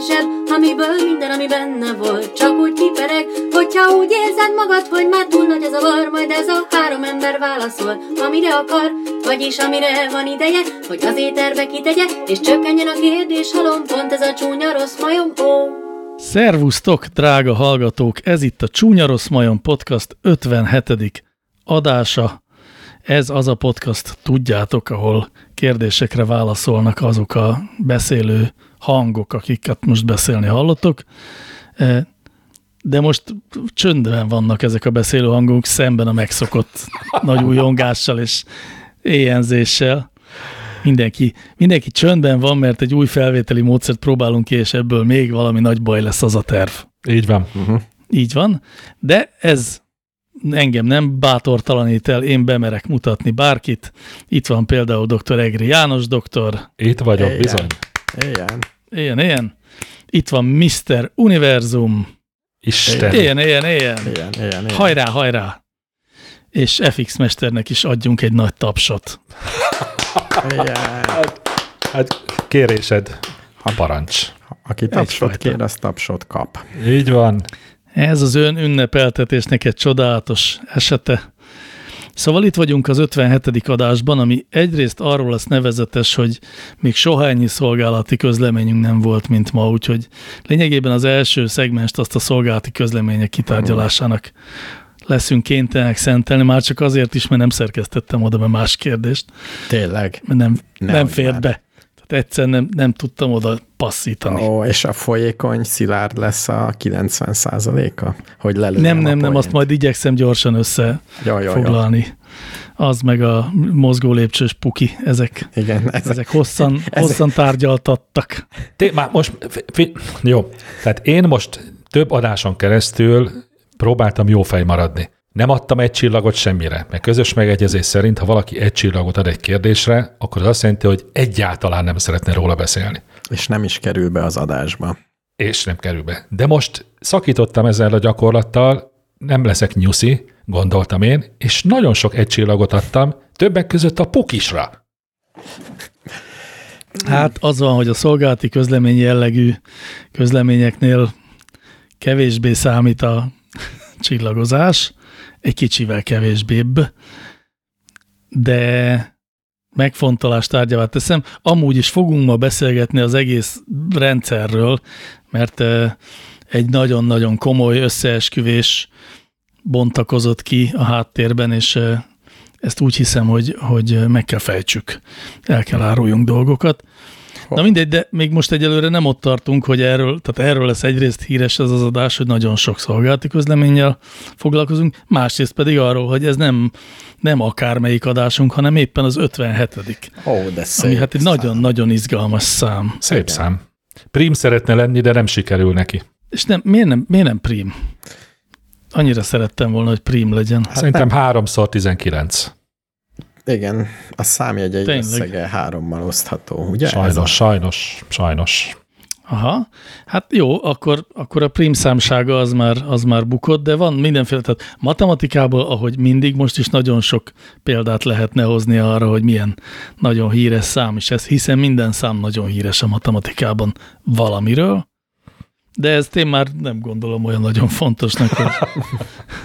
kilukat zseb, amiből minden, ami benne volt, csak úgy kipereg, hogyha úgy érzed magad, hogy már túl nagy ez a var, majd ez a három ember válaszol, amire akar, vagyis amire van ideje, hogy az éterbe kitegye, és csökkenjen a kérdés halom, pont ez a csúnya rossz majom, ó. Szervusztok, drága hallgatók! Ez itt a Csúnya Rossz Majom Podcast 57. adása. Ez az a podcast, tudjátok, ahol kérdésekre válaszolnak azok a beszélő hangok, akiket most beszélni hallottok. E, De most csöndben vannak ezek a beszélő hangok szemben a megszokott nagy újongással és éjenzéssel. Mindenki, mindenki csöndben van, mert egy új felvételi módszert próbálunk ki, és ebből még valami nagy baj lesz az a terv. Így van. Uh-huh. Így van, de ez engem nem bátortalanít el, én bemerek mutatni bárkit. Itt van például dr. Egri János doktor. Itt vagyok, Éjjel. bizony. Ilyen. Ilyen, ilyen. Itt van Mr. Univerzum. Isten. Ilyen, ilyen, ilyen. Ilyen, ilyen, ilyen. Hajrá, hajrá. És FX Mesternek is adjunk egy nagy tapsot. Ilyen. Hát kérésed, a parancs. Aki tapsot kér, az tapsot kap. Így van. Ez az ön ünnepeltetésnek egy csodálatos esete. Szóval itt vagyunk az 57. adásban, ami egyrészt arról lesz nevezetes, hogy még soha ennyi szolgálati közleményünk nem volt, mint ma, úgyhogy lényegében az első szegmest azt a szolgálati közlemények kitárgyalásának leszünk kénytelenek szentelni, már csak azért is, mert nem szerkesztettem oda be más kérdést, Tényleg. mert nem, nem fért már. be. Tehát egyszer nem, nem tudtam oda passzítani. Ó, és a folyékony szilárd lesz a 90 a Hogy lelőjem nem, a nem, nem, azt majd igyekszem gyorsan össze Jaj, jaj. Az meg a mozgó lépcsős puki, ezek, Igen, ez, ezek hosszan, hosszan tárgyaltattak. Té, már most, fi, fi, jó, tehát én most több adáson keresztül próbáltam jó fej maradni. Nem adtam egy csillagot semmire, mert közös megegyezés szerint, ha valaki egy csillagot ad egy kérdésre, akkor az azt jelenti, hogy egyáltalán nem szeretne róla beszélni. és nem is kerül be az adásba. És nem kerül be. De most szakítottam ezzel a gyakorlattal, nem leszek nyuszi, gondoltam én, és nagyon sok egy csillagot adtam, többek között a pukisra. Hát az van, hogy a szolgálati közlemény jellegű közleményeknél kevésbé számít a csillagozás, egy kicsivel kevésbébb, de megfontolás tárgyává teszem. Amúgy is fogunk ma beszélgetni az egész rendszerről, mert egy nagyon-nagyon komoly összeesküvés bontakozott ki a háttérben, és ezt úgy hiszem, hogy, hogy meg kell fejtsük, el kell áruljunk dolgokat. Na mindegy, de még most egyelőre nem ott tartunk, hogy erről, tehát erről lesz egyrészt híres ez az adás, hogy nagyon sok szolgálati közleménnyel foglalkozunk, másrészt pedig arról, hogy ez nem, nem akármelyik adásunk, hanem éppen az 57 Ó, de szép. ami hát egy nagyon-nagyon izgalmas szám. Szép Igen. szám. Prim szeretne lenni, de nem sikerül neki. És nem, miért, nem, miért nem prim? Annyira szerettem volna, hogy prim legyen. Hát Szerintem nem. 3x19. Igen, a számjegyei Tényleg. összege hárommal osztható, ugye? Ez Sajnos, a- sajnos, sajnos. Aha, hát jó, akkor, akkor a prim számsága az már, az már bukott, de van mindenféle, tehát matematikából, ahogy mindig, most is nagyon sok példát lehetne hozni arra, hogy milyen nagyon híres szám is ez, hiszen minden szám nagyon híres a matematikában valamiről, de ezt én már nem gondolom olyan nagyon fontosnak, hogy,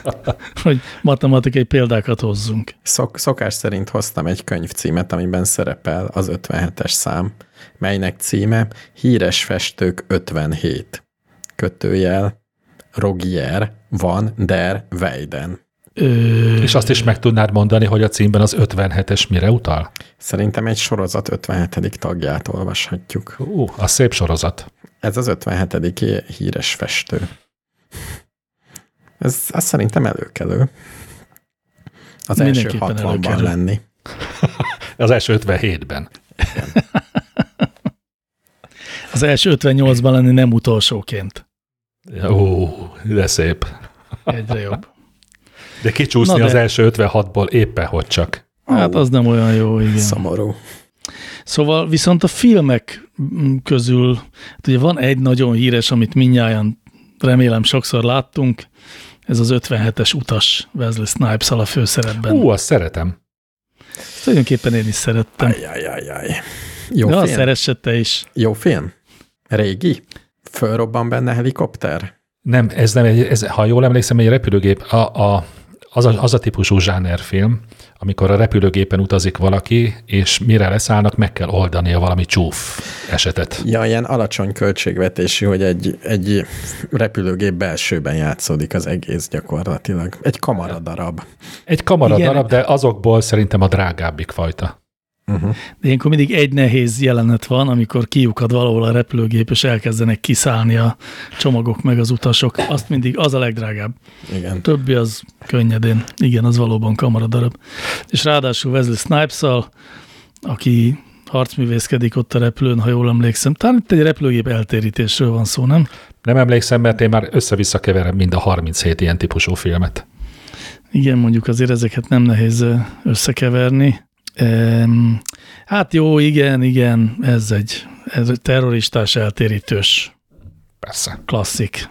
hogy matematikai példákat hozzunk. Szok, szokás szerint hoztam egy könyvcímet, amiben szerepel az 57-es szám, melynek címe Híres festők 57. Kötőjel Rogier van der Weiden. Ö, És azt is meg tudnád mondani, hogy a címben az 57-es mire utal? Szerintem egy sorozat 57. tagját olvashatjuk. Ú, a szép sorozat. Ez az 57. híres festő. Ez azt szerintem előkelő. Az első Mindenképpen 60-ban előkelő. lenni. Az első 57-ben. az első 58-ban lenni nem utolsóként. Ó, de szép. Egyre jobb. De kicsúszni de- az első 56-ból éppen hogy csak. Hát az nem olyan jó, igen. Szomorú. Szóval viszont a filmek közül, hát ugye van egy nagyon híres, amit minnyáján remélem sokszor láttunk, ez az 57-es utas Wesley snipes a főszerepben. Ú, azt szeretem. Tulajdonképpen én is szerettem. Ajajajaj. Jó Ja, film? szeresse te is. Jó film? Régi? Fölrobban benne helikopter? Nem, ez nem egy, ez, ha jól emlékszem, egy repülőgép, a, a, az, a, az a típusú zsánerfilm, amikor a repülőgépen utazik valaki, és mire leszállnak, meg kell oldania valami csúf esetet. Ja, ilyen alacsony költségvetésű, hogy egy, egy repülőgép belsőben játszódik az egész gyakorlatilag. Egy kamaradarab. Egy kamaradarab, de azokból szerintem a drágábbik fajta. Uh-huh. De ilyenkor mindig egy nehéz jelenet van, amikor kiukad valahol a repülőgép, és elkezdenek kiszállni a csomagok meg az utasok. Azt mindig, az a legdrágább. Igen. Többi az könnyedén. Igen, az valóban kamaradarab. És ráadásul Wesley snipes aki harcművészkedik ott a repülőn, ha jól emlékszem. Talán itt egy repülőgép eltérítésről van szó, nem? Nem emlékszem, mert én már össze-vissza keverem mind a 37 ilyen típusú filmet. Igen, mondjuk azért ezeket nem nehéz összekeverni. Um, hát jó, igen, igen, ez egy, ez egy terroristás eltérítős. Persze. Klasszik.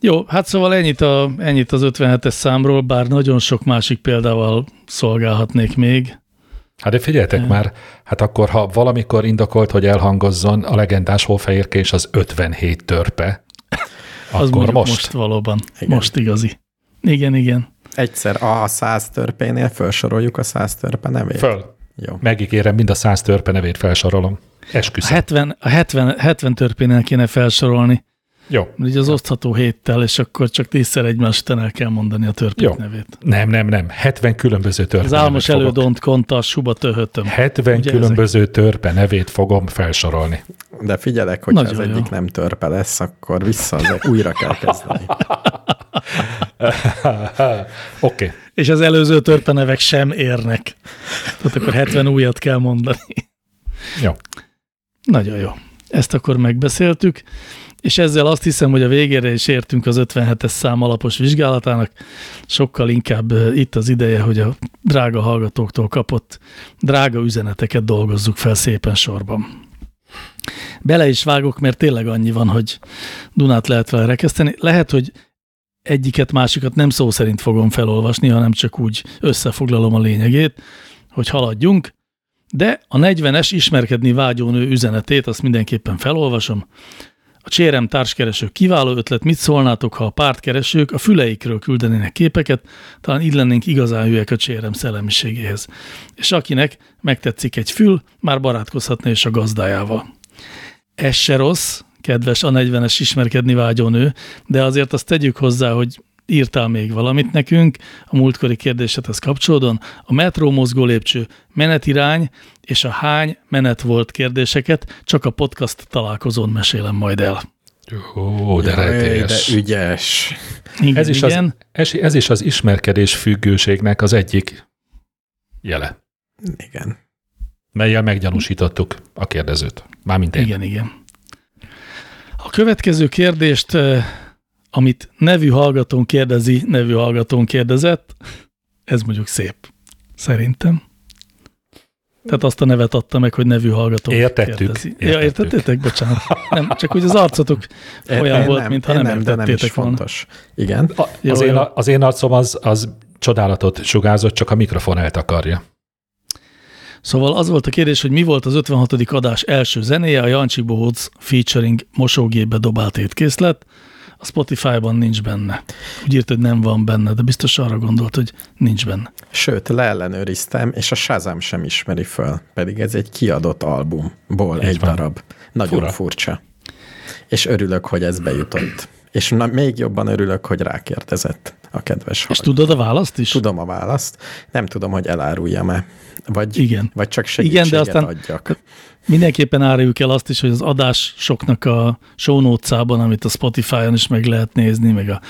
Jó, hát szóval ennyit, a, ennyit az 57-es számról, bár nagyon sok másik példával szolgálhatnék még. Hát de figyeljetek e. már, hát akkor ha valamikor indokolt, hogy elhangozzon a legendás hófehérke és az 57 törpe, az akkor most. most valóban, igen. most igazi. Igen, igen egyszer a 100 törpénél felsoroljuk a 100 törpe nevét? Föl. Jó. Megígérem, mind a 100 törpe nevét felsorolom. Esküszöm. A 70, a 70, 70 törpénél kéne felsorolni. Jó. Ugye az osztható héttel, és akkor csak tízszer egymás után el kell mondani a törpék Jó. nevét. Nem, nem, nem. 70 különböző törpe Az álmos elődont konta, suba töhötöm. 70 Ugye különböző ezek? törpe nevét fogom felsorolni. De figyelek, hogy az jó. egyik nem törpe lesz, akkor vissza, újra kell kezdeni. Oké. Okay. És az előző törpenevek sem érnek. Tehát akkor 70 újat kell mondani. Jó. Nagyon jó. Ezt akkor megbeszéltük, és ezzel azt hiszem, hogy a végére is értünk az 57-es szám alapos vizsgálatának. Sokkal inkább itt az ideje, hogy a drága hallgatóktól kapott drága üzeneteket dolgozzuk fel szépen sorban. Bele is vágok, mert tényleg annyi van, hogy Dunát lehet vele rekeszteni. Lehet, hogy egyiket, másikat nem szó szerint fogom felolvasni, hanem csak úgy összefoglalom a lényegét, hogy haladjunk, de a 40-es ismerkedni vágyó nő üzenetét azt mindenképpen felolvasom. A csérem társkereső kiváló ötlet, mit szólnátok, ha a pártkeresők a füleikről küldenének képeket, talán így lennénk igazán hülyek a csérem szellemiségéhez. És akinek megtetszik egy fül, már barátkozhatna is a gazdájával. Ez se rossz, kedves a 40-es ismerkedni vágyó nő, de azért azt tegyük hozzá, hogy írtál még valamit nekünk, a múltkori kérdésedhez kapcsolódóan, a metró mozgó lépcső menetirány és a hány menet volt kérdéseket, csak a podcast találkozón mesélem majd el. Ó, de Jaj, de ügyes. Igen, ez, is igen. Az, ez is az ismerkedés függőségnek az egyik jele. Igen. Melyel meggyanúsítottuk a kérdezőt. Mármint én. Igen, igen. A következő kérdést, eh, amit nevű hallgatón kérdezi, nevű hallgatón kérdezett, ez mondjuk szép, szerintem. Tehát azt a nevet adta meg, hogy nevű hallgató Értettük. Kérdezi. Értettük. Ja, értettétek? Bocsánat. Nem, csak hogy az arcotok olyan volt, mintha nem, nem értettétek nem volna. fontos. Igen. A, jó, az, jó. Én, az én arcom az, az csodálatot sugárzott, csak a mikrofon eltakarja. Szóval az volt a kérdés, hogy mi volt az 56. adás első zenéje, a Jancsi Bohóc featuring mosógépbe dobált étkészlet, a Spotify-ban nincs benne. Úgy írt, hogy nem van benne, de biztos arra gondolt, hogy nincs benne. Sőt, leellenőriztem, és a Shazam sem ismeri föl, pedig ez egy kiadott albumból Így egy van. darab. Nagyon Fura. furcsa. És örülök, hogy ez bejutott. És na, még jobban örülök, hogy rákérdezett a kedves És tudod a választ is? Tudom a választ. Nem tudom, hogy eláruljam-e. Vagy, Igen. vagy csak segítséget Igen, de aztán adjak. Mindenképpen áruljuk el azt is, hogy az adás soknak a show amit a Spotify-on is meg lehet nézni, meg a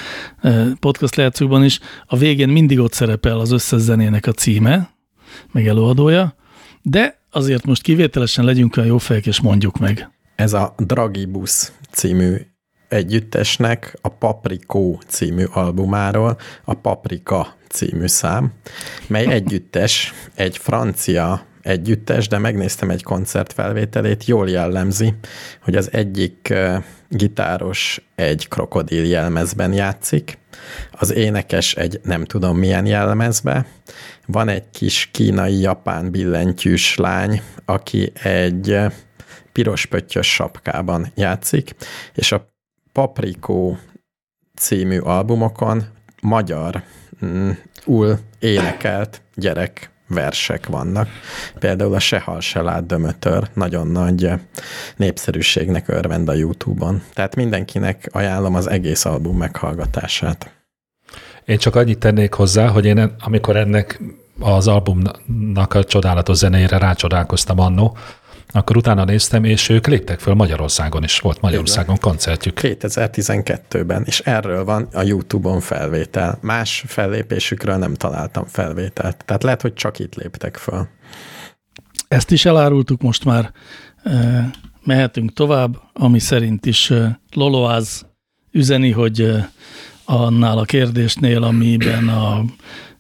e, podcast lehetőkben is, a végén mindig ott szerepel az összes zenének a címe, meg előadója, de azért most kivételesen legyünk olyan jó fejek, és mondjuk meg. Ez a Dragibus című együttesnek a Paprikó című albumáról a Paprika című szám, mely együttes, egy francia együttes, de megnéztem egy koncertfelvételét, jól jellemzi, hogy az egyik gitáros egy krokodil jelmezben játszik, az énekes egy nem tudom milyen jelmezbe, van egy kis kínai-japán billentyűs lány, aki egy piros pöttyös sapkában játszik, és a Paprikó című albumokon magyar mm, ul énekelt gyerek versek vannak. Például a Se se lát dömötör nagyon nagy népszerűségnek örvend a YouTube-on. Tehát mindenkinek ajánlom az egész album meghallgatását. Én csak annyit tennék hozzá, hogy én amikor ennek az albumnak a csodálatos zenéjére rácsodálkoztam annó, akkor utána néztem, és ők léptek föl Magyarországon is, volt Magyarországon Igen. koncertjük. 2012-ben, és erről van a YouTube-on felvétel. Más fellépésükről nem találtam felvételt. Tehát lehet, hogy csak itt léptek föl. Ezt is elárultuk most már. Mehetünk tovább, ami szerint is Loloáz üzeni, hogy annál a kérdésnél, amiben a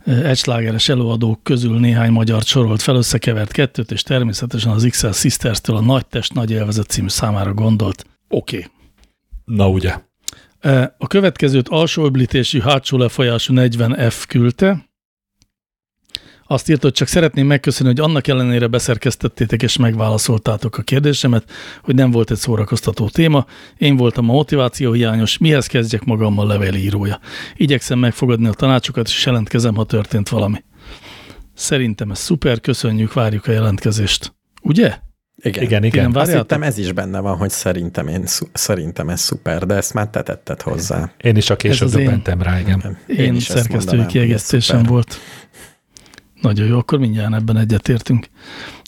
egyslágeres előadók közül néhány magyar sorolt fel, összekevert kettőt, és természetesen az XL Sisters-től a Nagy Test, Nagy Élvezet című számára gondolt. Oké. Okay. Na ugye. A következőt alsó öblítésű, hátsó lefolyású 40F küldte, azt írt, hogy csak szeretném megköszönni, hogy annak ellenére beszerkesztettétek és megválaszoltátok a kérdésemet, hogy nem volt egy szórakoztató téma. Én voltam a motiváció hiányos, mihez kezdjek magammal levélírója. Igyekszem megfogadni a tanácsokat, és jelentkezem, ha történt valami. Szerintem ez szuper, köszönjük, várjuk a jelentkezést. Ugye? Igen, igen. igen. Azt hittem ez is benne van, hogy szerintem, én, szerintem ez szuper, de ezt már te tetted hozzá. Én is a később döbbentem rá, igen. Én, én szerkesztői kiegészítésem volt. Nagyon jó, akkor mindjárt ebben egyetértünk.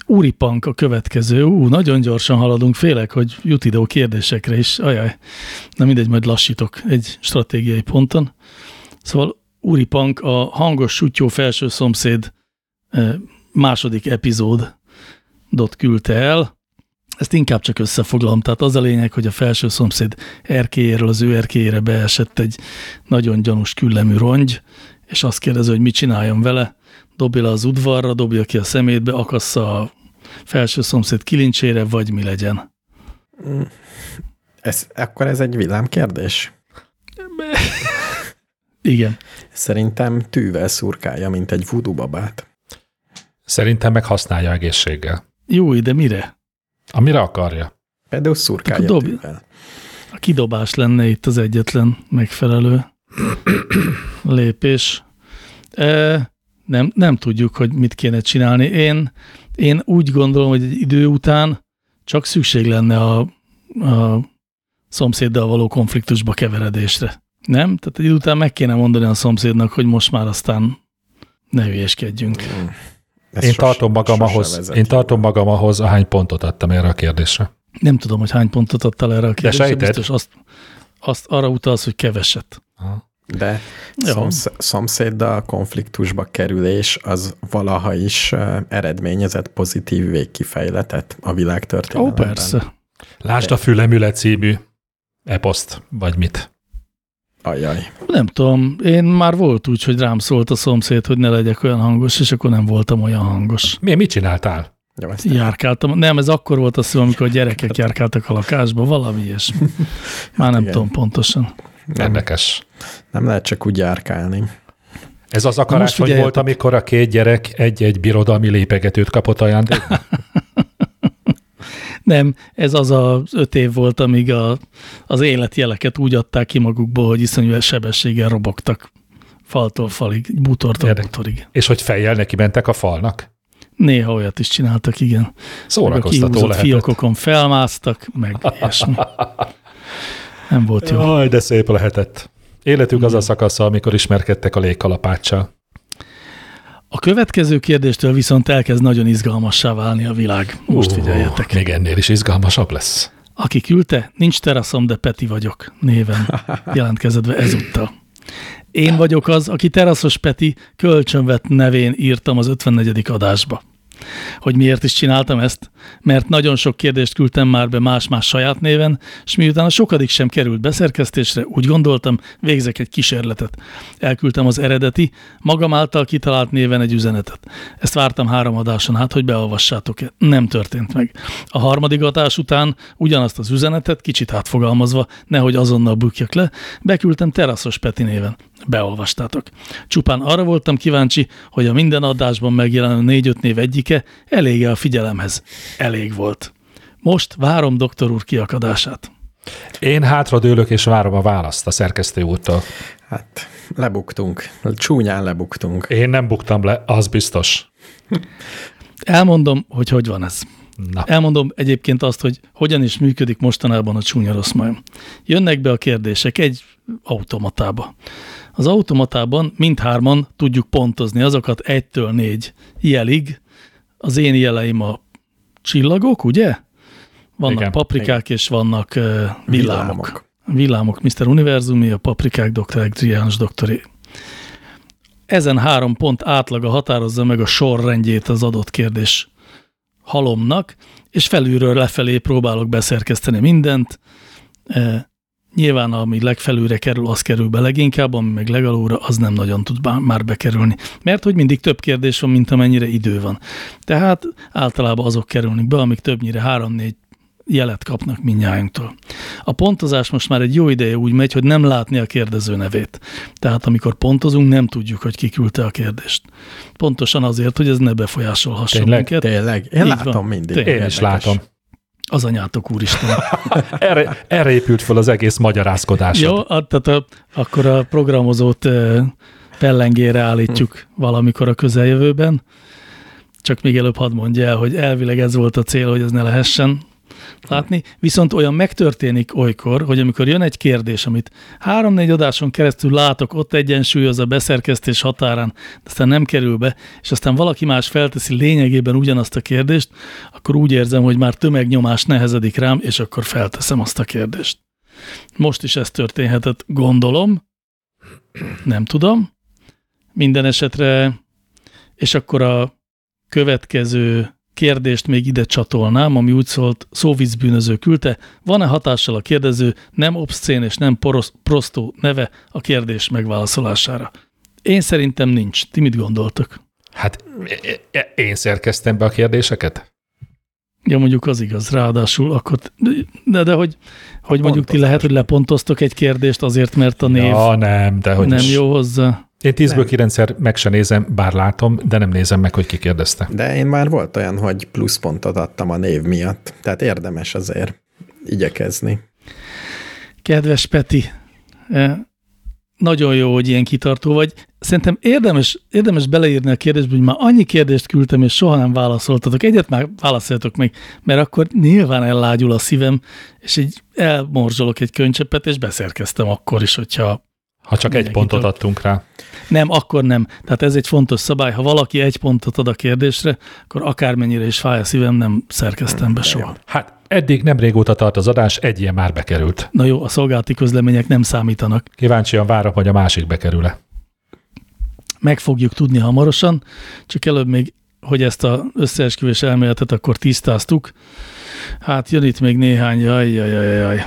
Úri Pank a következő. Ú, nagyon gyorsan haladunk, félek, hogy jut idő kérdésekre is. Ajaj, na mindegy, majd lassítok egy stratégiai ponton. Szóval Úri Pank a hangos sutyó felső szomszéd eh, második epizódot küldte el. Ezt inkább csak összefoglalom. Tehát az a lényeg, hogy a felső szomszéd erkélyéről az ő erkélyére beesett egy nagyon gyanús küllemű rongy, és azt kérdezi, hogy mit csináljon vele dobja le az udvarra, dobja ki a szemétbe, akassza a felső szomszéd kilincsére, vagy mi legyen. Ez, akkor ez egy villámkérdés? Igen. Szerintem tűvel szurkálja, mint egy voodoo babát. Szerintem meg használja egészséggel. Jó, de mire? Amire akarja. Például szurkálja dob... tűvel. A kidobás lenne itt az egyetlen megfelelő lépés. E, nem, nem tudjuk, hogy mit kéne csinálni. Én, én úgy gondolom, hogy egy idő után csak szükség lenne a, a szomszéddal való konfliktusba keveredésre. Nem? Tehát egy idő után meg kéne mondani a szomszédnak, hogy most már aztán ne hülyeskedjünk. én sos, tartom magam ahhoz, én tartom magam ahhoz, ahány pontot adtam erre a kérdésre. Nem tudom, hogy hány pontot adtál erre a kérdésre. De biztos azt, azt arra utalsz, hogy keveset. Aha. De szomsz, szomszéddal konfliktusba kerülés az valaha is eredményezett pozitív végkifejletet a világ történelemben. Ó, persze. Lásd a Fülemüle című eposzt, vagy mit? Ajaj. Nem tudom, én már volt úgy, hogy rám szólt a szomszéd, hogy ne legyek olyan hangos, és akkor nem voltam olyan hangos. Mi, mit csináltál? Jó, Járkáltam. Nem, ez akkor volt az, amikor a gyerekek járkáltak a lakásba, valami ilyesmi. Már nem Igen. tudom pontosan. Nem, Érdekes. Nem lehet csak úgy járkálni. Ez az akarás, hogy volt, amikor a két gyerek egy-egy birodalmi lépegetőt kapott ajándékba? Nem, ez az az öt év volt, amíg a, az életjeleket úgy adták ki magukból, hogy iszonyú sebességgel robogtak faltól falig, bútortól bútorig. És hogy fejjel neki mentek a falnak? Néha olyat is csináltak, igen. Szórakoztató lehetett. fiókokon felmásztak, meg ilyesmi. Nem volt jó. Jaj, de szép lehetett. Életük az a szakasza, amikor ismerkedtek a légkalapáccsal. A következő kérdéstől viszont elkezd nagyon izgalmassá válni a világ. Most figyeljetek. Még ennél is izgalmasabb lesz. Aki küldte, nincs teraszom, de Peti vagyok néven jelentkezedve ezúttal. Én vagyok az, aki teraszos Peti kölcsönvet nevén írtam az 54. adásba. Hogy miért is csináltam ezt? Mert nagyon sok kérdést küldtem már be más-más saját néven, és miután a sokadik sem került beszerkesztésre, úgy gondoltam, végzek egy kísérletet. Elküldtem az eredeti, magam által kitalált néven egy üzenetet. Ezt vártam három adáson át, hogy beolvassátok-e. Nem történt meg. A harmadik adás után ugyanazt az üzenetet, kicsit átfogalmazva, nehogy azonnal bukjak le, beküldtem Teraszos Peti néven. Beolvastátok. Csupán arra voltam kíváncsi, hogy a minden adásban megjelenő négy-öt név egyike elége a figyelemhez. Elég volt. Most várom doktor úr kiakadását. Én hátradőlök és várom a választ a szerkesztő úrtól. Hát lebuktunk, csúnyán lebuktunk. Én nem buktam le, az biztos. Elmondom, hogy hogy van ez. Na, Elmondom egyébként azt, hogy hogyan is működik mostanában a csúnya rossz majom. Jönnek be a kérdések egy automatába. Az automatában mindhárman tudjuk pontozni azokat egytől négy jelig. Az én jeleim a csillagok, ugye? Vannak Igen, igen, paprikák és vannak uh, villámok. Villámok. Villámok, Mr. Univerzumi, a paprikák, Dr. Egg, János doktori. Ezen három pont átlaga határozza meg a sorrendjét az adott kérdés halomnak, és felülről lefelé próbálok beszerkeszteni mindent. Nyilván, ami legfelülre kerül, az kerül be leginkább, ami meg legalóra, az nem nagyon tud már bekerülni. Mert hogy mindig több kérdés van, mint amennyire idő van. Tehát általában azok kerülnek be, amik többnyire három-négy jelet kapnak minnyájunktól. A pontozás most már egy jó ideje úgy megy, hogy nem látni a kérdező nevét. Tehát amikor pontozunk, nem tudjuk, hogy ki küldte a kérdést. Pontosan azért, hogy ez ne befolyásolhasson Tényleg? minket. Tényleg? Én Így látom van. mindig. Tényleg. én is látom. Az anyátok úristen. Erre, erre épült fel az egész magyarázkodás. Jó, tehát a, akkor a programozót pellengére állítjuk valamikor a közeljövőben. Csak még előbb hadd mondja el, hogy elvileg ez volt a cél, hogy ez ne lehessen látni. Viszont olyan megtörténik olykor, hogy amikor jön egy kérdés, amit három-négy adáson keresztül látok, ott egyensúlyoz a beszerkesztés határán, de aztán nem kerül be, és aztán valaki más felteszi lényegében ugyanazt a kérdést, akkor úgy érzem, hogy már tömegnyomás nehezedik rám, és akkor felteszem azt a kérdést. Most is ez történhetett, gondolom, nem tudom. Minden esetre, és akkor a következő kérdést még ide csatolnám, ami úgy szólt, szóvicbűnöző küldte. Van-e hatással a kérdező nem obszcén és nem porosz, prostó neve a kérdés megválaszolására? Én szerintem nincs. Ti mit gondoltok? Hát én szerkeztem be a kérdéseket? Ja, mondjuk az igaz, ráadásul akkor, de, de hogy, hogy mondjuk ti lehet, hogy lepontoztok egy kérdést azért, mert a név Ja, nem, de hogy nem is. jó hozzá. Én tízből Nem. kilencszer meg se nézem, bár látom, de nem nézem meg, hogy ki kérdezte. De én már volt olyan, hogy pluszpontot adtam a név miatt. Tehát érdemes azért igyekezni. Kedves Peti, eh, nagyon jó, hogy ilyen kitartó vagy. Szerintem érdemes, érdemes beleírni a kérdésbe, hogy már annyi kérdést küldtem, és soha nem válaszoltatok. Egyet már válaszoljatok meg, mert akkor nyilván ellágyul a szívem, és így elmorzsolok egy könycsepet, és beszerkeztem akkor is, hogyha Ha csak egy pontot adtunk rá. Nem, akkor nem. Tehát ez egy fontos szabály. Ha valaki egy pontot ad a kérdésre, akkor akármennyire is fáj a szívem, nem szerkeztem be soha. Hát eddig nem régóta tart az adás, egy ilyen már bekerült. Na jó, a szolgálati közlemények nem számítanak. Kíváncsian várom, hogy a másik bekerül-e. meg fogjuk tudni hamarosan, csak előbb még, hogy ezt az összeesküvés elméletet akkor tisztáztuk. Hát jön itt még néhány, jaj, jaj, jaj, jaj.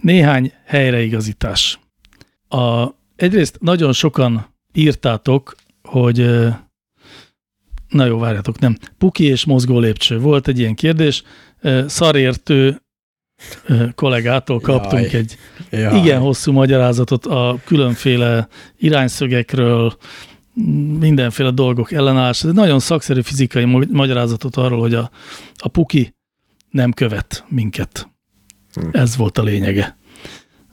Néhány helyreigazítás. A, egyrészt nagyon sokan írtátok, hogy na jó, várjatok, nem. Puki és mozgó lépcső. Volt egy ilyen kérdés. Szarértő kollégától kaptunk Jaj. egy Ja. igen hosszú magyarázatot a különféle irányszögekről, mindenféle dolgok ellenállás. Ez egy nagyon szakszerű fizikai ma- magyarázatot arról, hogy a, a puki nem követ minket. Hm. Ez volt a lényege.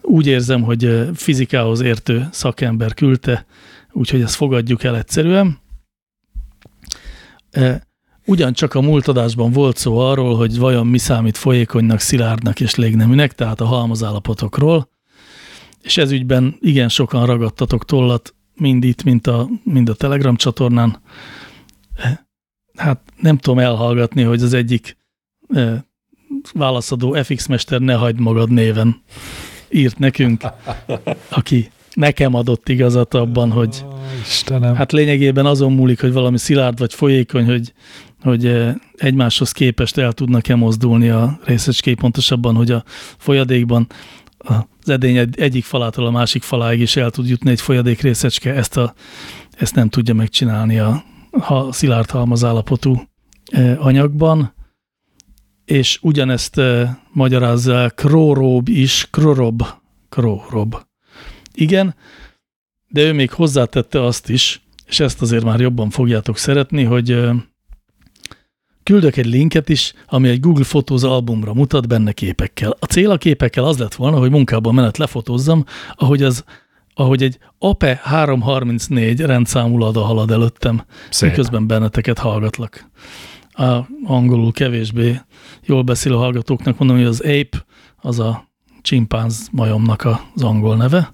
Úgy érzem, hogy ö, fizikához értő szakember küldte, úgyhogy ezt fogadjuk el egyszerűen. E, Ugyancsak a múlt adásban volt szó arról, hogy vajon mi számít folyékonynak, szilárdnak és légneműnek, tehát a halmazállapotokról, és ez ügyben igen sokan ragadtatok tollat, mind itt, mint a, mind a Telegram csatornán. E, Hát nem tudom elhallgatni, hogy az egyik válaszadó FX Mester ne hagyd magad néven írt nekünk, aki nekem adott igazat abban, hogy Istenem. Hát, lényegében azon múlik, hogy valami szilárd vagy folyékony, hogy, hogy eh, egymáshoz képest el tudnak-e mozdulni a részecskék, pontosabban, hogy a folyadékban az edény egy- egyik falától a másik faláig is el tud jutni egy folyadék részecske, ezt, a, ezt nem tudja megcsinálni a, a szilárd halmazállapotú eh, anyagban, és ugyanezt eh, magyarázza Krorob is, Krorob, Krorob. Igen, de ő még hozzátette azt is, és ezt azért már jobban fogjátok szeretni, hogy ö, küldök egy linket is, ami egy Google Photos albumra mutat benne képekkel. A cél a képekkel az lett volna, hogy munkában menet lefotózzam, ahogy az ahogy egy APE 334 rendszámú ada halad előttem, Szép. miközben benneteket hallgatlak. A angolul kevésbé jól beszélő hallgatóknak mondom, hogy az ape az a csimpánz majomnak az angol neve,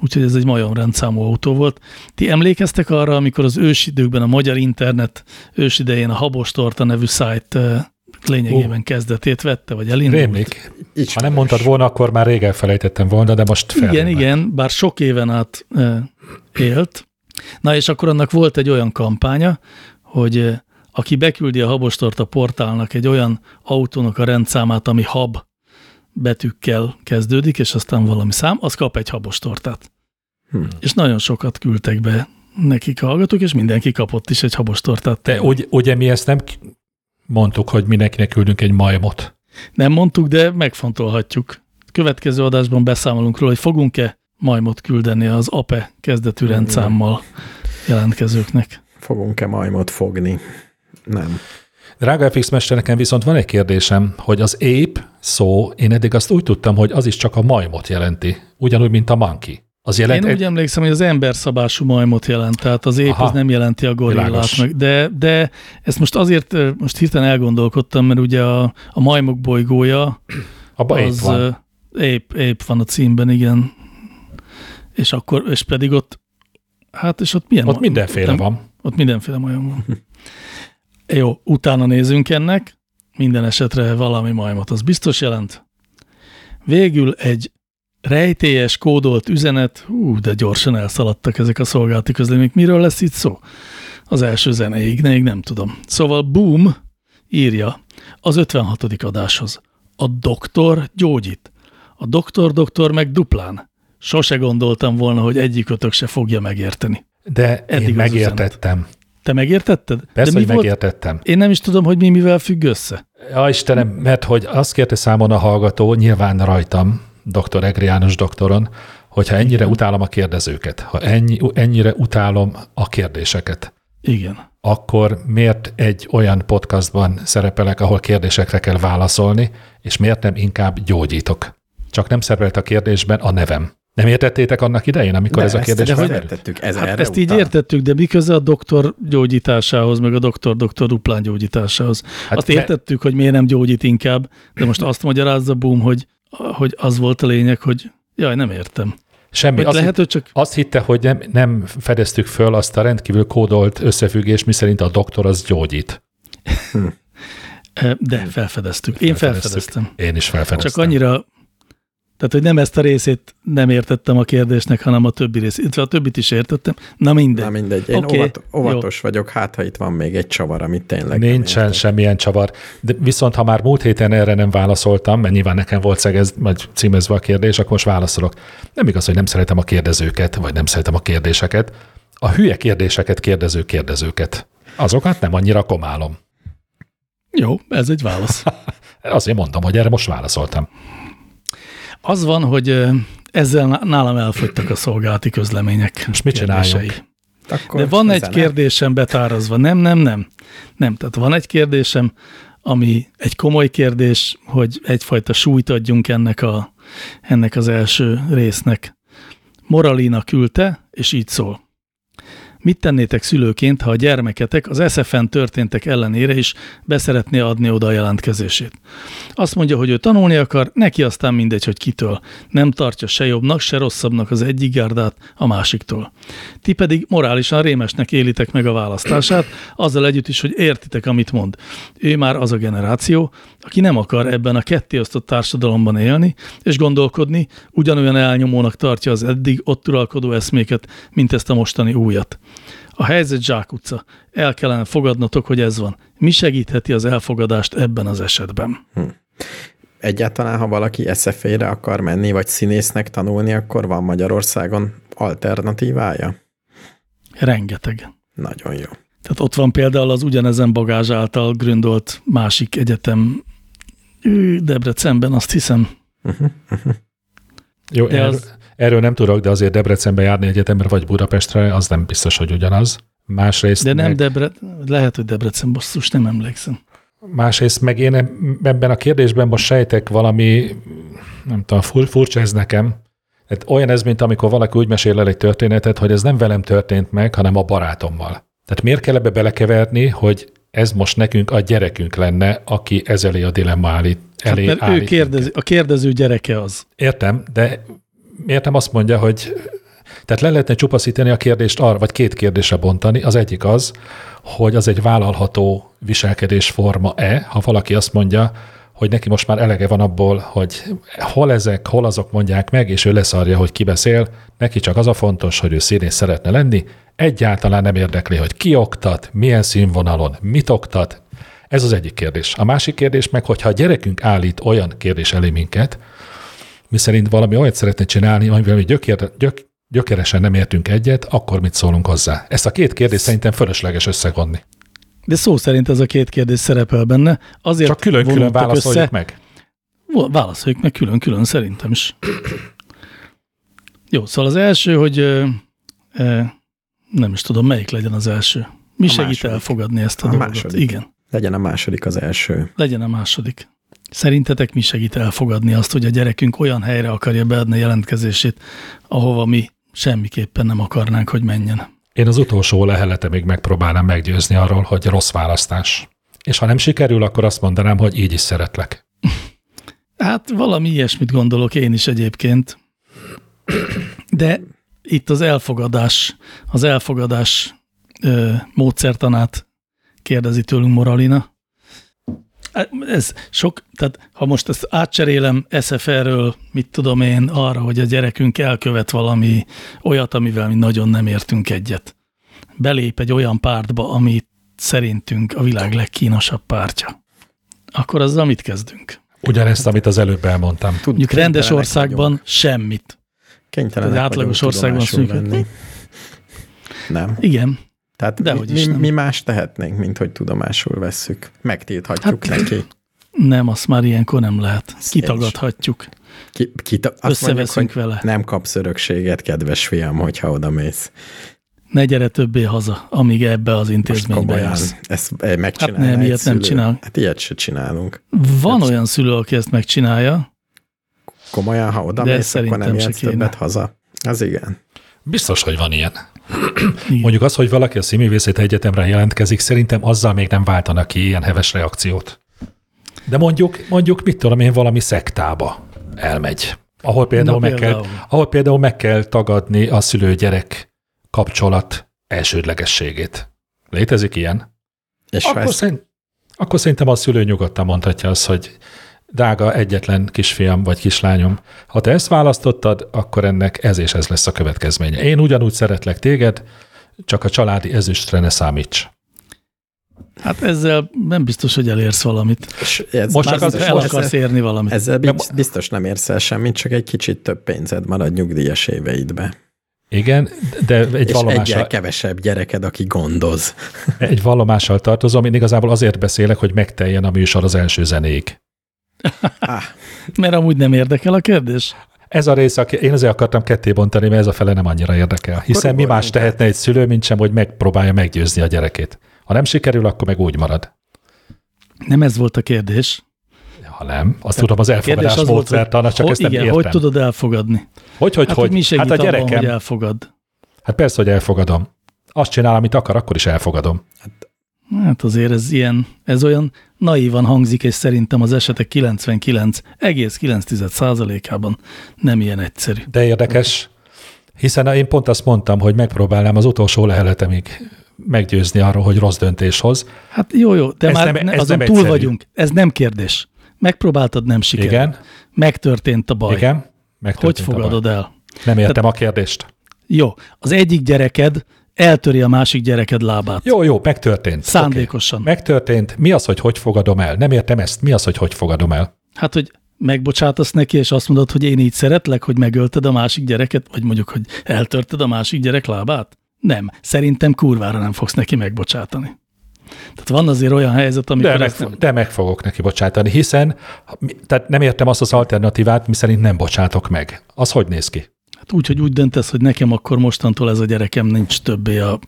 úgyhogy ez egy majom rendszámú autó volt. Ti emlékeztek arra, amikor az ősidőkben a magyar internet ősidején a Habostorta nevű szájt lényegében kezdetét vette, vagy elindult? Rémlik. Ha nem mondtad volna, akkor már rég elfelejtettem volna, de most Igen, felrémlek. igen, bár sok éven át élt. Na és akkor annak volt egy olyan kampánya, hogy aki beküldi a Habostorta portálnak egy olyan autónak a rendszámát, ami hab betűkkel kezdődik, és aztán valami szám, az kap egy habostortát. Hm. És nagyon sokat küldtek be nekik a hallgatók, és mindenki kapott is egy habostortát. De ugy, ugye mi ezt nem mondtuk, hogy mindenkinek küldünk egy majmot. Nem mondtuk, de megfontolhatjuk. Következő adásban beszámolunk róla, hogy fogunk-e majmot küldeni az APE kezdetű rendszámmal jelentkezőknek. fogunk-e majmot fogni? Nem. Drága FX Mester, nekem viszont van egy kérdésem, hogy az ape szó, én eddig azt úgy tudtam, hogy az is csak a majmot jelenti, ugyanúgy, mint a monkey. Az jelent Én egy... úgy emlékszem, hogy az emberszabású majmot jelent, tehát az ép Aha. az nem jelenti a gorillát meg. De, de ezt most azért, most hirtelen elgondolkodtam, mert ugye a, a majmok bolygója Abba az van. ö, ép, ép van a címben, igen. És akkor, és pedig ott, hát és ott milyen? Ott ma- mindenféle nem- van. Ott mindenféle majom van. Jó, utána nézünk ennek, minden esetre valami majmot, az biztos jelent. Végül egy rejtélyes, kódolt üzenet, hú, de gyorsan elszaladtak ezek a szolgálati közlemények. Miről lesz itt szó? Az első zenéig, még nem tudom. Szóval Boom írja az 56. adáshoz. A doktor gyógyít. A doktor-doktor meg duplán. Sose gondoltam volna, hogy egyikötök se fogja megérteni. De Eddig én megértettem. Te megértetted? Persze, De mi hogy volt? megértettem. Én nem is tudom, hogy mi mivel függ össze. Ja, Istenem, mert hogy azt kérte számon a hallgató, nyilván rajtam, dr. Egri János doktoron, hogyha ennyire utálom a kérdezőket, ha ennyi, ennyire utálom a kérdéseket, Igen. akkor miért egy olyan podcastban szerepelek, ahol kérdésekre kell válaszolni, és miért nem inkább gyógyítok? Csak nem szerepelt a kérdésben a nevem. Nem értettétek annak idején, amikor De ez a kérdés felmerült? Ez Hát ezt így utal? értettük, de mi köze a doktor gyógyításához, meg a doktor-doktor duplán gyógyításához? Hát azt értettük, hogy miért nem gyógyít inkább, de most azt magyarázza Boom, hogy, hogy az volt a lényeg, hogy jaj, nem értem. Semmi. Azt, lehet, hogy csak azt hitte, hogy nem, nem fedeztük föl azt a rendkívül kódolt összefüggés, miszerint a doktor az gyógyít. eh, de felfedeztük. Én felfedeztem. Én is felfedeztem. Csak annyira, tehát hogy nem ezt a részét nem értettem a kérdésnek, hanem a többi részét. Illetve a többit is értettem. Na mindegy. Na mindegy, én okay, óvat, jó. óvatos vagyok, hát ha itt van még egy csavar, amit tényleg nem Nincsen értek. semmilyen csavar. De viszont ha már múlt héten erre nem válaszoltam, mert nyilván nekem volt szegez, vagy címezve a kérdés, akkor most válaszolok. Nem igaz, hogy nem szeretem a kérdezőket, vagy nem szeretem a kérdéseket. A hülye kérdéseket kérdező kérdezőket. Azokat nem annyira komálom. Jó, ez egy válasz. Azért mondom, hogy erre most válaszoltam. Az van, hogy ezzel ná- nálam elfogytak a szolgálati közlemények. Most mit csináljunk? Akkor De van egy kérdésem betárazva. Nem, nem, nem. Nem, tehát van egy kérdésem, ami egy komoly kérdés, hogy egyfajta súlyt adjunk ennek, a, ennek az első résznek. Moralina küldte, és így szól. Mit tennétek szülőként, ha a gyermeketek az SFN történtek ellenére is beszeretné adni oda a jelentkezését? Azt mondja, hogy ő tanulni akar, neki aztán mindegy, hogy kitől. Nem tartja se jobbnak, se rosszabbnak az egyik gárdát a másiktól. Ti pedig morálisan rémesnek élitek meg a választását, azzal együtt is, hogy értitek, amit mond. Ő már az a generáció, aki nem akar ebben a kettéosztott társadalomban élni és gondolkodni, ugyanolyan elnyomónak tartja az eddig ott uralkodó eszméket, mint ezt a mostani újat. A helyzet zsákutca. El kellene fogadnotok, hogy ez van. Mi segítheti az elfogadást ebben az esetben? Egyáltalán, ha valaki SFA-re akar menni, vagy színésznek tanulni, akkor van Magyarországon alternatívája? Rengeteg. Nagyon jó. Tehát ott van például az ugyanezen bagázs által gründolt másik egyetem Debrecenben, azt hiszem. Jó, De erről, az- erről nem tudok, de azért Debrecenbe járni egyetemre vagy Budapestre, az nem biztos, hogy ugyanaz. Másrészt De nem meg, Debre, lehet, hogy Debrecen, basszus, nem emlékszem. Másrészt meg én ebben a kérdésben most sejtek valami, nem tudom, fur, furcsa ez nekem. Hát olyan ez, mint amikor valaki úgy mesél el egy történetet, hogy ez nem velem történt meg, hanem a barátommal. Tehát miért kell ebbe belekeverni, hogy ez most nekünk a gyerekünk lenne, aki ezzel a dilemma állít, elé hát, mert ő kérdezi, a kérdező gyereke az. Értem, de miért nem azt mondja, hogy tehát le lehetne csupaszítani a kérdést arra, vagy két kérdésre bontani. Az egyik az, hogy az egy vállalható viselkedésforma-e, ha valaki azt mondja, hogy neki most már elege van abból, hogy hol ezek, hol azok mondják meg, és ő leszarja, hogy ki beszél, neki csak az a fontos, hogy ő színész szeretne lenni, egyáltalán nem érdekli, hogy ki oktat, milyen színvonalon, mit oktat. Ez az egyik kérdés. A másik kérdés meg, hogyha a gyerekünk állít olyan kérdés elé minket, mi szerint valami olyat szeretne csinálni, amivel gyökér, gyök, gyökeresen nem értünk egyet, akkor mit szólunk hozzá? Ezt a két kérdést szerintem fölösleges összegonni. De szó szerint ez a két kérdés szerepel benne. Azért Csak külön-külön válaszoljuk össze. meg. Válaszoljuk meg külön-külön, szerintem is. Jó, szóval az első, hogy nem is tudom, melyik legyen az első. Mi a segít második. elfogadni ezt a, a dolgot? Második. Igen. Legyen a második az első. Legyen a második. Szerintetek mi segít elfogadni azt, hogy a gyerekünk olyan helyre akarja beadni jelentkezését, ahova mi semmiképpen nem akarnánk, hogy menjen? Én az utolsó lehelete még megpróbálnám meggyőzni arról, hogy rossz választás. És ha nem sikerül, akkor azt mondanám, hogy így is szeretlek. Hát valami ilyesmit gondolok én is egyébként. De itt az elfogadás, az elfogadás ö, módszertanát kérdezi tőlünk Moralina. Ez sok, tehát ha most ezt átcserélem SFR-ről, mit tudom én, arra, hogy a gyerekünk elkövet valami olyat, amivel mi nagyon nem értünk egyet. Belép egy olyan pártba, ami szerintünk a világ legkínosabb pártja. Akkor azzal mit kezdünk? Ugyanezt, amit az előbb elmondtam. Tud, Mondjuk rendes országban semmit. Kénytelenek Az átlagos országban szűk. Nem. Igen. Tehát De mi, mi, mi más tehetnénk, mint hogy tudomásul vesszük? Megtilthatjuk hát, neki. Nem, azt már ilyenkor nem lehet. Kitagadhatjuk. Ki, kita, Összeveszünk mondjuk, vele. Nem kapsz örökséget, kedves fiam, hogyha oda mész. Ne gyere többé haza, amíg ebbe az intézménybe jársz. Ezt megcsinálja hát nem, ilyet szülő. nem csinál. Hát ilyet se csinálunk. Van hát olyan szülő, aki ezt megcsinálja. Komolyan, ha oda mész, akkor nem jössz többet haza. Az igen. Biztos, hogy van ilyen. Mondjuk az, hogy valaki a színművészeti egyetemre jelentkezik, szerintem azzal még nem váltanak ki ilyen heves reakciót. De mondjuk, mondjuk mit tudom én, valami szektába elmegy, ahol például, Na, meg például. Kell, ahol például meg kell tagadni a szülő-gyerek kapcsolat elsődlegességét. Létezik ilyen? És akkor, szerint, akkor szerintem a szülő nyugodtan mondhatja azt, hogy drága egyetlen kisfiam vagy kislányom, ha te ezt választottad, akkor ennek ez és ez lesz a következménye. Én ugyanúgy szeretlek téged, csak a családi ezüstre ne számíts. Hát ezzel nem biztos, hogy elérsz valamit. Ez most csak az, el akarsz ezzel, érni valamit. Ezzel biztos nem érsz el semmit, csak egy kicsit több pénzed marad nyugdíjas éveidbe. Igen, de egy és vallomással... kevesebb gyereked, aki gondoz. Egy vallomással tartozom, én igazából azért beszélek, hogy megteljen a műsor az első zenéig. Ah. Mert amúgy nem érdekel a kérdés? Ez a rész, én azért akartam ketté bontani, mert ez a fele nem annyira érdekel. Hiszen mi más tehetne egy szülő, mint sem, hogy megpróbálja meggyőzni a gyerekét. Ha nem sikerül, akkor meg úgy marad. Nem ez volt a kérdés. Ha nem, azt Tehát tudom, az elfogadás az módszertana, csak ho, ezt nem igen, értem. hogy tudod elfogadni? Hogy, hogy, hát, hogy? Mi hát a gyerekem. Abban, hogy elfogad? Hát persze, hogy elfogadom. Azt csinál, amit akar, akkor is elfogadom. Hát Hát azért ez ilyen, ez olyan naívan hangzik, és szerintem az esetek 99,9%-ában nem ilyen egyszerű. De érdekes, hiszen én pont azt mondtam, hogy megpróbálnám az utolsó leheletemig meggyőzni arról, hogy rossz döntés hoz. Hát jó, jó, de ez már nem, ez azon nem túl egyszerű. vagyunk. Ez nem kérdés. Megpróbáltad, nem sikerült. Igen. Megtörtént a baj. Igen. Megtörtént hogy fogadod el? Nem értem Tehát, a kérdést. Jó, az egyik gyereked eltöri a másik gyereked lábát. Jó, jó, megtörtént. Szándékosan. Okay. Megtörtént. Mi az, hogy hogy fogadom el? Nem értem ezt. Mi az, hogy hogy fogadom el? Hát, hogy megbocsátasz neki, és azt mondod, hogy én így szeretlek, hogy megölted a másik gyereket, vagy mondjuk, hogy eltörted a másik gyerek lábát? Nem. Szerintem kurvára nem fogsz neki megbocsátani. Tehát van azért olyan helyzet, amikor... De, meg, nem... de meg fogok neki bocsátani, hiszen tehát nem értem azt az alternatívát, mi szerint nem bocsátok meg. Az hogy néz ki? Hát úgy, hogy úgy döntesz, hogy nekem akkor mostantól ez a gyerekem nincs többé a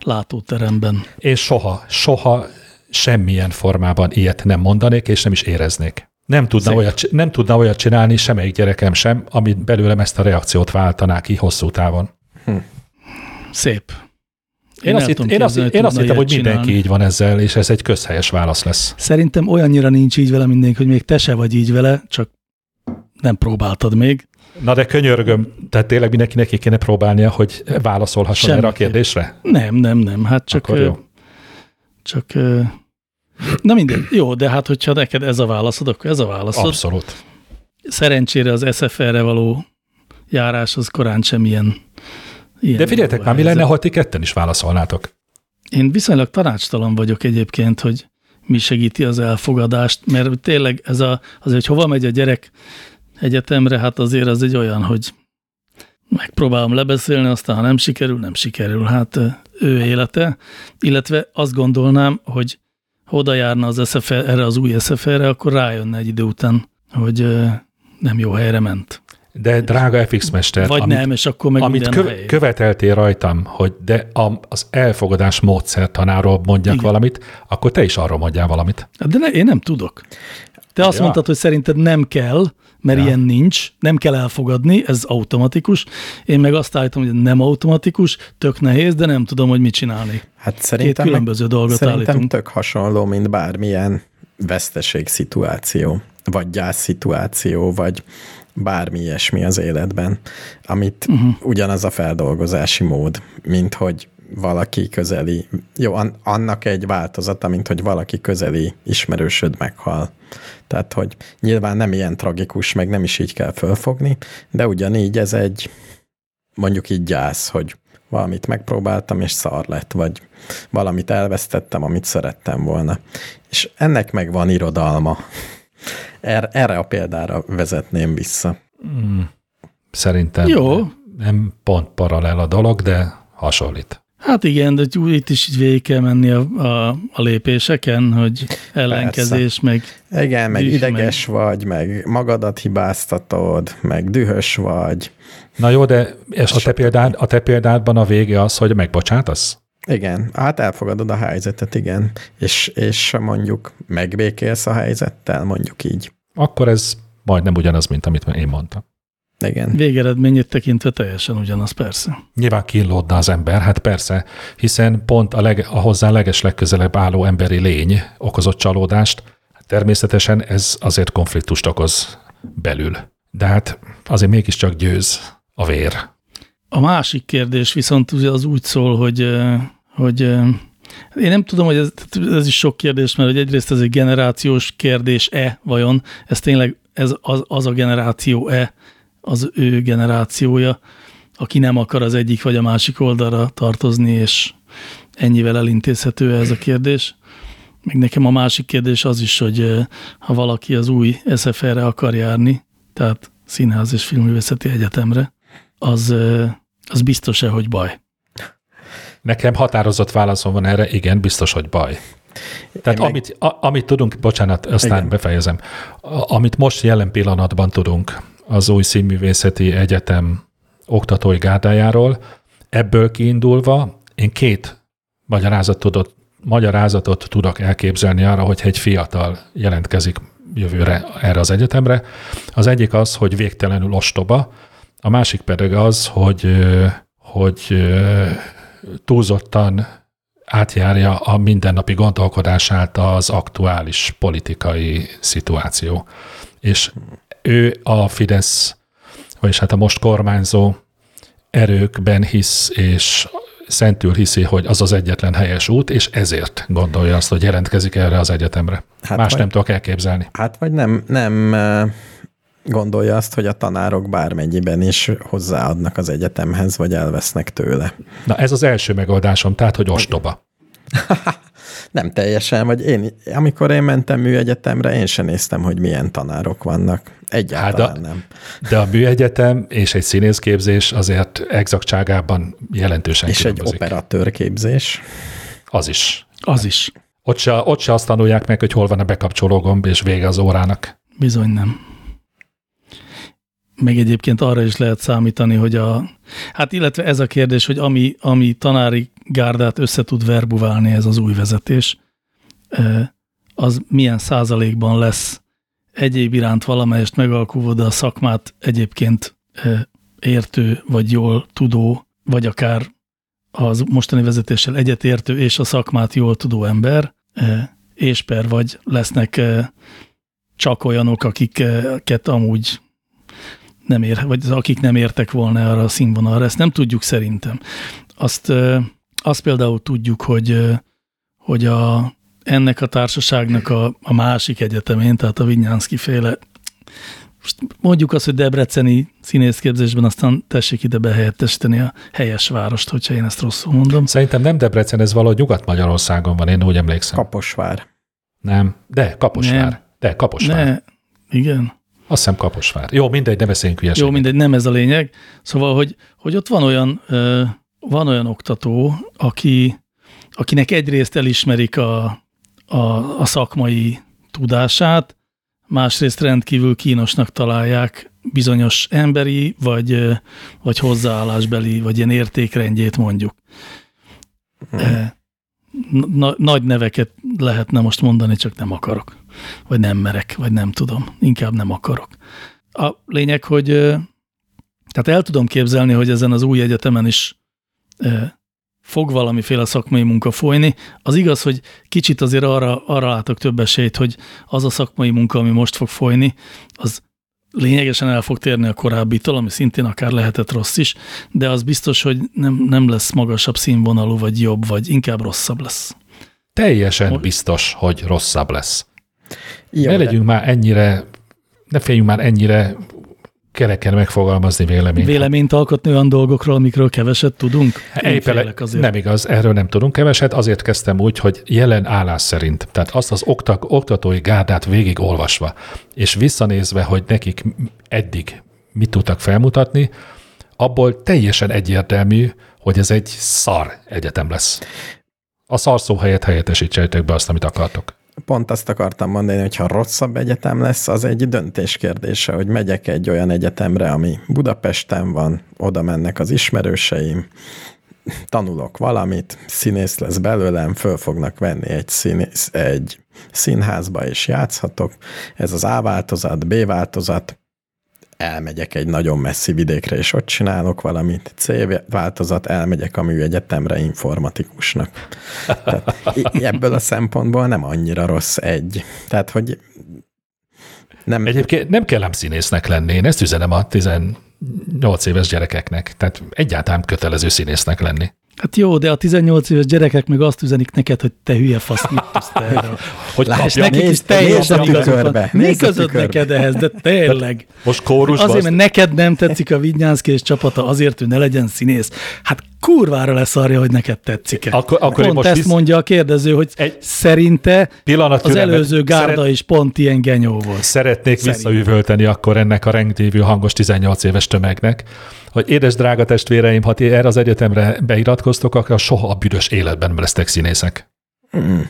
látóteremben. És soha, soha semmilyen formában ilyet nem mondanék, és nem is éreznék. Nem tudna, Szép. olyat, nem tudna olyat csinálni semmelyik gyerekem sem, amit belőlem ezt a reakciót váltaná ki hosszú távon. Szép. Én, azt, el hitt, én azt, én azt hittem, hogy mindenki csinálni. így van ezzel, és ez egy közhelyes válasz lesz. Szerintem olyannyira nincs így vele mindenki, hogy még te se vagy így vele, csak nem próbáltad még. Na de könyörgöm, tehát tényleg mindenkinek ki kéne próbálnia, hogy válaszolhasson erre a kérdésre? Nem, nem, nem. Hát csak... Akkor jó. Csak... Na mindegy. Jó, de hát hogyha neked ez a válaszod, akkor ez a válaszod. Abszolút. Szerencsére az SFR-re való járás az korán sem ilyen, ilyen De figyeljetek már, mi lenne, ha ti ketten is válaszolnátok? Én viszonylag tanácstalan vagyok egyébként, hogy mi segíti az elfogadást, mert tényleg ez a, azért, hogy hova megy a gyerek egyetemre, hát azért az egy olyan, hogy megpróbálom lebeszélni, aztán ha nem sikerül, nem sikerül. Hát ő élete, illetve azt gondolnám, hogy ha oda járna az SFR, erre az új SFR-re, akkor rájönne egy idő után, hogy nem jó helyre ment. De drága FX mester, Vagy amit, nem, és akkor meg amit kö, követeltél rajtam, hogy de a, az elfogadás módszertanáról mondjak Igen. valamit, akkor te is arról mondjál valamit. De ne, én nem tudok. Te azt Ja. mondtad, hogy szerinted nem kell, mert Ja. ilyen nincs, nem kell elfogadni, ez automatikus. Én meg azt állítom, hogy nem automatikus, tök nehéz, de nem tudom, hogy mit csinálni. Hát szerintem, Két különböző dolgot szerintem állítunk. tök hasonló, mint bármilyen veszteség szituáció, vagy gyász szituáció, vagy bármi ilyesmi az életben, amit uh-huh. ugyanaz a feldolgozási mód, mint hogy valaki közeli, jó, an- annak egy változata, mint hogy valaki közeli ismerősöd meghal. Tehát, hogy nyilván nem ilyen tragikus, meg nem is így kell fölfogni, de ugyanígy ez egy mondjuk így gyász, hogy valamit megpróbáltam, és szar lett, vagy valamit elvesztettem, amit szerettem volna. És ennek meg van irodalma. Er, erre a példára vezetném vissza. Szerintem Jó. nem pont paralel a dolog, de hasonlít. Hát igen, de úgy itt is így végig kell menni a, a, a lépéseken, hogy ellenkezés, meg Igen, meg Düh, ideges meg... vagy, meg magadat hibáztatod, meg dühös vagy. Na jó, de és a te, példád, a te példádban a vége az, hogy megbocsátasz? Igen, hát elfogadod a helyzetet, igen. És, és mondjuk megbékélsz a helyzettel, mondjuk így. Akkor ez majdnem ugyanaz, mint amit én mondtam. Igen. végeredményét tekintve teljesen ugyanaz, persze. Nyilván kínlódna az ember, hát persze, hiszen pont a, leg, a hozzá leges legközelebb álló emberi lény okozott csalódást. Természetesen ez azért konfliktust okoz belül. De hát azért mégiscsak győz a vér. A másik kérdés viszont az úgy szól, hogy, hogy én nem tudom, hogy ez, ez is sok kérdés, mert hogy egyrészt ez egy generációs kérdés-e vajon, ez tényleg ez az, az a generáció-e, az ő generációja, aki nem akar az egyik vagy a másik oldalra tartozni, és ennyivel elintézhető ez a kérdés. Még nekem a másik kérdés az is, hogy ö, ha valaki az új SFR-re akar járni, tehát Színház és Filmművészeti Egyetemre, az, ö, az biztos-e, hogy baj? Nekem határozott válaszom van erre, igen, biztos, hogy baj. Tehát meg- amit, a, amit tudunk, bocsánat, aztán Igen. befejezem. A, amit most jelen pillanatban tudunk az új színművészeti egyetem oktatói gárdájáról, ebből kiindulva én két magyarázatot, magyarázatot tudok elképzelni arra, hogyha egy fiatal jelentkezik jövőre erre az egyetemre. Az egyik az, hogy végtelenül ostoba, a másik pedig az, hogy, hogy túlzottan átjárja a mindennapi gondolkodását az aktuális politikai szituáció. És ő a Fidesz, vagyis hát a most kormányzó erőkben hisz, és szentül hiszi, hogy az az egyetlen helyes út, és ezért gondolja azt, hogy jelentkezik erre az egyetemre. Hát Más vagy- nem tudok elképzelni. Hát vagy nem, nem gondolja azt, hogy a tanárok bármennyiben is hozzáadnak az egyetemhez, vagy elvesznek tőle. Na ez az első megoldásom, tehát, hogy ostoba. Nem teljesen, vagy én, amikor én mentem műegyetemre, én sem néztem, hogy milyen tanárok vannak. Egyáltalán Hát a- nem. De a műegyetem és egy színészképzés azért exaktságában jelentősen És egy különbözik. operatőrképzés. Az is. Az is. Ott se, ott se azt tanulják meg, hogy hol van a bekapcsoló gomb, és vége az órának. Bizony nem. Még egyébként arra is lehet számítani, hogy a... Hát illetve ez a kérdés, hogy ami, ami tanári gárdát össze tud verbuválni ez az új vezetés, az milyen százalékban lesz egyéb iránt valamelyest megalkulva, de a szakmát egyébként értő, vagy jól tudó, vagy akár az mostani vezetéssel egyetértő és a szakmát jól tudó ember, és per vagy lesznek csak olyanok, akiket amúgy nem ér, vagy akik nem értek volna arra a színvonalra. Ezt nem tudjuk szerintem. Azt, azt például tudjuk, hogy, hogy a, ennek a társaságnak a, a másik egyetemén, tehát a Vinyánszki féle, most mondjuk azt, hogy debreceni színészképzésben, aztán tessék ide behelyettesíteni a helyes várost, hogyha én ezt rosszul mondom. Szerintem nem Debrecen, ez valahogy Nyugat-Magyarországon van, én úgy emlékszem. Kaposvár. Nem, de Kaposvár. Nem. De Kaposvár. Ne, igen. Azt hiszem Kaposvár. Jó, mindegy, ne beszéljünk hülyeséget. Jó, mindegy, nem ez a lényeg. Szóval, hogy, hogy ott van olyan, ö, van olyan oktató, aki, akinek egyrészt elismerik a, a, a szakmai tudását, másrészt rendkívül kínosnak találják bizonyos emberi, vagy, vagy hozzáállásbeli, vagy ilyen értékrendjét mondjuk. Hmm. Na, nagy neveket lehetne most mondani, csak nem akarok. Vagy nem merek, vagy nem tudom. Inkább nem akarok. A lényeg, hogy tehát el tudom képzelni, hogy ezen az új egyetemen is fog valamiféle szakmai munka folyni. Az igaz, hogy kicsit azért arra, arra látok több esélyt, hogy az a szakmai munka, ami most fog folyni, az lényegesen el fog térni a korábbitól, ami szintén akár lehetett rossz is, de az biztos, hogy nem, nem lesz magasabb színvonalú, vagy jobb, vagy inkább rosszabb lesz. Teljesen most... biztos, hogy rosszabb lesz. Jó, ne legyünk de... már ennyire, ne féljünk már ennyire kereken megfogalmazni véleményt. Véleményt alkotni olyan dolgokról, amikről keveset tudunk? Éppen. Nem igaz, erről nem tudunk keveset, azért kezdtem úgy, hogy jelen állás szerint, tehát azt az oktak, oktatói gárdát végig olvasva, és visszanézve, hogy nekik eddig mit tudtak felmutatni, abból teljesen egyértelmű, hogy ez egy szar egyetem lesz. A szar szó helyett helyettesítsétek be azt, amit akartok pont azt akartam mondani, hogy ha rosszabb egyetem lesz, az egy döntés kérdése, hogy megyek egy olyan egyetemre, ami Budapesten van, oda mennek az ismerőseim, tanulok valamit, színész lesz belőlem, föl fognak venni egy, színész, egy színházba, és játszhatok. Ez az A változat, B változat, elmegyek egy nagyon messzi vidékre, és ott csinálok valamit. C változat, elmegyek a műegyetemre informatikusnak. Tehát ebből a szempontból nem annyira rossz egy. Tehát, hogy nem... Egyébként nem kell ám színésznek lenni. Én ezt üzenem a 18 éves gyerekeknek. Tehát egyáltalán kötelező színésznek lenni. Hát jó, de a 18 éves gyerekek meg azt üzenik neked, hogy te hülye fasz, mit tudsz te erről. hogy Láss, nekik is teljesen igazad Mi között neked ehhez, de tényleg. Most kórusban. Azért, mert neked nem tetszik a Vidnyánszki és csapata, azért, hogy ne legyen színész. Hát kurvára lesz arra, hogy neked tetszik -e. Akkor, akkor pont most ezt visz... mondja a kérdező, hogy egy szerinte pillanat az előző gárda szeret... is pont ilyen genyó volt. Szeretnék Szerint. visszaüvölteni akkor ennek a rendkívül hangos 18 éves tömegnek, hogy édes drága testvéreim, ha ti erre az egyetemre beiratkoztok, akkor soha a büdös életben lesztek színészek. Mm.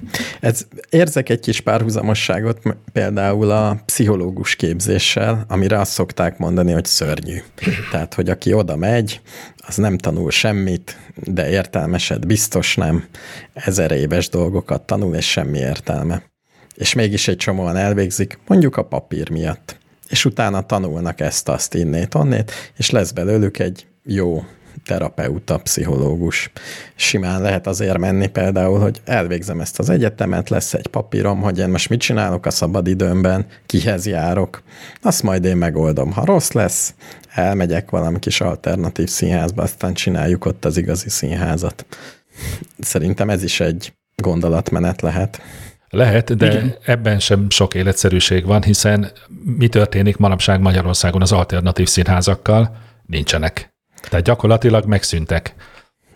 Ez, érzek egy kis párhuzamosságot például a pszichológus képzéssel, amire azt szokták mondani, hogy szörnyű. Tehát, hogy aki oda megy, az nem tanul semmit, de értelmeset biztos nem, ezer éves dolgokat tanul, és semmi értelme. És mégis egy csomóan elvégzik, mondjuk a papír miatt. És utána tanulnak ezt, azt, innét, onnét, és lesz belőlük egy jó terapeuta, pszichológus. Simán lehet azért menni például, hogy elvégzem ezt az egyetemet, lesz egy papírom, hogy én most mit csinálok a szabadidőmben, kihez járok. Azt majd én megoldom. Ha rossz lesz, elmegyek valami kis alternatív színházba, aztán csináljuk ott az igazi színházat. Szerintem ez is egy gondolatmenet lehet. Lehet, de Igen. ebben sem sok életszerűség van, hiszen mi történik manapság Magyarországon az alternatív színházakkal? Nincsenek. Tehát gyakorlatilag megszűntek.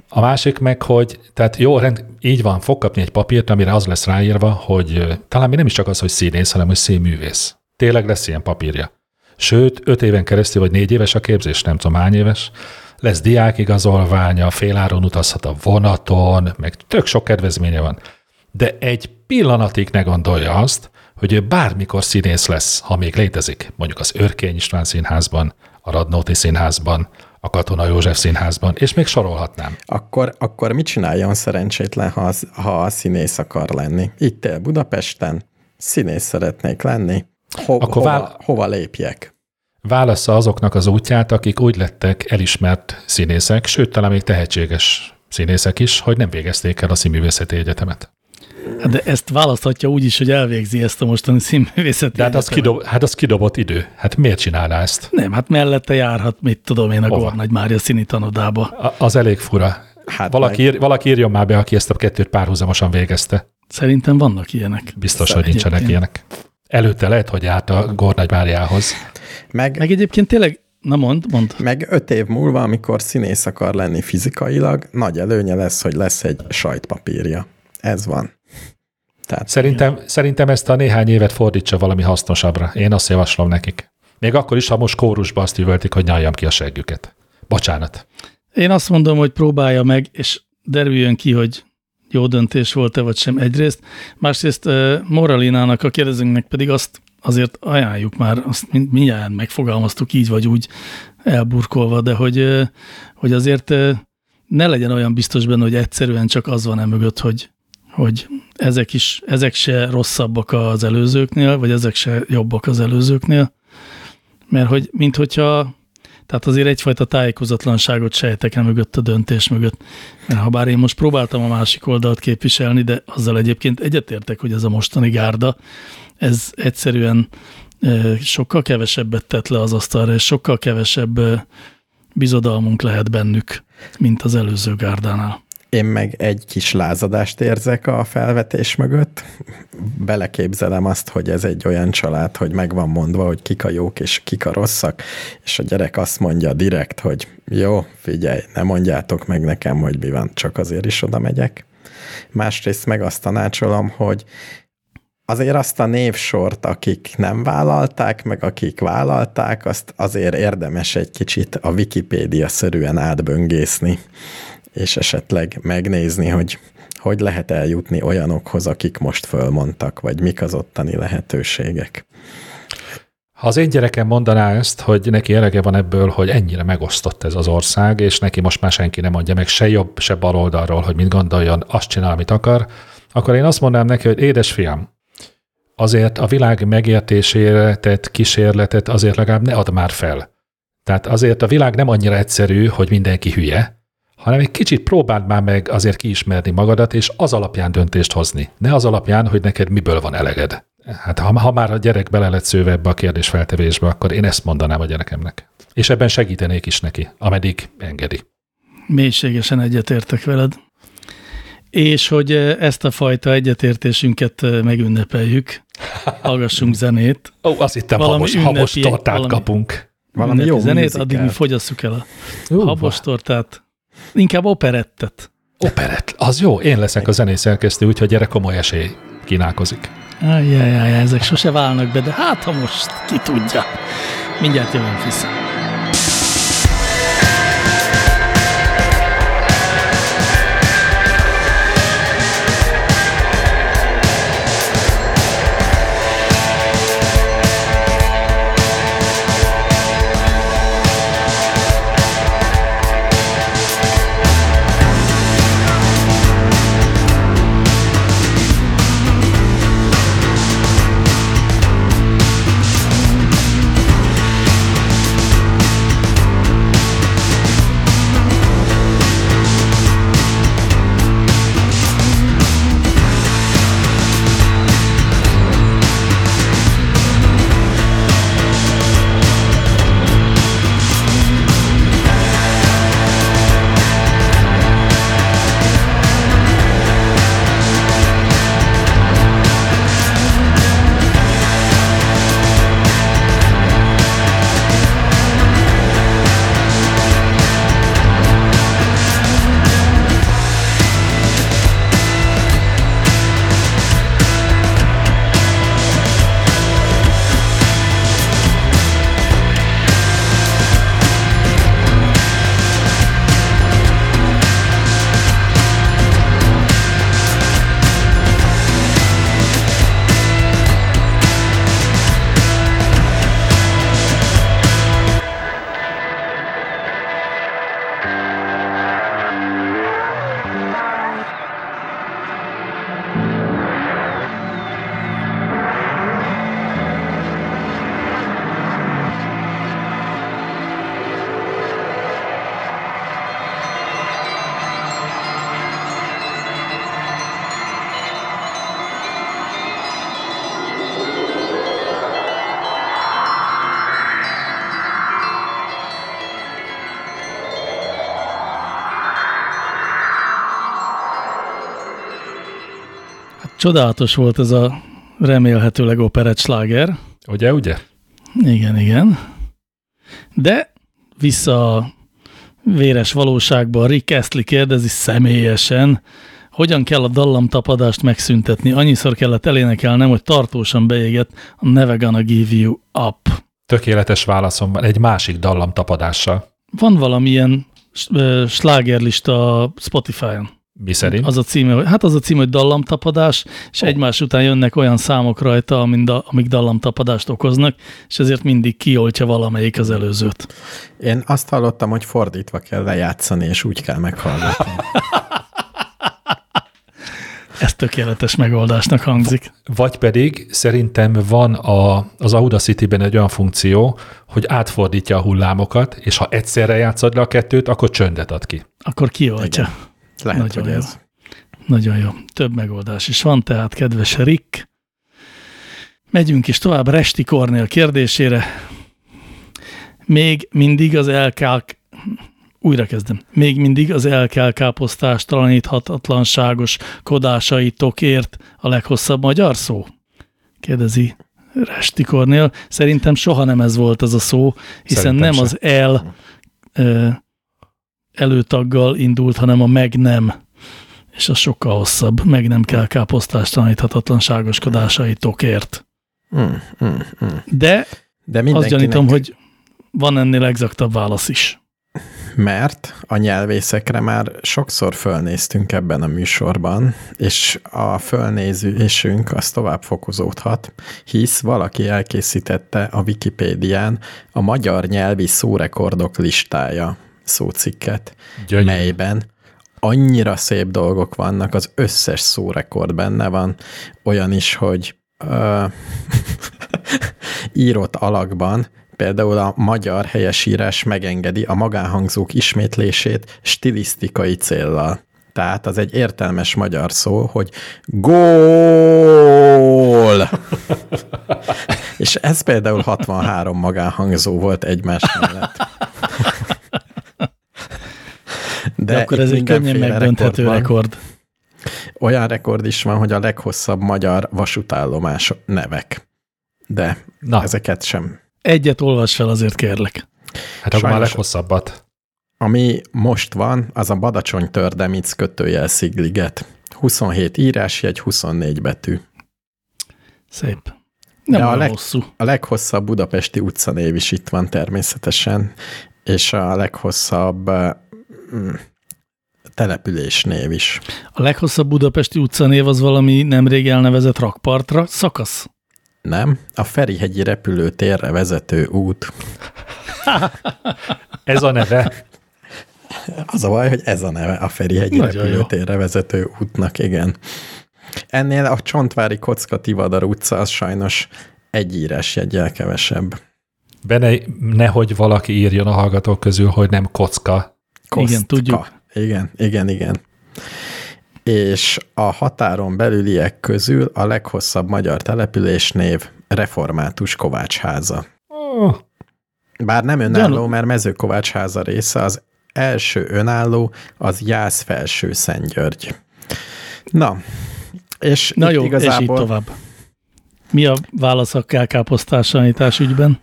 A másik meg, hogy tehát jó, rend, így van, fog kapni egy papírt, amire az lesz ráírva, hogy talán mi nem is csak az, hogy színész, hanem hogy színművész. Tényleg lesz ilyen papírja. Sőt, öt éven keresztül, vagy négy éves a képzés, nem tudom hány éves, lesz diákigazolványa, féláron utazhat a vonaton, meg tök sok kedvezménye van. De egy pillanatig ne gondolja azt, hogy ő bármikor színész lesz, ha még létezik, mondjuk az Örkény István Színházban, a Radnóti Színházban, a Katona József Színházban, és még sorolhatnám. Akkor, akkor mit csináljon szerencsétlen, ha, az, ha a színész akar lenni? Itt él Budapesten, színész szeretnék lenni, Ho, Akkor hova, vál- hova lépjek? Válassza azoknak az útját, akik úgy lettek elismert színészek, sőt, talán még tehetséges színészek is, hogy nem végezték el a Színművészeti Egyetemet. Hát de ezt választhatja úgy is, hogy elvégzi ezt a mostani színművészeti De hát az, kidob, hát az kidobott idő. Hát miért csinálná ezt? Nem, hát mellette járhat, mit tudom én, a? Gornagy Mária színi tanodába. A- Az elég fura. Hát Valaki, ír, valaki írjon már be, aki ezt a kettőt párhuzamosan végezte. Szerintem vannak ilyenek. Biztos, Szóval hogy nincsenek egyébként. ilyenek. Előtte lehet, hogy járt a Gornagy Máriához. Meg, Meg egyébként tényleg, na mond, mond. meg öt év múlva, amikor színész akar lenni fizikailag, nagy előnye lesz, hogy lesz egy sajtpapírja. Ez van. Tehát Szerintem, szerintem ezt a néhány évet fordítsa valami hasznosabbra. Én azt javaslom nekik. Még akkor is, ha most kórusba azt üvöltik, hogy nyaljam ki a seggüket. Bocsánat. Én azt mondom, hogy próbálja meg, és derüljön ki, hogy jó döntés volt-e vagy sem egyrészt. Másrészt Moralinának, a kérdezőnknek pedig azt azért ajánljuk már, azt mind- mindjárt megfogalmaztuk így vagy úgy elburkolva, de hogy, hogy azért ne legyen olyan biztos benne, hogy egyszerűen csak az van e mögött, hogy, hogy ezek, is, ezek se rosszabbak az előzőknél, vagy ezek se jobbak az előzőknél, mert hogy mint hogyha tehát azért egyfajta tájékozatlanságot sejtek el mögött a döntés mögött. Mert ha bár én most próbáltam a másik oldalt képviselni, de azzal egyébként egyetértek, hogy ez a mostani gárda, ez egyszerűen sokkal kevesebbet tett le az asztalra, és sokkal kevesebb bizodalmunk lehet bennük, mint az előző gárdánál. Én meg egy kis lázadást érzek a felvetés mögött. Beleképzelem azt, hogy ez egy olyan család, hogy meg van mondva, hogy kik a jók és kik a rosszak, és a gyerek azt mondja direkt, hogy jó, figyelj, ne mondjátok meg nekem, hogy mi van, csak azért is oda megyek. Másrészt meg azt tanácsolom, hogy azért azt a névsort, akik nem vállalták, meg akik vállalták, azt azért érdemes egy kicsit a Wikipédia-szerűen átböngészni, és esetleg megnézni, hogy hogy lehet eljutni olyanokhoz, akik most fölmondtak, vagy mik az ottani lehetőségek. Ha az én gyerekem mondaná ezt, hogy neki elege van ebből, hogy ennyire megosztott ez az ország, és neki most már senki nem mondja meg se jobb, se bal oldalról, hogy mit gondoljon, azt csinál, amit akar, akkor én azt mondanám neki, hogy édes fiam, azért a világ megértésére tett kísérletet azért legalább ne add már fel. Tehát azért a világ nem annyira egyszerű, hogy mindenki hülye, hanem egy kicsit próbáld már meg azért kiismerni magadat, és az alapján döntést hozni. Ne az alapján, hogy neked miből van eleged. Hát ha, ha már a gyerek bele lett szőve ebbe a kérdésfeltevésbe, akkor én ezt mondanám a gyerekemnek. És ebben segítenék is neki, ameddig engedi. Mélységesen egyetértek veled. És hogy eh, ezt a fajta egyetértésünket eh, megünnepeljük, hallgassunk zenét. Ó, azt hittem, Valami habos, habos ünnepi- tortát valami- kapunk. Valami jó zenét, musicalt. addig mi fogyasszuk el a Ú, habos tortát. Inkább operettet. Operett, az jó, én leszek a zenészerkesztő, úgyhogy gyere komoly esély kínálkozik. Ajjajjaj, ezek sose válnak be, de hát ha most ki tudja. Mindjárt jövünk vissza. Csodálatos volt ez a remélhetőleg operett sláger. Ugye, ugye? Igen, igen. De vissza a véres valóságba Rick Astley kérdezi személyesen, hogyan kell a dallamtapadást megszüntetni. Annyiszor kellett elénekelnem, hogy tartósan beégett a Never Gonna Give You Up. Tökéletes válaszom van egy másik dallam tapadással. Van valamilyen slágerlista Spotify-on. Mi szerint? Az a címe, hogy, hát az a címe, hogy dallamtapadás, és oh. egymás után jönnek olyan számok rajta, amik, da, amik dallamtapadást okoznak, és ezért mindig kioltja valamelyik az előzőt. Én azt hallottam, hogy fordítva kell lejátszani, és úgy kell meghallgatni. Ez tökéletes megoldásnak hangzik. Vagy pedig szerintem van a, az Audacity-ben egy olyan funkció, hogy átfordítja a hullámokat, és ha egyszerre játszod le a kettőt, akkor csöndet ad ki. Akkor kioltja. Igen. Lehet, Nagyon hogy jó. ez. Nagyon jó. Több megoldás is van, tehát kedves Rick. Megyünk is tovább Resti Kornél kérdésére. Még mindig az elkák... Újra kezdem. Még mindig az elkelkáposztás talaníthatatlanságos kodásaitokért a leghosszabb magyar szó? Kérdezi Resti Kornél. Szerintem soha nem ez volt az a szó, hiszen Szerintem nem se. az el előtaggal indult, hanem a meg nem. És az sokkal hosszabb. Meg nem kell káposztás taníthatatlánságoskodásaitokért. Mm, mm, mm. De De azt gyanítom, hogy van ennél exaktabb válasz is. mert a nyelvészekre már sokszor fölnéztünk ebben a műsorban, és a fölnézésünk az tovább fokozódhat, hisz valaki elkészítette a Wikipédián a magyar nyelvi szórekordok listája szócikket, Gyönyörű. melyben annyira szép dolgok vannak, az összes szórekord benne van, olyan is, hogy ö, írott alakban például a magyar helyesírás megengedi a magánhangzók ismétlését stilisztikai céllal. Tehát az egy értelmes magyar szó, hogy gól! És ez például 63 magánhangzó volt egymás mellett. De, De akkor ez egy könnyen megdönthető van. rekord. Olyan rekord is van, hogy a leghosszabb magyar vasútállomás nevek. De Na. Ezeket sem. Egyet olvas fel azért kérlek. Hát akkor már leghosszabbat. Ami most van, az a Badacsony Tördemic kötőjel Szigliget. 27 írásjegy, 24 betű. Szép. Nem De a leg- hosszú. A leghosszabb budapesti utcanév is itt van természetesen, és a leghosszabb mm, településnév is. A leghosszabb budapesti utcanév az valami nemrég elnevezett rakpartra szakasz. Nem? A Ferihegyi repülőtérre vezető út. Ez a neve. Az a baj, hogy ez a neve a Ferihegyi Nagyon jó. repülőtérre vezető útnak, igen. Ennél a Csontvári Kocka Tivadar utca az sajnos egy írás jegyel kevesebb. Benne nehogy valaki írjon a hallgatók közül, hogy nem kocka. Igen, tudjuk. Igen, igen, igen. És a határon belüliek közül a leghosszabb magyar településnév Református Kovácsháza. Oh, Bár nem önálló, Gyanú- mert Mezőkovácsháza része, az első önálló, az Jász Felső Szentgyörgy. Na, és Na jó, és így igazából tovább. Mi a válasz a kákáposztásanítás ügyben?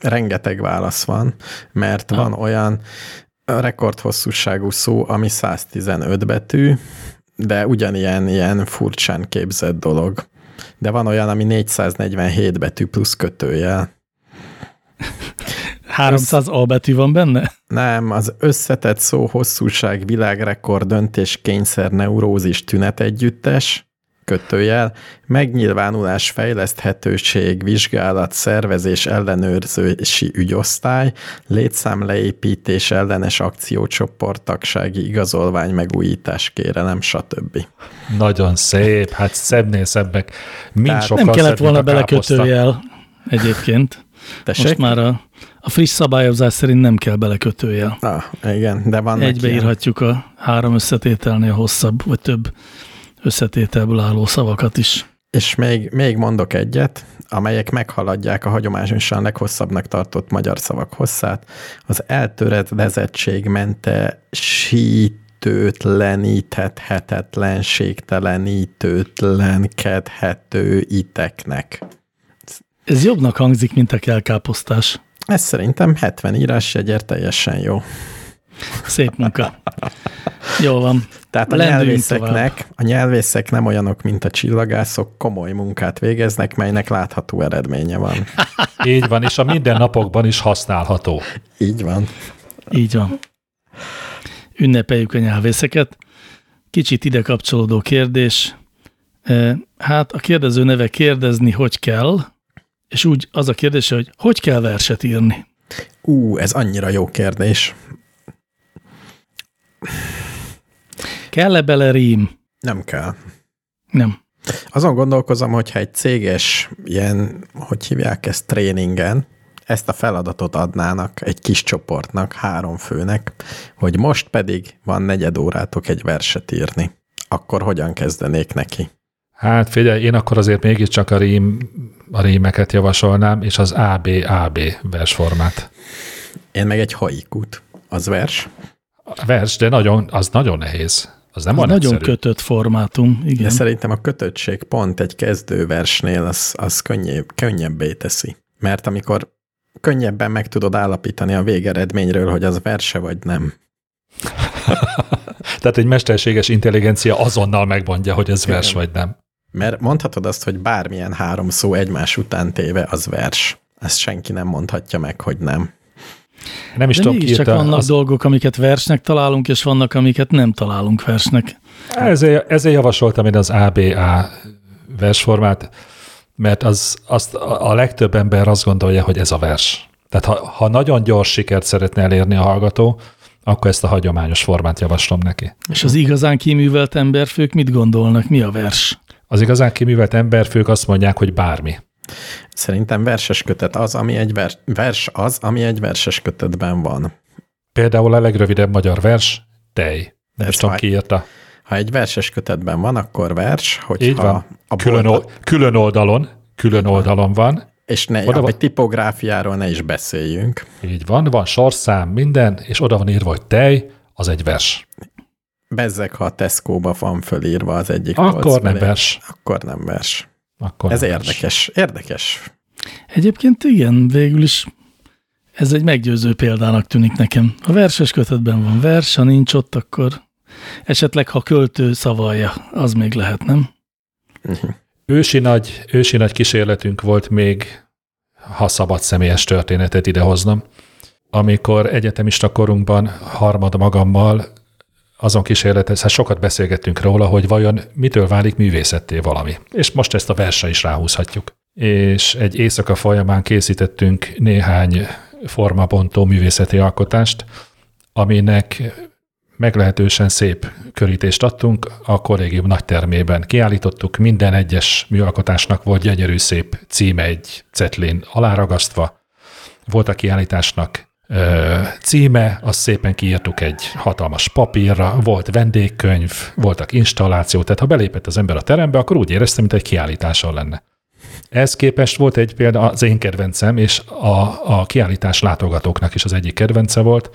rengeteg válasz van, mert Ha. van olyan rekordhosszúságú szó, ami 115 betű, de ugyanilyen ilyen furcsán képzett dolog. De van olyan, ami 447 betű plusz kötőjel. 300 A betű van benne? Nem, az összetett szó hosszúság világrekord döntés kényszer neurózis tünet együttes, kötőjel, megnyilvánulás fejleszthetőség, vizsgálat, szervezés, ellenőrzési ügyosztály, létszámleépítés, ellenes akciócsoport, tagsági igazolvány, megújítás, kérelem, stb. nagyon szép, hát szebbnél szebbek. Mind Tehát sokkal Nem kellett volna belekötőjel egyébként. Tessék? Most már a, a friss szabályozás szerint nem kell belekötőjel. Ah, igen, de ilyen. Egybeírhatjuk a három összetételnél hosszabb, vagy több összetételből álló szavakat is. És még, még mondok egyet, amelyek meghaladják a hagyományosan leghosszabbnak tartott magyar szavak hosszát. Az eltöredezettség mentesítő lehetetlenségtelenítőtlenkedhető iteknek. Ez jobbnak hangzik, mint a kelkáposztás. Ez szerintem 70 írásjegyért teljesen jó. Szép munka. Jó van. Tehát a Lendüljünk nyelvészeknek, tovább. a nyelvészek nem olyanok, mint a csillagászok, komoly munkát végeznek, melynek látható eredménye van. Így van, és a mindennapokban is használható. Így van. Így van. Ünnepeljük a nyelvészeket. Kicsit ide kapcsolódó kérdés. E, Hát a kérdező neve kérdezni, hogy kell, és úgy az a kérdés, hogy hogy kell verset írni. Ú, ez annyira jó kérdés. Kell-e bele rím? Nem kell. Nem. Azon gondolkozom, hogyha egy céges ilyen, hogy hívják ezt, tréningen, ezt a feladatot adnának egy kis csoportnak, három főnek, hogy most pedig van negyed órátok egy verset írni. Akkor hogyan kezdenék neki? Hát figyelj, én akkor azért mégiscsak a, rím, a rímeket javasolnám, és az AB-AB versformát. Én meg egy haikut. Az vers? A vers, de nagyon, az nagyon nehéz. Az nem Az van nagyon egyszerű. kötött formátum, De igen. szerintem a kötöttség pont egy kezdőversnél az, az könnyebb, könnyebbé teszi. Mert amikor könnyebben meg tudod állapítani a végeredményről, hogy az verse vagy nem. Tehát egy mesterséges intelligencia azonnal megmondja, hogy ez vers Igen. vagy nem. Mert mondhatod azt, hogy bármilyen három szó egymás után téve, az vers. Ezt senki nem mondhatja meg, hogy nem. Nem is De tudom, ki írta. vannak Az, dolgok, amiket versnek találunk, és vannak, amiket nem találunk versnek. ezért, ezért javasoltam én az ABA versformát, mert az, azt a a legtöbb ember azt gondolja, hogy ez a vers. Tehát ha, ha nagyon gyors sikert szeretne elérni a hallgató, akkor ezt a hagyományos formát javaslom neki. És az igazán kiművelt emberfők mit gondolnak? Mi a vers? Az igazán kiművelt emberfők azt mondják, hogy bármi. Szerintem verses kötet az, ami egy vers, vers az, ami egy verses kötetben van. Például a legrövidebb magyar vers, tej. Nem is tudom, ki írta. Ha egy verses kötetben van, akkor vers, hogyha Így van. a Külön, boltot, ol, külön oldalon, külön oldalon van. és ne, Oda van- tipográfiáról ne is beszéljünk. Így van, van sorszám, minden, és oda van írva, hogy tej, az egy vers. Bezzeg, ha a Tesco-ba van fölírva az egyik Akkor nem vers. Akkor nem vers. Akkor Ez nem vers. érdekes, érdekes. Egyébként igen, végül is ez egy meggyőző példának tűnik nekem. A verses kötetben van vers, ha nincs ott, akkor esetleg, ha költő szavalja, az még lehet, nem? Ősi nagy, ősi nagy kísérletünk volt még, ha szabad személyes történetet idehoznom, amikor egyetemista korunkban harmad magammal azon kísérletez, hát sokat beszélgettünk róla, hogy vajon mitől válik művészetté valami. És most ezt a versre is ráhúzhatjuk. És egy éjszaka folyamán készítettünk néhány formabontó művészeti alkotást, aminek meglehetősen szép körítést adtunk, a kollégium nagy termében kiállítottuk, minden egyes műalkotásnak volt gyönyörű szép címe egy cetlén aláragasztva, volt a kiállításnak címe, azt szépen kiírtuk egy hatalmas papírra, volt vendégkönyv, voltak installáció, tehát ha belépett az ember a terembe, akkor úgy érezte, mint egy kiállításon lenne. Ez képest volt egy példa, az én kedvencem, és a, a kiállítás látogatóknak is az egyik kedvence volt,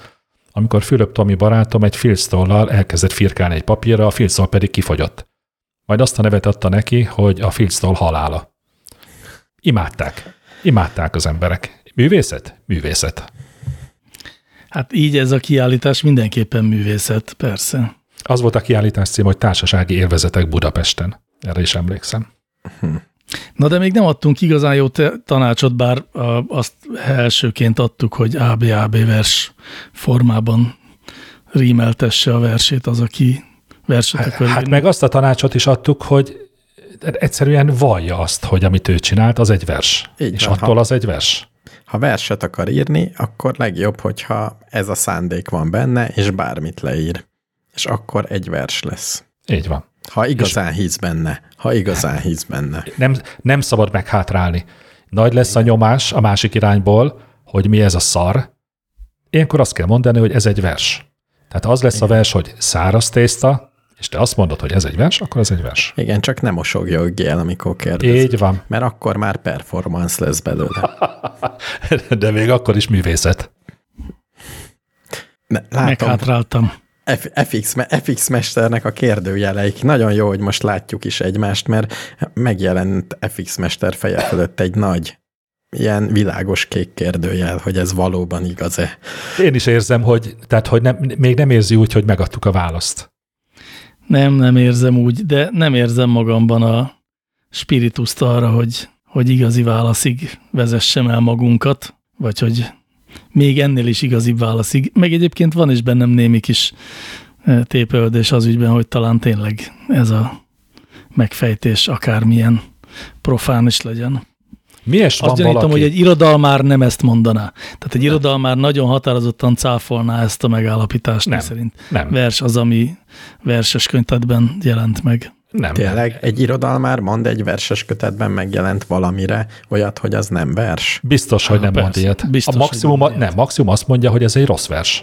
amikor Fülöp Tomi barátom egy filctollal elkezdett firkálni egy papírra, a filctoll pedig kifogyott. Majd azt a nevet adta neki, hogy a filctoll halála. Imádták. Imádták az emberek. Művészet? Művészet. Hát így ez a kiállítás mindenképpen művészet, persze. Az volt a kiállítás cím, hogy Társasági élvezetek Budapesten. Erre is emlékszem. Na de még nem adtunk igazán jó tanácsot, bár azt elsőként adtuk, hogy ABAB vers formában rímeltesse a versét az, aki verset akar Hát írni. meg azt a tanácsot is adtuk, hogy egyszerűen vallja azt, hogy amit ő csinált, az egy vers. Így és van, attól ha- az egy vers. Ha verset akar írni, akkor legjobb, hogyha ez a szándék van benne, és bármit leír. És akkor egy vers lesz. Így van. Ha igazán hisz benne. Ha igazán hisz benne. Nem, nem szabad meghátrálni. Nagy lesz a nyomás a másik irányból, hogy mi ez a szar. Ilyenkor azt kell mondani, hogy ez egy vers. Tehát az lesz a vers, hogy száraz tészta, és te azt mondod, hogy ez egy vers, akkor ez egy vers. Igen, csak nem mosogjogj amikor kérdezik. Így van. Mert akkor már performance lesz belőle. De még akkor is művészet. Ne, látom, Meghátráltam. FX, FX mesternek a kérdőjeleik. Nagyon jó, hogy most látjuk is egymást, mert megjelent FX mester feje fölött egy nagy, ilyen világos kék kérdőjel, hogy ez valóban igaz-e. Én is érzem, hogy, tehát, hogy nem, még nem érzi úgy, hogy megadtuk a választ. Nem, nem érzem úgy, de nem érzem magamban a spirituszt arra, hogy, hogy igazi válaszig vezessem el magunkat, vagy hogy még ennél is igazi válaszig. Meg egyébként van is bennem némi kis eh, tépőldés az ügyben, hogy talán tényleg ez a megfejtés akármilyen profán is legyen. Miért van Azt gyanítom, valaki? hogy egy irodalmár nem ezt mondaná. Tehát egy irodalmár nagyon határozottan cáfolná ezt a megállapítást, Nem. szerint Nem. vers az, ami verses könyvtetben jelent meg. Nem. Tényleg egy irodalmár mond egy verses kötetben megjelent valamire olyat, hogy az nem vers. Biztos, hogy nem mond persze. ilyet. Biztos, a hogy maximum, nem mond nem, maximum azt mondja, hogy ez egy rossz vers.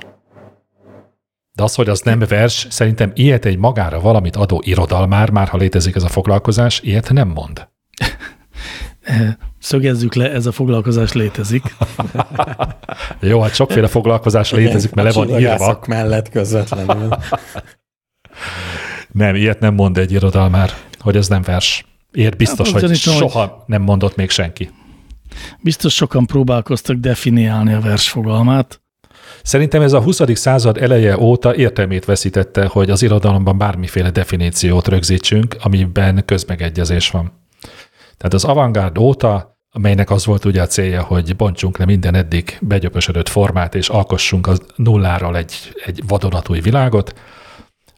De az, hogy az nem vers, szerintem ilyet egy magára valamit adó irodalmár, már ha létezik ez a foglalkozás, ilyet nem mond. Szögezzük le, ez a foglalkozás létezik. Jó, hát sokféle foglalkozás létezik, mert le van írva. Mellett közvetlenül. Nem, ilyet nem mond egy irodalmár, hogy ez nem vers. Ilyet biztos, Hát, hogy gyanítom, soha nem mondott még senki. Biztos sokan próbálkoztak definiálni a vers fogalmát. Szerintem ez a 20. század eleje óta értelmét veszítette, hogy az irodalomban bármiféle definíciót rögzítsünk, amiben közmegegyezés van. Tehát az avantgárd óta, amelynek az volt ugye a célja, hogy bontsunk le minden eddig begyöpösödött formát, és alkossunk az nulláról egy, egy vadonatúj világot,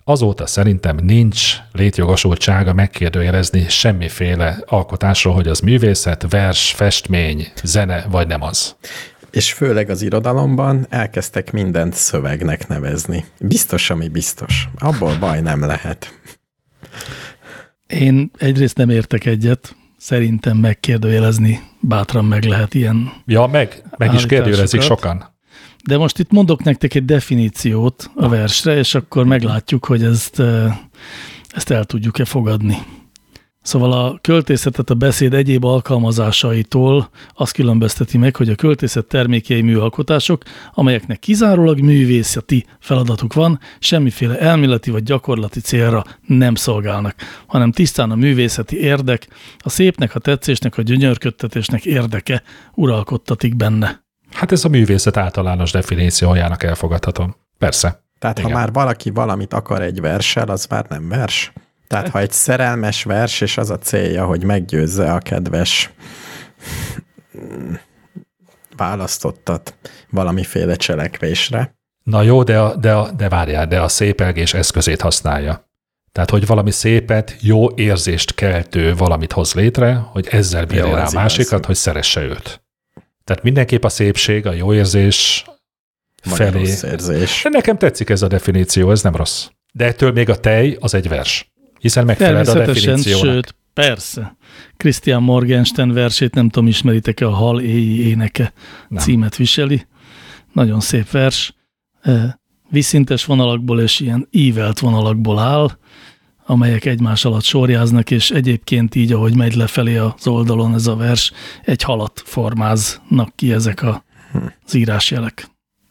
azóta szerintem nincs létjogosultsága megkérdőjelezni semmiféle alkotásról, hogy az művészet, vers, festmény, zene, vagy nem az. És főleg az irodalomban elkezdtek mindent szövegnek nevezni. Biztos, ami biztos. Abból baj nem lehet. Én egyrészt nem értek egyet, szerintem megkérdőjelezni bátran meg lehet ilyen. Ja, meg, meg is kérdőjelezik sokan. De most itt mondok nektek egy definíciót a versre, és akkor meglátjuk, hogy ezt, eh, ezt el tudjuk-e fogadni. Szóval a költészetet a beszéd egyéb alkalmazásaitól azt különbözteti meg, hogy a költészet termékei műalkotások, amelyeknek kizárólag művészeti feladatuk van, semmiféle elméleti vagy gyakorlati célra nem szolgálnak, hanem tisztán a művészeti érdek, a szépnek, a tetszésnek, a gyönyörködtetésnek érdeke uralkodtatik benne. Hát ez a művészet általános definíciójának elfogadhatom. Persze. Tehát Igen. ha már valaki valamit akar egy verssel, az már nem vers. Tehát ha egy szerelmes vers, és az a célja, hogy meggyőzze a kedves választottat valamiféle cselekvésre, Na jó, de, a, de, a, de várjál, de a szépelgés eszközét használja. Tehát, hogy valami szépet, jó érzést keltő valamit hoz létre, hogy ezzel bírja rá a másikat, igaz. hogy szeresse őt. Tehát mindenképp a szépség, a jó érzés vagy felé. rossz érzés. De nekem tetszik ez a definíció, ez nem rossz. De ettől még a tej az egy vers. Hiszen megfelel a definíciónak. sőt, persze. Christian Morgenstern versét, nem tudom, ismeritek-e, a Hal éji éneke Nem. címet viseli. Nagyon szép vers. Vízszintes vonalakból és ilyen ívelt vonalakból áll, amelyek egymás alatt sorjáznak, és egyébként így, ahogy megy lefelé az oldalon ez a vers, egy halat formáznak ki ezek a, az írásjelek.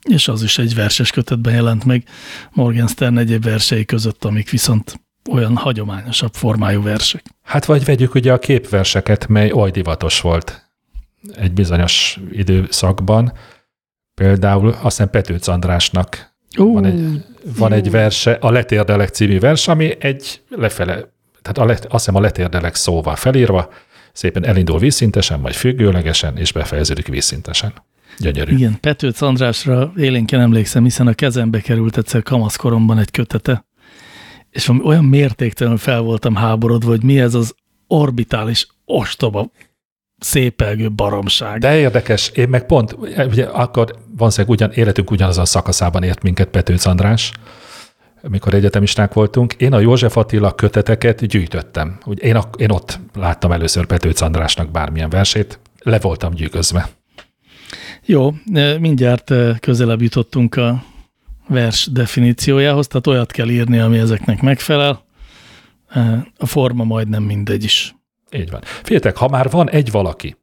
És az is egy verses kötetben jelent meg Morgenstern egyéb versei között, amik viszont olyan hagyományosabb formájú versek. Hát vagy vegyük ugye a képverseket, mely oly divatos volt egy bizonyos időszakban. Például azt hiszem Petőc Andrásnak Ó, van egy, van egy verse, a Letérdelek című vers, ami egy lefele, tehát a let, azt hiszem a letérdelek szóval felírva, szépen elindul vízszintesen, vagy függőlegesen, és befejeződik vízszintesen. Gyönyörű. Igen, Petőc Andrásra élénken emlékszem, hiszen a kezembe került egyszer kamaszkoromban egy kötete, és olyan mértéktelenül fel voltam háborodva, hogy mi ez az orbitális, ostoba, szépelgő baromság. De érdekes, én meg pont, ugye akkor valószínűleg ugyan, életünk ugyanazon szakaszában ért minket Petőc András, amikor egyetemisták voltunk. Én a József Attila köteteket gyűjtöttem. Ugye én, én ott láttam először Petőc Andrásnak bármilyen versét, le voltam gyűgözve. Jó, mindjárt eh, közelebb jutottunk a vers definíciójához, tehát olyat kell írni, ami ezeknek megfelel. Eh, A forma majdnem mindegy is. Így van. Figyeljetek, ha már van egy valaki,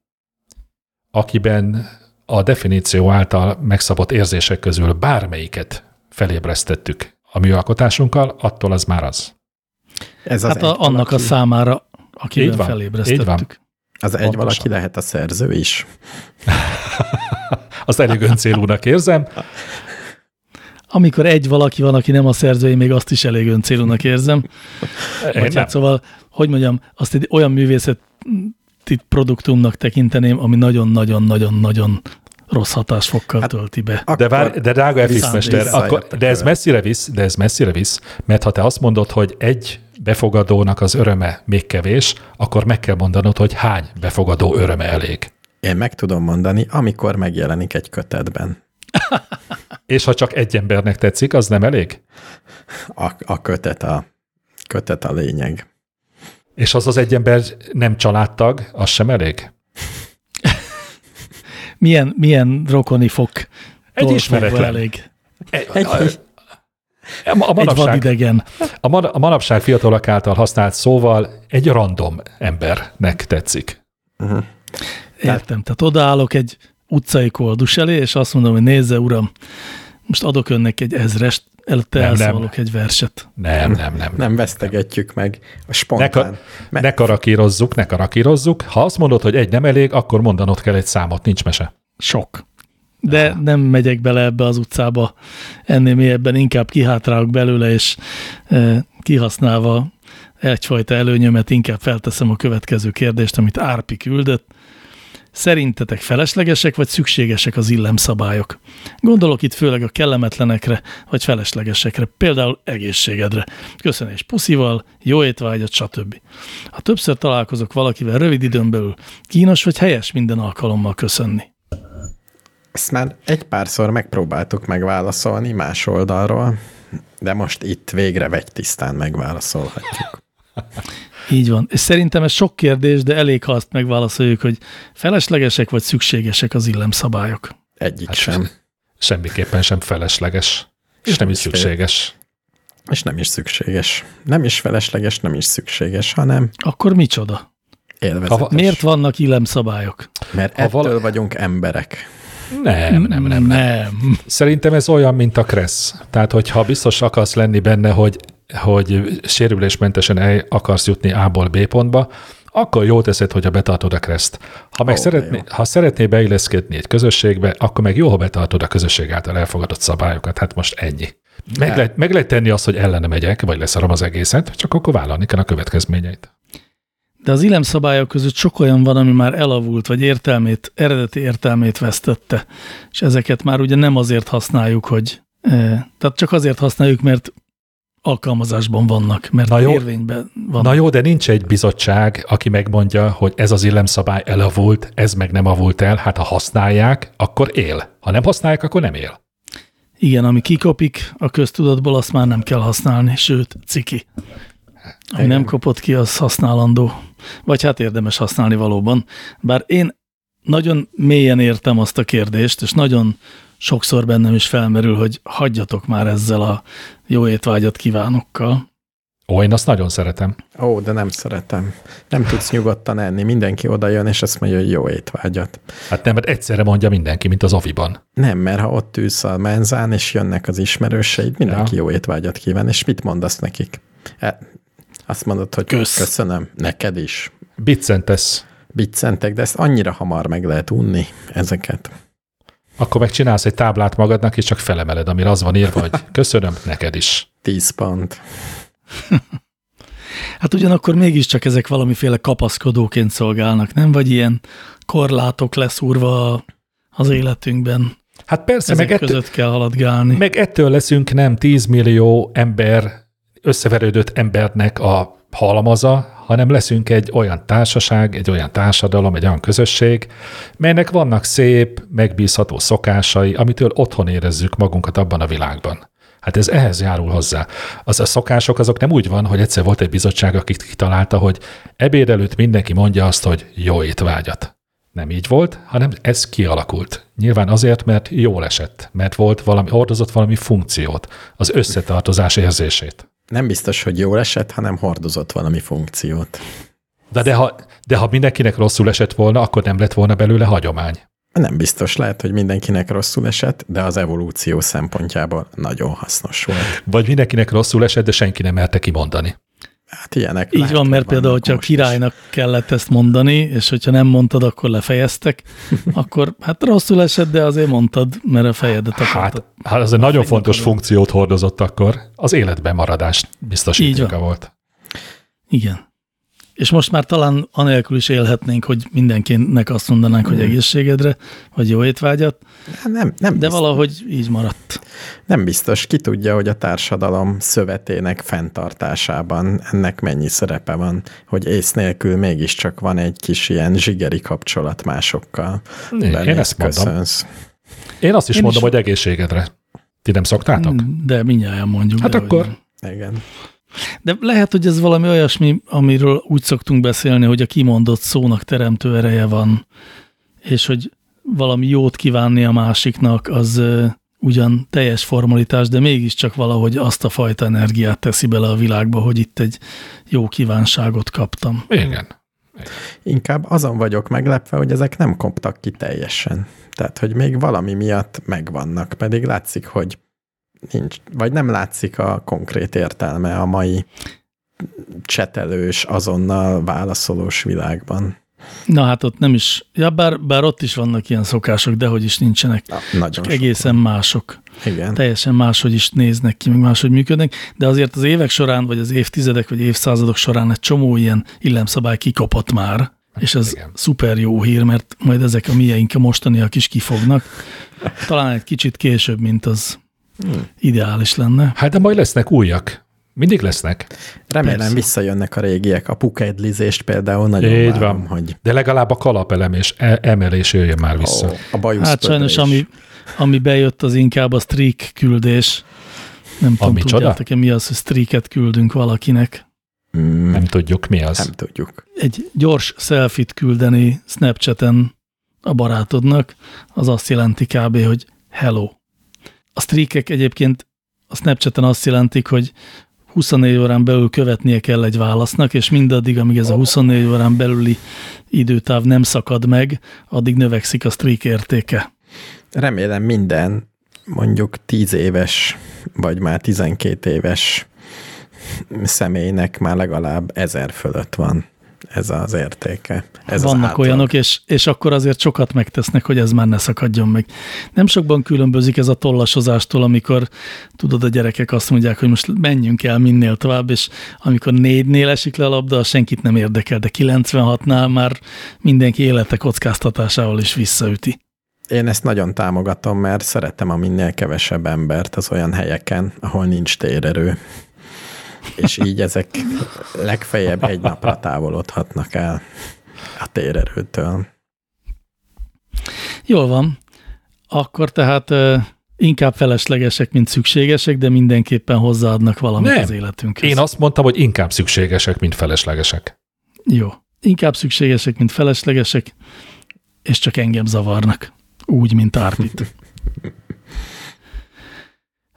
akiben a definíció által megszabott érzések közül bármelyiket felébresztettük a műalkotásunkkal, attól az már az. Ez az Hát a, annak valaki, a számára, akivel Így van, felébresztettük. így van. Az egy pontosan. valaki lehet a szerző is. Azt elég öncélúnak érzem. Amikor egy valaki van, aki nem a szerző, én még azt is elég öncélúnak érzem. Vagy hát szóval, hogy mondjam, azt egy olyan művészeti produktumnak tekinteném, ami nagyon-nagyon-nagyon-nagyon rossz hatásfokkal hát, tölti be. De, vár, de drága vissza- F mester, visszajöttek akkor, de ez messzire visz, de ez messzire visz, mert ha te azt mondod, hogy egy befogadónak az öröme még kevés, akkor meg kell mondanod, hogy hány befogadó öröme elég. Én meg tudom mondani, amikor megjelenik egy kötetben. És ha csak egy embernek tetszik, az nem elég? A, a kötet a kötet a lényeg. És az az egy ember nem családtag, az sem elég? Milyen, milyen rokoni fok Egy ismeretlen. elég. Egy, Egy- a, a, Egy manapság, vadidegen. a, man, a manapság fiatalok által használt szóval egy random embernek tetszik. Értem. Tehát odaállok egy utcai koldus elé, és azt mondom, hogy nézze, uram, most adok önnek egy ezrest, előtte Nem, nem. elszólok egy verset. Nem, nem, nem. Nem vesztegetjük meg a Ne, spontán. ka, Me- ne karakírozzuk, ne karakírozzuk. Ha azt mondod, hogy egy nem elég, akkor mondanod kell egy számot, nincs mese. Sok. De nem megyek bele ebbe az utcába ennél mélyebben, inkább kihátrálok belőle, és e, kihasználva egyfajta előnyömet inkább felteszem a következő kérdést, amit Árpi küldött. Szerintetek feleslegesek vagy szükségesek az illemszabályok? Gondolok itt főleg a kellemetlenekre vagy feleslegesekre, például egészségedre. Köszönés puszival, jó étvágyat, stb. Ha többször találkozok valakivel rövid időn belül, kínos vagy helyes minden alkalommal köszönni? Ezt már egy párszor megpróbáltuk megválaszolni más oldalról, de most itt végre vegy tisztán megválaszolhatjuk. Így van. És szerintem ez sok kérdés, de elég, ha azt megválaszoljuk, hogy feleslegesek vagy szükségesek az illemszabályok. Egyik Hát sem. Semmiképpen sem felesleges. És nem is szükséges. És nem is szükséges. Nem is felesleges, nem is szükséges, hanem Akkor micsoda? élvezetes. Ha- Miért vannak illemszabályok? Mert ha ettől vala- vagyunk emberek. Nem, nem, nem, nem. nem. Szerintem ez olyan, mint a kressz. Tehát, hogyha biztos akarsz lenni benne, hogy, hogy sérülésmentesen el akarsz jutni A-ból B pontba, akkor jó teszed, hogyha betartod a kreszt. Ha meg de szeretné, ha szeretné beilleszkedni egy közösségbe, akkor meg jó, ha betartod a közösség által elfogadott szabályokat. Hát most ennyi. Meg, lehet, meg lehet tenni azt, hogy ellene megyek, vagy leszarom az egészet, csak akkor vállalni kell a következményeit. De az illemszabályok között sok olyan van, ami már elavult, vagy értelmét, eredeti értelmét vesztette. És ezeket már ugye nem azért használjuk, hogy... Eh, tehát csak azért használjuk, mert alkalmazásban vannak, mert Na jó. érvényben van. Na jó, de nincs egy bizottság, aki megmondja, hogy ez az illemszabály elavult, ez meg nem avult el. Hát ha használják, akkor él. Ha nem használják, akkor nem él. Igen, ami kikopik a köztudatból, azt már nem kell használni, sőt, ciki. Ami nem kopott ki, az használandó. Vagy hát érdemes használni valóban. Bár én nagyon mélyen értem azt a kérdést, és nagyon sokszor bennem is felmerül, hogy hagyjatok már ezzel a jó étvágyat kívánokkal. Ó, én azt nagyon szeretem. Ó, de nem szeretem. Nem tudsz nyugodtan enni. Mindenki oda jön, és azt mondja, hogy jó étvágyat. Hát nem, mert egyszerre mondja mindenki, mint az aviban. Nem, mert ha ott ülsz a menzán, és jönnek az ismerőseid, mindenki Ja. jó étvágyat kíván, és mit mondasz nekik? E, azt mondod, hogy Kösz. köszönöm, neked is. Biccentesz. Biccentek, de ezt annyira hamar meg lehet unni, ezeket. Akkor meg csinálsz egy táblát magadnak, és csak felemeled, amire az van írva, hogy köszönöm, neked is. 10 pont. Hát ugyanakkor mégiscsak ezek valamiféle kapaszkodóként szolgálnak, nem? Vagy ilyen korlátok leszúrva az életünkben. Hát persze, Ezek meg ettől, között kell haladgálni. meg ettől leszünk nem 10 millió ember, összeverődött embernek a halmaza, hanem leszünk egy olyan társaság, egy olyan társadalom, egy olyan közösség, melynek vannak szép, megbízható szokásai, amitől otthon érezzük magunkat abban a világban. Hát ez ehhez járul hozzá. Az a szokások azok nem úgy van, hogy egyszer volt egy bizottság, aki kitalálta, hogy ebéd előtt mindenki mondja azt, hogy jó étvágyat. Nem így volt, hanem ez kialakult. Nyilván azért, mert jól esett, mert volt valami, hordozott valami funkciót, az összetartozás érzését. Nem biztos, hogy jól esett, hanem hordozott valami funkciót. De, de, ha, de ha mindenkinek rosszul esett volna, akkor nem lett volna belőle hagyomány. Nem biztos, lehet, hogy mindenkinek rosszul esett, de az evolúció szempontjából nagyon hasznos volt. Vagy mindenkinek rosszul esett, de senki nem merte kimondani. Hát ilyenek Így lehet, van, mert például, hogyha a most is. királynak kellett ezt mondani, és hogyha nem mondtad, akkor lefejeztek, akkor hát rosszul esett, de azért mondtad, mert a fejedet akartad. Hát, hát az egy nagyon fontos napon. funkciót hordozott akkor. Az életben maradást Így biztosítéka volt. Igen. És most már talán anélkül is élhetnénk, hogy mindenkinek azt mondanánk, hogy egészségedre, vagy jó étvágyat, Hát Nem, nem, de biztos, valahogy így maradt. nem biztos. Ki tudja, hogy a társadalom szövetének fenntartásában ennek mennyi szerepe van, hogy ész nélkül mégiscsak van egy kis ilyen zsigeri kapcsolat másokkal. Én Beléd ezt mondom. köszönsz. Én azt is Én mondom, is- hogy egészségedre. Ti nem szoktátok? De mindjárt mondjuk. Hát de akkor- hogy- Igen. De lehet, hogy ez valami olyasmi, amiről úgy szoktunk beszélni, hogy a kimondott szónak teremtő ereje van, és hogy valami jót kívánni a másiknak, az ö, ugyan teljes formalitás, de mégiscsak valahogy azt a fajta energiát teszi bele a világba, hogy itt egy jó kívánságot kaptam. Igen. Inkább azon vagyok meglepve, hogy ezek nem koptak ki teljesen. Tehát, hogy még valami miatt megvannak, pedig látszik, hogy nincs, vagy nem látszik a konkrét értelme a mai csetelős, azonnal válaszolós világban. Na hát ott nem is, ja bár, bár ott is vannak ilyen szokások, de hogy is nincsenek, Na, nagyon csak egészen mások. Igen. teljesen máshogy is néznek ki, meg máshogy működnek, de azért az évek során, vagy az évtizedek, vagy évszázadok során egy csomó ilyen illemszabály kikopott már, és ez Igen. szuper jó hír, mert majd ezek a mieink a mostaniak is kifognak. Talán egy kicsit később, mint az Hmm. ideális lenne. Hát de majd lesznek újak. Mindig lesznek. Remélem Persze. visszajönnek a régiek. A pukedlizést például nagyon Így várom, van. hogy De legalább a kalapelem és e- emelés jöjjön már vissza. ó, a bajusz Hát sajnos, ami, ami bejött, az inkább a streak küldés. Nem tudom, micsoda? tudjátok-e mi az, hogy streaket küldünk valakinek. Mm, Nem tudjuk, mi az. nem tudjuk. egy gyors selfit küldeni Snapchaten a barátodnak, az azt jelenti kb., hogy hello. A streakek egyébként a Snapchaten azt jelentik, hogy 24 órán belül követnie kell egy válasznak, és mindaddig, amíg ez a 24 órán belüli időtáv nem szakad meg, addig növekszik a streak értéke. Remélem minden mondjuk 10 éves, vagy már 12 éves személynek már legalább ezer fölött van ez az értéke. Ez az Vannak átlag. olyanok, és, és akkor azért sokat megtesznek, hogy ez már ne szakadjon meg. Nem sokban különbözik ez a tollasozástól, amikor tudod, a gyerekek azt mondják, hogy most menjünk el minél tovább, és amikor négynél esik le a labda, az senkit nem érdekel, de 96-nál már mindenki élete kockáztatásával is visszaüti. Én ezt nagyon támogatom, mert szeretem a minél kevesebb embert az olyan helyeken, ahol nincs térerő. És így ezek legfeljebb egy napra távolodhatnak el a térerőtől. Jól van. Akkor tehát inkább feleslegesek, mint szükségesek, de mindenképpen hozzáadnak valamit Nem. az életünkhöz. Én azt mondtam, hogy inkább szükségesek, mint feleslegesek. Jó. Inkább szükségesek, mint feleslegesek, és csak engem zavarnak. Úgy, mint Árpit.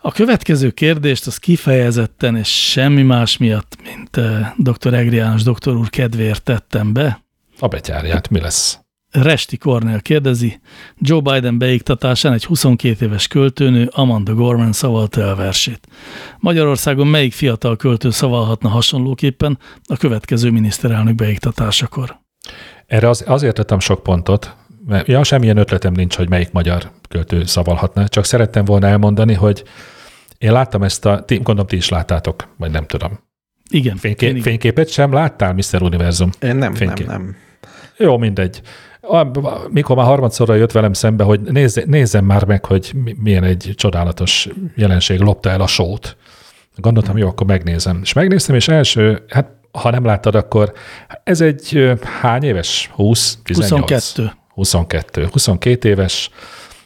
A következő kérdést az kifejezetten és semmi más miatt, mint eh, dr. Egri János doktor úr kedvéért tettem be. A betyárját mi lesz? Resti Kornél kérdezi, Joe Biden beiktatásán egy 22 éves költőnő Amanda Gorman szavalta el versét. Magyarországon melyik fiatal költő szavalhatna hasonlóképpen a következő miniszterelnök beiktatásakor? Erre az, azért tettem sok pontot, mert ja, semmilyen ötletem nincs, hogy melyik magyar költő szavalhatna, csak szerettem volna elmondani, hogy én láttam ezt a, ti, gondolom ti is láttátok, vagy nem tudom. Igen. Fényké, én igen. fényképet sem láttál, Mr. Univerzum? Én nem, nem, Fénykép. nem. Jó, mindegy. Mikor már harmadszorra jött velem szembe, hogy nézze, nézzem már meg, hogy mi- milyen egy csodálatos jelenség lopta el a sót. Gondoltam, jó, akkor megnézem. És megnéztem, és első, hát ha nem láttad, akkor ez egy hány éves? 20? 18? 22. 22. 22 éves,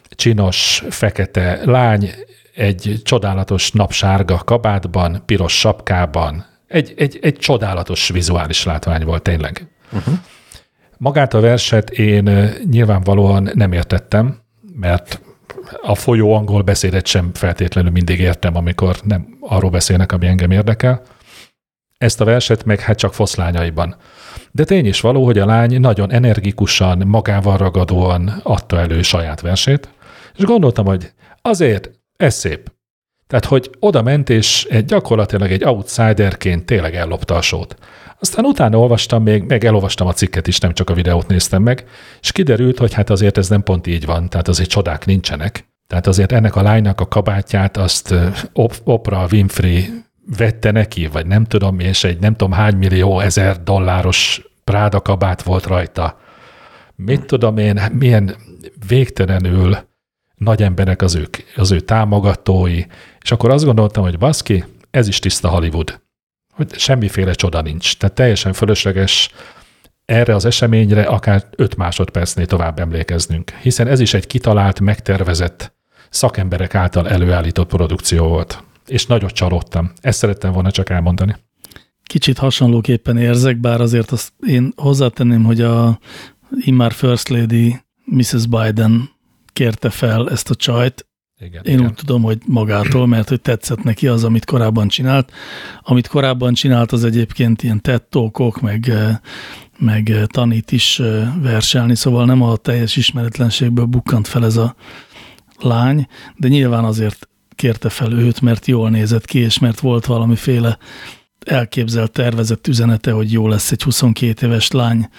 csinos, fekete lány, egy csodálatos napsárga kabátban, piros sapkában. Egy, egy, egy csodálatos vizuális látvány volt tényleg. Uh-huh. Magát a verset én nyilvánvalóan nem értettem, mert a folyó angol beszédet sem feltétlenül mindig értem, amikor nem arról beszélnek, ami engem érdekel. Ezt a verset meg hát csak foszlányaiban. De tény is való, hogy a lány nagyon energikusan, magával ragadóan adta elő saját versét, és gondoltam, hogy azért ez szép. Tehát, hogy oda ment, és egy, gyakorlatilag egy outsiderként tényleg ellopta a sót. Aztán utána olvastam még, meg elolvastam a cikket is, nem csak a videót néztem meg, és kiderült, hogy hát azért ez nem pont így van, tehát azért csodák nincsenek. Tehát azért ennek a lánynak a kabátját azt Oprah Winfrey vette neki, vagy nem tudom, és egy nem tudom hány millió ezer dolláros Práda kabát volt rajta. Mit tudom én, milyen végtelenül nagy emberek az, ők, az ő támogatói, és akkor azt gondoltam, hogy baszki, ez is tiszta Hollywood. Hogy semmiféle csoda nincs. Tehát teljesen fölösleges erre az eseményre akár 5 másodpercnél tovább emlékeznünk, hiszen ez is egy kitalált, megtervezett, szakemberek által előállított produkció volt. És nagyot csalódtam. Ezt szerettem volna csak elmondani. Kicsit hasonlóképpen érzek, bár azért azt én hozzátenném, hogy a immár First Lady Mrs. Biden kérte fel ezt a csajt. Igen, Én igen. úgy tudom, hogy magától, mert hogy tetszett neki az, amit korábban csinált. Amit korábban csinált, az egyébként ilyen tettókok, meg, eh, meg eh, tanít is eh, verselni, szóval nem a teljes ismeretlenségből bukkant fel ez a lány, de nyilván azért kérte fel őt, mert jól nézett ki, és mert volt valamiféle elképzelt, tervezett üzenete, hogy jó lesz egy 22 éves lány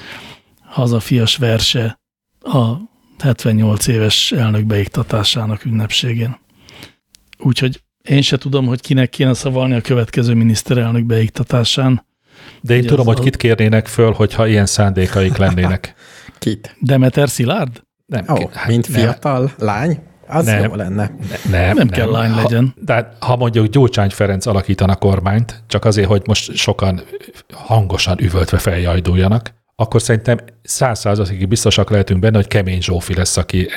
hazafias verse a 78 éves elnök beiktatásának ünnepségén. Úgyhogy én se tudom, hogy kinek kéne szavalni a következő miniszterelnök beiktatásán. De én Ugye tudom, hogy kit kérnének föl, hogyha ilyen szándékaik lennének. Kit? Demeter Szilárd? Nem. Oh, hát, mint fiatal nem. lány? Az nem, jó lenne. Ne, nem, nem, nem kell lány legyen. Ha, de ha mondjuk Gyurcsány Ferenc alakítana kormányt, csak azért, hogy most sokan hangosan üvöltve feljajduljanak, akkor szerintem száz százalékig biztosak lehetünk benne, hogy Kemény Zsófi lesz, aki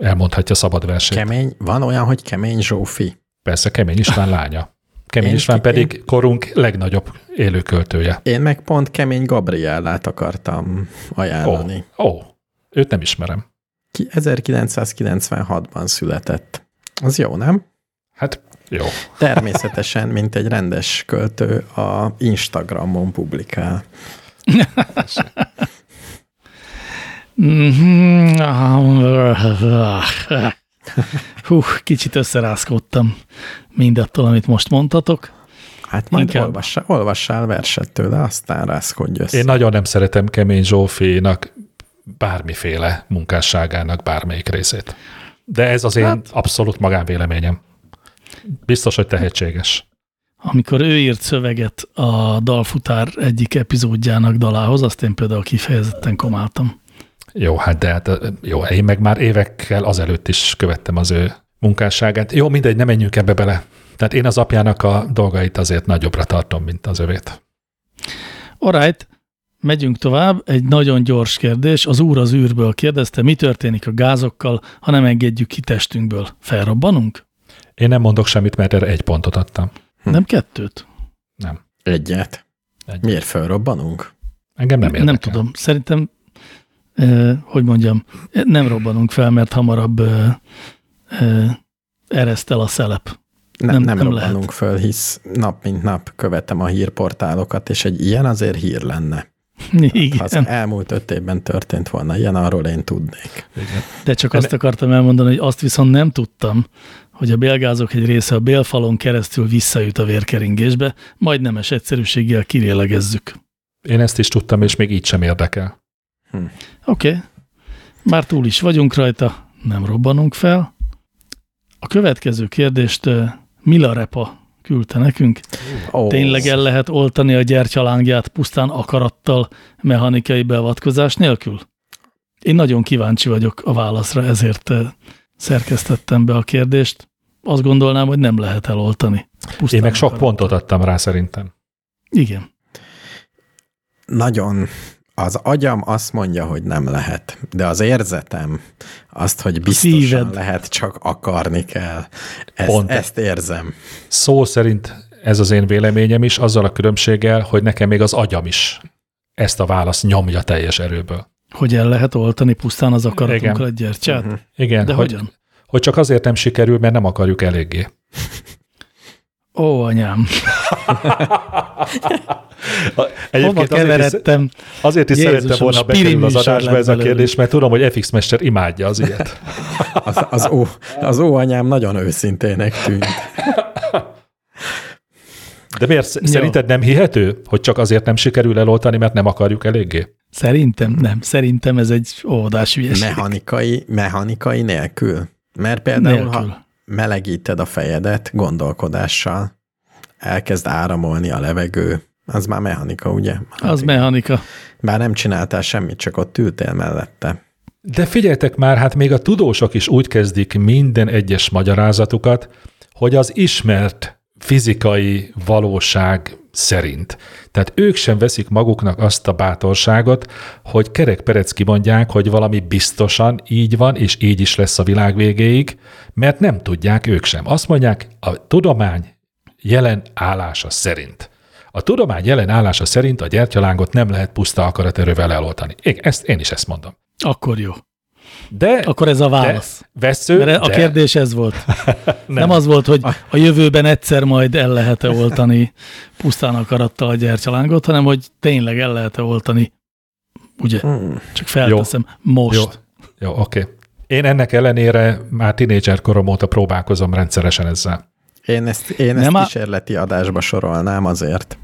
elmondhatja szabad versét. Kemény? Van olyan, hogy Kemény Zsófi? Persze, Kemény István lánya. Kemény én, István pedig én, korunk legnagyobb élőköltője. Én meg pont Kemény Gabriellát akartam ajánlani. Ó, oh, őt nem ismerem. Ki 1996-ban született. Az jó, nem? Hát jó. Természetesen, mint egy rendes költő, a Instagramon publikál. Hú, kicsit összerázkodtam mindattól, amit most mondtatok. Hát majd Inkább... olvassál, olvassál verset tőle, aztán rázkodj össze. Én nagyon nem szeretem Kemény Zsófinak bármiféle munkásságának bármelyik részét. De ez az én hát... abszolút magánvéleményem. Biztos, hogy tehetséges amikor ő írt szöveget a Dalfutár egyik epizódjának dalához, azt én például kifejezetten komáltam. Jó, hát de hát, jó, én meg már évekkel azelőtt is követtem az ő munkásságát. Jó, mindegy, nem menjünk ebbe bele. Tehát én az apjának a dolgait azért nagyobbra tartom, mint az övét. Alright, megyünk tovább. Egy nagyon gyors kérdés. Az úr az űrből kérdezte, mi történik a gázokkal, ha nem engedjük ki testünkből. Felrobbanunk? Én nem mondok semmit, mert erre egy pontot adtam. Hm. Nem kettőt? Nem. Egyet. Egyet. Miért felrobbanunk? Engem nem érdekel. Nem tudom. Szerintem, eh, hogy mondjam, nem robbanunk fel, mert hamarabb eh, eh, eresztel a szelep. Nem, nem, nem, nem robbanunk lehet. föl, hisz nap mint nap követem a hírportálokat, és egy ilyen azért hír lenne. Igen. Ha az elmúlt öt évben történt volna ilyen, arról én tudnék. Igen. De csak azt akartam elmondani, hogy azt viszont nem tudtam, hogy a bélgázok egy része a bélfalon keresztül visszajut a vérkeringésbe, majd nemes egyszerűséggel kirélegezzük. Én ezt is tudtam, és még így sem érdekel. Hm. Oké, okay. már túl is vagyunk rajta, nem robbanunk fel. A következő kérdést Mila Repa küldte nekünk. Oh. Tényleg el lehet oltani a gyertyalángját pusztán akarattal, mechanikai beavatkozás nélkül? Én nagyon kíváncsi vagyok a válaszra, ezért szerkesztettem be a kérdést. Azt gondolnám, hogy nem lehet eloltani. Pusztán Én meg sok pontot adtam rá szerintem. Igen. Nagyon az agyam azt mondja, hogy nem lehet, de az érzetem azt, hogy biztosan Szíved. lehet, csak akarni kell. Ezt, Pont. ezt érzem. Szó szerint ez az én véleményem is, azzal a különbséggel, hogy nekem még az agyam is ezt a választ nyomja teljes erőből. Hogy el lehet oltani pusztán az akaratunkkal egy gyertyát? Uh-huh. Igen. De hogy, hogyan? Hogy csak azért nem sikerül, mert nem akarjuk eléggé. Ó, anyám, hova Egyébként azért is, keveredtem? azért is Jézusom, szerettem volna bekerül az adásba ez a kérdés, mert tudom, hogy FX Mester imádja az ilyet. Az, az, ó, az ó anyám nagyon őszintének tűnt. De miért? Jó. Szerinted nem hihető, hogy csak azért nem sikerül eloltani, mert nem akarjuk eléggé? Szerintem nem. Szerintem ez egy óvodás hülyeség. Mechanikai, mechanikai nélkül. Mert például, Nélkül. ha melegíted a fejedet gondolkodással, elkezd áramolni a levegő, az már mechanika, ugye? Az mechanika. Bár nem csináltál semmit, csak ott ültél mellette. De figyeljetek már, hát még a tudósok is úgy kezdik minden egyes magyarázatukat, hogy az ismert fizikai valóság szerint. Tehát ők sem veszik maguknak azt a bátorságot, hogy kerek-perec kimondják, hogy valami biztosan így van, és így is lesz a világ végéig, mert nem tudják ők sem. Azt mondják, a tudomány jelen állása szerint. A tudomány jelen állása szerint a gyertyalángot nem lehet puszta akaraterővel eloltani. Igen, ezt, én is ezt mondom. Akkor jó. De, Akkor ez a válasz. de vesző, Mert a de, kérdés ez volt. Nem. nem az volt, hogy a jövőben egyszer majd el lehet-e oltani pusztán akarattal a gyertyalángot, hanem hogy tényleg el lehet-e oltani. Ugye? Hmm. Csak felteszem. Most. Jó, jó oké. Én ennek ellenére már tinédzser korom óta próbálkozom rendszeresen ezzel. Én ezt, én ezt Nem a- kísérleti adásba sorolnám azért.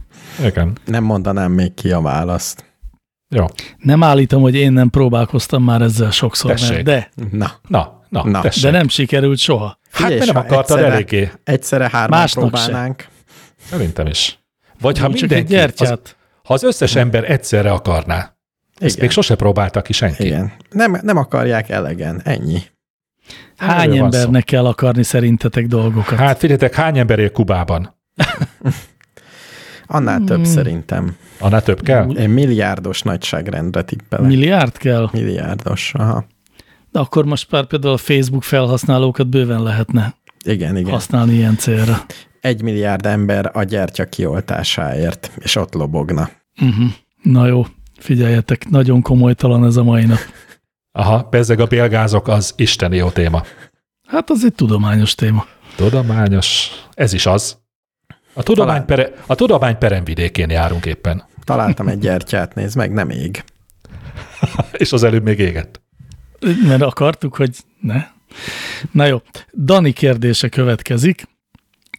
Igen. Nem mondanám még ki a választ. Jó. Nem állítom, hogy én nem próbálkoztam már ezzel sokszor, Tessék. mert de, Na, Na, na, Na. tessék. de nem sikerült soha. Hát Figyelj, mert nem akartad egyszerre- eléggé. egyszerre hárman Másnak próbálnánk. Szerintem is. Vagy ha Csak egy mindenki, az, gyertyát. ha az összes ember egyszerre akarná, ezt Igen. még sose próbálta ki senki. Igen. Nem, nem akarják elegen, ennyi. Hány embernek kell akarni szerintetek dolgokat? Hát figyeljetek, hány ember él Kubában? Annál Hmm. több szerintem. Annál több kell? Én milliárdos nagyságrendre tippelek. Milliárd kell? Milliárdos, aha. De akkor most már például a Facebook felhasználókat bőven lehetne Igen, igen. használni ilyen célra. Egy milliárd ember a gyertya kioltásáért, és ott lobogna. Uh-huh. Na jó, figyeljetek, nagyon komolytalan ez a mai nap. Aha, bezzeg a bélgázok az isteni jó téma. Hát az egy tudományos téma. Tudományos, ez is az. A tudomány, Talán. pere, a tudomány peremvidékén járunk éppen, Találtam egy gyertyát, nézd meg, nem ég. és az előbb még égett. Mert akartuk, hogy ne. Na jó, Dani kérdése következik.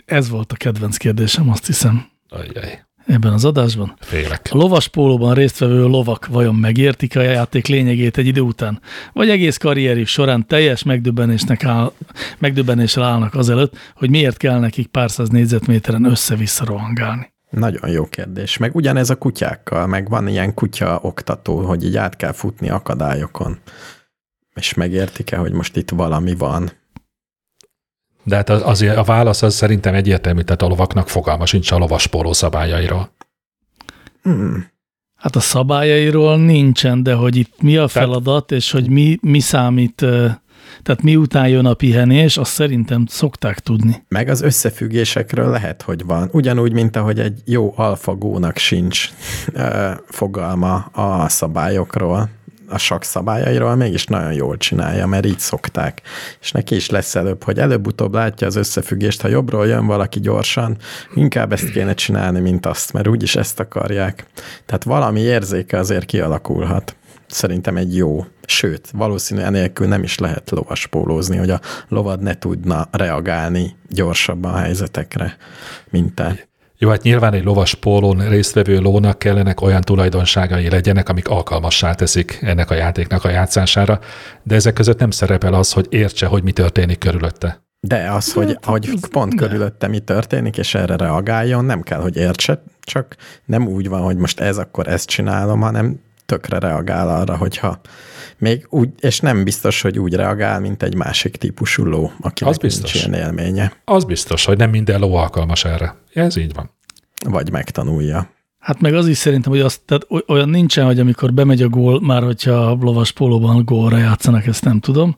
Ez volt a kedvenc kérdésem, azt hiszem, Ajjaj, ebben az adásban. félek. A lovas pólóban résztvevő lovak vajon megértik a játék lényegét egy idő után, vagy egész karrierjük során teljes megdöbbenésnek áll, megdöbbenéssel állnak azelőtt, hogy miért kell nekik pár száz négyzetméteren össze-vissza rohangálni. Nagyon jó kérdés. Meg ugyanez a kutyákkal, meg van ilyen kutya oktató, hogy így át kell futni akadályokon. És megértik-e, hogy most itt valami van? De hát az, azért a válasz az szerintem egyértelmű, tehát a lovaknak fogalma sincs a lovas póló szabályairól. Hmm. Hát a szabályairól nincsen, de hogy itt mi a feladat, és hogy mi, mi számít, tehát miután jön a pihenés, azt szerintem szokták tudni. Meg az összefüggésekről lehet, hogy van. Ugyanúgy, mint ahogy egy jó alfagónak sincs ö, fogalma a szabályokról, a sak szabályairól, mégis nagyon jól csinálja, mert így szokták. És neki is lesz előbb, hogy előbb-utóbb látja az összefüggést, ha jobbról jön valaki gyorsan, inkább ezt kéne csinálni, mint azt, mert úgyis ezt akarják. Tehát valami érzéke azért kialakulhat. Szerintem egy jó. Sőt, valószínűleg enélkül nem is lehet lovaspólózni, hogy a lovad ne tudna reagálni gyorsabban a helyzetekre, mint te. Jó, hát nyilván egy lovas pólón résztvevő lónak kellenek olyan tulajdonságai legyenek, amik alkalmassá teszik ennek a játéknak a játszására, de ezek között nem szerepel az, hogy értse, hogy mi történik körülötte. De az, hogy, hogy pont körülötte mi történik, és erre reagáljon, nem kell, hogy értse, csak nem úgy van, hogy most ez, akkor ezt csinálom, hanem tökre reagál arra, hogyha még úgy, és nem biztos, hogy úgy reagál, mint egy másik típusú ló, akinek Az biztos. nincs ilyen élménye, Az biztos, hogy nem minden ló alkalmas erre. Ez így van. Vagy megtanulja. Hát meg az is szerintem, hogy azt, tehát oly- olyan nincsen, hogy amikor bemegy a gól, már hogyha a lovas pólóban gólra játszanak, ezt nem tudom,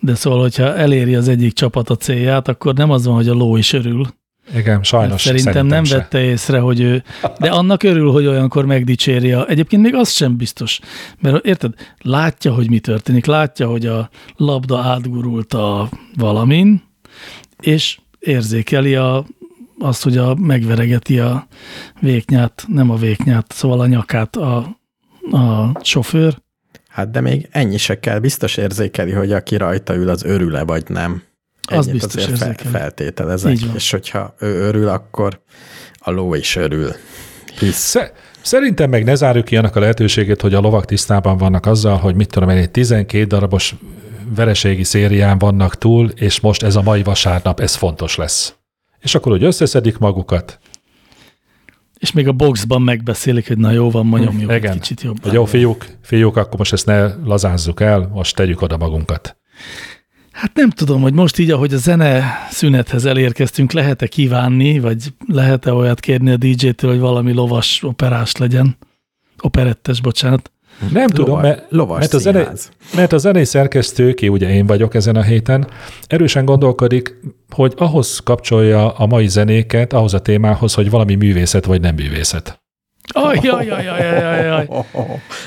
de szóval, hogyha eléri az egyik csapat a célját, akkor nem az van, hogy a ló is örül. Igen, sajnos. Mert szerintem, szerintem nem se. vette észre, hogy ő, de annak örül, hogy olyankor megdicséri. A, egyébként még az sem biztos, mert érted, látja, hogy mi történik, látja, hogy a labda átgurult a valamin, és érzékeli a azt, hogy a, megveregeti a véknyát, nem a véknyát, szóval a nyakát a, a sofőr. Hát de még ennyi se kell, biztos érzékeli, hogy aki rajta ül, az örül-e vagy nem. Az Ennyit biztos azért érzékeli. feltételezek, és hogyha ő örül, akkor a ló is örül. Hisz. Sze- Szerintem meg ne zárjuk ki annak a lehetőségét, hogy a lovak tisztában vannak azzal, hogy mit tudom én, egy 12 darabos vereségi szérián vannak túl, és most ez a mai vasárnap, ez fontos lesz. És akkor úgy összeszedik magukat. És még a boxban megbeszélik, hogy na jó van, ma nyomjuk egy kicsit jobban. Hogy jó, fiúk, fiúk, akkor most ezt ne lazázzuk el, most tegyük oda magunkat. Hát nem tudom, hogy most így, ahogy a zene szünethez elérkeztünk, lehet-e kívánni, vagy lehet-e olyat kérni a DJ-től, hogy valami lovas operás legyen? Operettes, bocsánat. Nem tudom, mert, lovas mert, a zene, színház. mert a zenei szerkesztő, ki ugye én vagyok ezen a héten, erősen gondolkodik, hogy ahhoz kapcsolja a mai zenéket, ahhoz a témához, hogy valami művészet vagy nem művészet. Aj, aj, aj, aj, aj, aj, aj.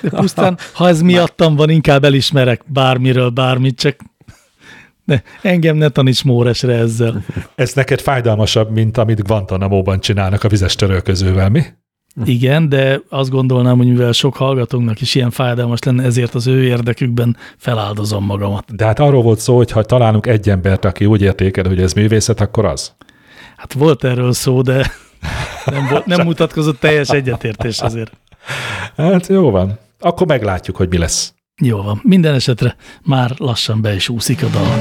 De pusztán, ha ez miattam van, inkább elismerek bármiről, bármit, csak de engem ne taníts Móresre ezzel. Ez neked fájdalmasabb, mint amit Guantanamo-ban csinálnak a vizes törölközővel, mi? Igen, de azt gondolnám, hogy mivel sok hallgatónknak is ilyen fájdalmas lenne, ezért az ő érdekükben feláldozom magamat. De hát arról volt szó, hogy ha találunk egy embert, aki úgy értékel, hogy ez művészet, akkor az. Hát volt erről szó, de nem, volt, nem mutatkozott teljes egyetértés azért. Hát jó van. Akkor meglátjuk, hogy mi lesz. Jó van. Minden esetre már lassan be is úszik a dal.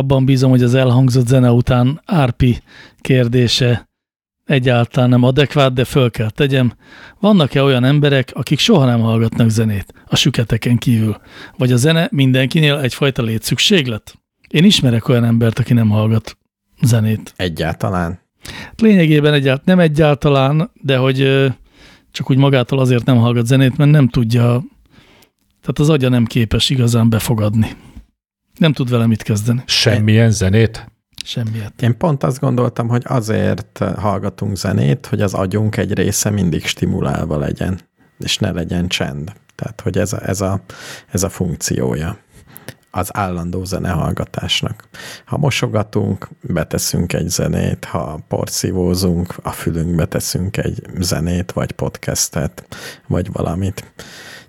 Abban bízom, hogy az elhangzott zene után Árpi kérdése egyáltalán nem adekvát, de föl kell tegyem. Vannak-e olyan emberek, akik soha nem hallgatnak zenét, a süketeken kívül? Vagy a zene mindenkinél egyfajta létszükséglet? Én ismerek olyan embert, aki nem hallgat zenét. Egyáltalán. Lényegében egyáltalán, nem egyáltalán, de hogy csak úgy magától azért nem hallgat zenét, mert nem tudja, tehát az agya nem képes igazán befogadni. Nem tud vele mit kezdeni. Semmilyen zenét? Semmiet. Én pont azt gondoltam, hogy azért hallgatunk zenét, hogy az agyunk egy része mindig stimulálva legyen, és ne legyen csend. Tehát, hogy ez a, ez a, ez a funkciója az állandó zenehallgatásnak. Ha mosogatunk, beteszünk egy zenét, ha porszívózunk, a fülünkbe teszünk egy zenét, vagy podcastet, vagy valamit.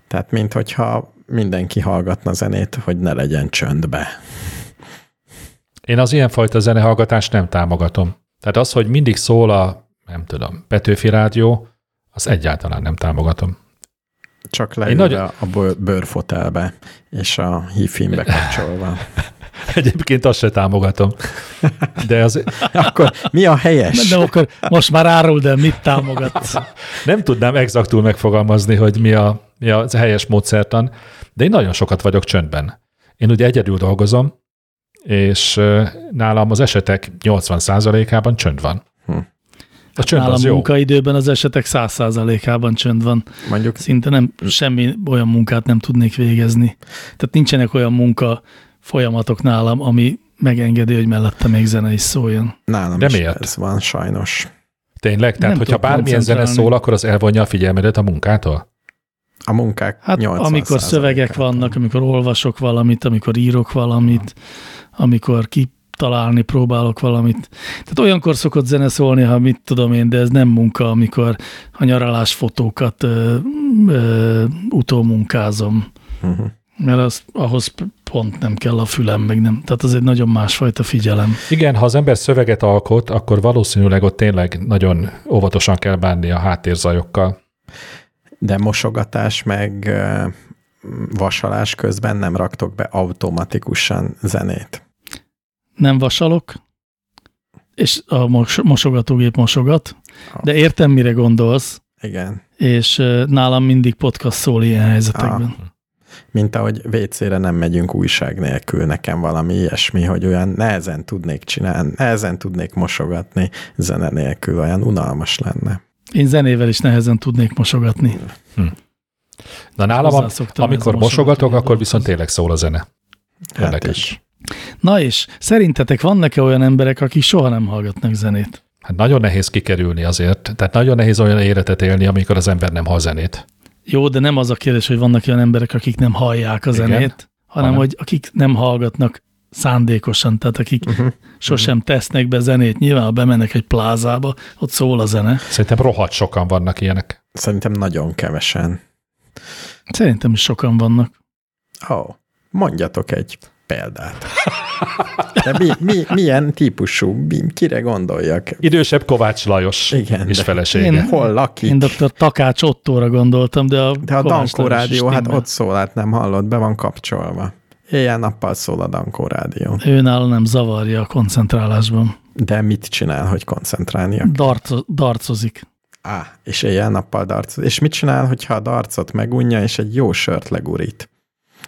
Tehát, mint hogyha mindenki hallgatna zenét, hogy ne legyen csöndbe. Én az ilyenfajta zenehallgatást nem támogatom. Tehát az, hogy mindig szól a, nem tudom, Petőfi Rádió, az egyáltalán nem támogatom. Csak leülve nagyon... a bőrfotelbe, és a hifimbe kapcsolva. Egyébként azt se támogatom. De az... akkor mi a helyes? De akkor most már árul, de mit támogatsz? Nem tudnám exaktul megfogalmazni, hogy mi a, mi a helyes módszertan, de én nagyon sokat vagyok csöndben. Én ugye egyedül dolgozom, és nálam az esetek 80%-ában csönd van. Hm. A csönd Nálam az jó. munkaidőben az esetek 100%-ában csönd van. Mondjuk. Szinte nem, semmi olyan munkát nem tudnék végezni. Tehát nincsenek olyan munka folyamatok nálam, ami megengedi, hogy mellette még zene is szóljon. Nálam De is miért? ez van, sajnos. Tényleg? Tehát, nem hogyha bármilyen zene szól, akkor az elvonja a figyelmedet a munkától? A munkák Hát amikor szövegek vannak, amikor olvasok valamit, amikor írok valamit, amikor kitalálni próbálok valamit. Tehát olyankor szokott zene szólni, ha mit tudom én, de ez nem munka, amikor a nyaralás fotókat ö, ö, utómunkázom. Uh-huh. Mert az, ahhoz pont nem kell a fülem, meg nem. Tehát az egy nagyon másfajta figyelem. Igen, ha az ember szöveget alkot, akkor valószínűleg ott tényleg nagyon óvatosan kell bánni a háttérzajokkal. De mosogatás meg vasalás közben nem raktok be automatikusan zenét. Nem vasalok, és a mos mosogatógép mosogat, de értem, mire gondolsz. Igen. És nálam mindig podcast szól ilyen helyzetekben. Ah. Mint ahogy WC-re nem megyünk újság nélkül, nekem valami ilyesmi, hogy olyan nehezen tudnék csinálni, nehezen tudnék mosogatni zene nélkül, olyan unalmas lenne. Én zenével is nehezen tudnék mosogatni. Hm. Na nálam, amikor mosogatok, akkor viszont tényleg szól a zene. Hát is. Na és szerintetek vannak-e olyan emberek, akik soha nem hallgatnak zenét? Hát nagyon nehéz kikerülni azért. Tehát nagyon nehéz olyan életet élni, amikor az ember nem hall zenét. Jó, de nem az a kérdés, hogy vannak olyan emberek, akik nem hallják a Igen, zenét, hanem hanem hogy akik nem hallgatnak szándékosan, tehát akik uh-huh, sosem uh-huh. tesznek be zenét. Nyilván, ha bemennek egy plázába, ott szól a zene. Szerintem rohadt sokan vannak ilyenek. Szerintem nagyon kevesen. Szerintem is sokan vannak. Ó, oh, mondjatok egy példát. De mi, mi, milyen típusú, mi, kire gondoljak? Idősebb Kovács Lajos Igen, és felesége. Én, Hol lakik? Én dr. Takács Ottóra gondoltam, de a De a Dankó Rádió, hát ott szól, hát nem hallod, be van kapcsolva. Éjjel-nappal szól a Dankó Rádió. Ő nála nem zavarja a koncentrálásban. De mit csinál, hogy koncentrálnia? Darco, darcozik. Á, és éjjel-nappal darcozik. És mit csinál, hogyha a darcot megunja, és egy jó sört legurít?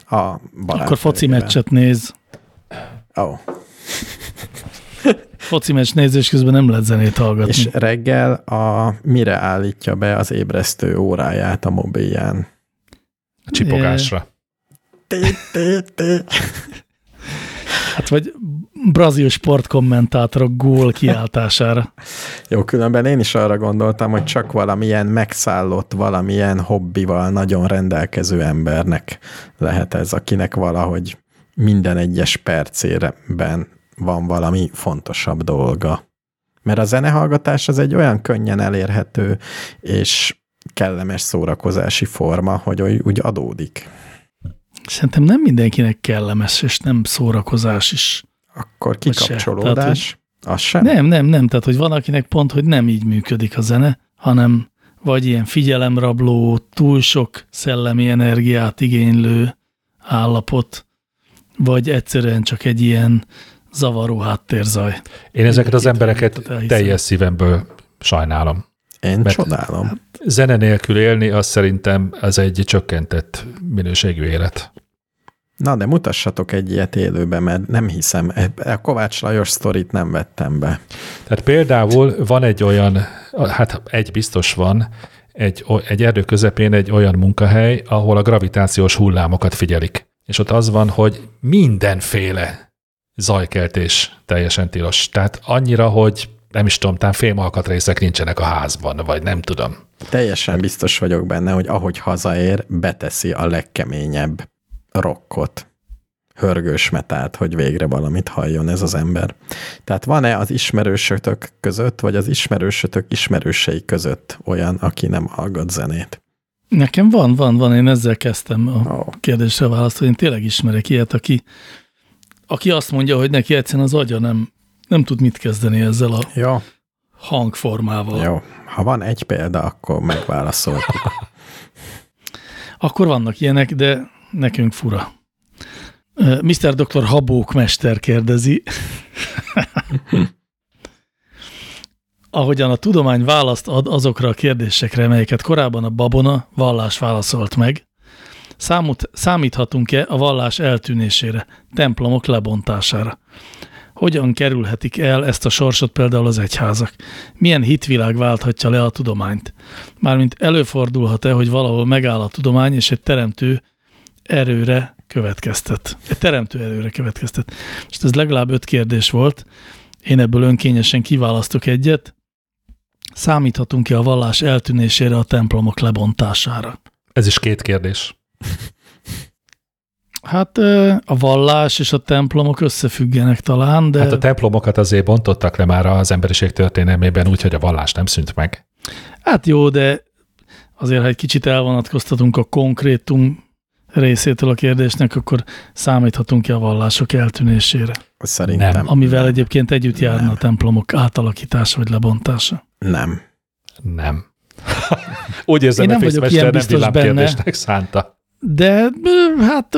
A Akkor foci meccset néz. Ó. Oh. foci meccs nézés közben nem lehet zenét hallgatni. És reggel a mire állítja be az ébresztő óráját a mobilján? A csipogásra. Hát vagy brazil sportkommentátorok gól kiáltására. Jó, különben én is arra gondoltam, hogy csak valamilyen megszállott, valamilyen hobbival nagyon rendelkező embernek lehet ez, akinek valahogy minden egyes percében van valami fontosabb dolga. Mert a zenehallgatás az egy olyan könnyen elérhető és kellemes szórakozási forma, hogy úgy adódik. Szerintem nem mindenkinek kellemes, és nem szórakozás is. Akkor kikapcsolódás? Se. Tehát, az sem? Nem, nem, nem. Tehát, hogy van akinek pont, hogy nem így működik a zene, hanem vagy ilyen figyelemrabló, túl sok szellemi energiát igénylő állapot, vagy egyszerűen csak egy ilyen zavaró háttérzaj. Én ezeket az embereket teljes szívemből sajnálom. Én Mert- csodálom. Zene nélkül élni, az szerintem az egy csökkentett minőségű élet. Na, de mutassatok egy ilyet élőben, mert nem hiszem. A Kovács Lajos sztorit nem vettem be. Tehát például van egy olyan, hát egy biztos van, egy, egy erdő közepén egy olyan munkahely, ahol a gravitációs hullámokat figyelik. És ott az van, hogy mindenféle zajkeltés teljesen tilos. Tehát annyira, hogy nem is tudom, talán fémalkatrészek nincsenek a házban, vagy nem tudom. Teljesen biztos vagyok benne, hogy ahogy hazaér, beteszi a legkeményebb rockot, hörgős metált, hogy végre valamit halljon ez az ember. Tehát van-e az ismerősötök között, vagy az ismerősötök ismerősei között olyan, aki nem hallgat zenét? Nekem van, van, van, én ezzel kezdtem a Ó. kérdésre választ, hogy én tényleg ismerek ilyet, aki, aki azt mondja, hogy neki egyszerűen az agya nem, nem tud mit kezdeni ezzel a Jó, hangformával. jó. Ha van egy példa, akkor megválaszoltuk. Akkor vannak ilyenek, de nekünk fura. Mr. Dr. Habók mester kérdezi. Ahogyan a tudomány választ ad azokra a kérdésekre, melyeket korábban a babona vallás válaszolt meg, számot, számíthatunk-e a vallás eltűnésére, templomok lebontására? Hogyan kerülhetik el ezt a sorsot például az egyházak? Milyen hitvilág válthatja le a tudományt? Mármint előfordulhat-e, hogy valahol megáll a tudomány, és egy teremtő erőre következtet. Egy teremtő erőre következtet. És ez legalább öt kérdés volt. Én ebből önkényesen kiválasztok egyet. Számíthatunk-e a vallás eltűnésére, a templomok lebontására? Ez is két kérdés. Hát a vallás és a templomok összefüggenek talán, de Hát a templomokat azért bontottak le már az emberiség történelmében úgy, hogy a vallás nem szűnt meg. hát jó, de azért, ha egy kicsit elvonatkoztatunk a konkrétum részétől a kérdésnek, akkor számíthatunk-e a vallások eltűnésére, Szerintem Nem. amivel egyébként együtt járna Nem. a templomok átalakítása vagy lebontása. nem. Nem. úgy érzem, Én nem hogy vagyok ilyen nem biztos villámkérdésnek szánta. De hát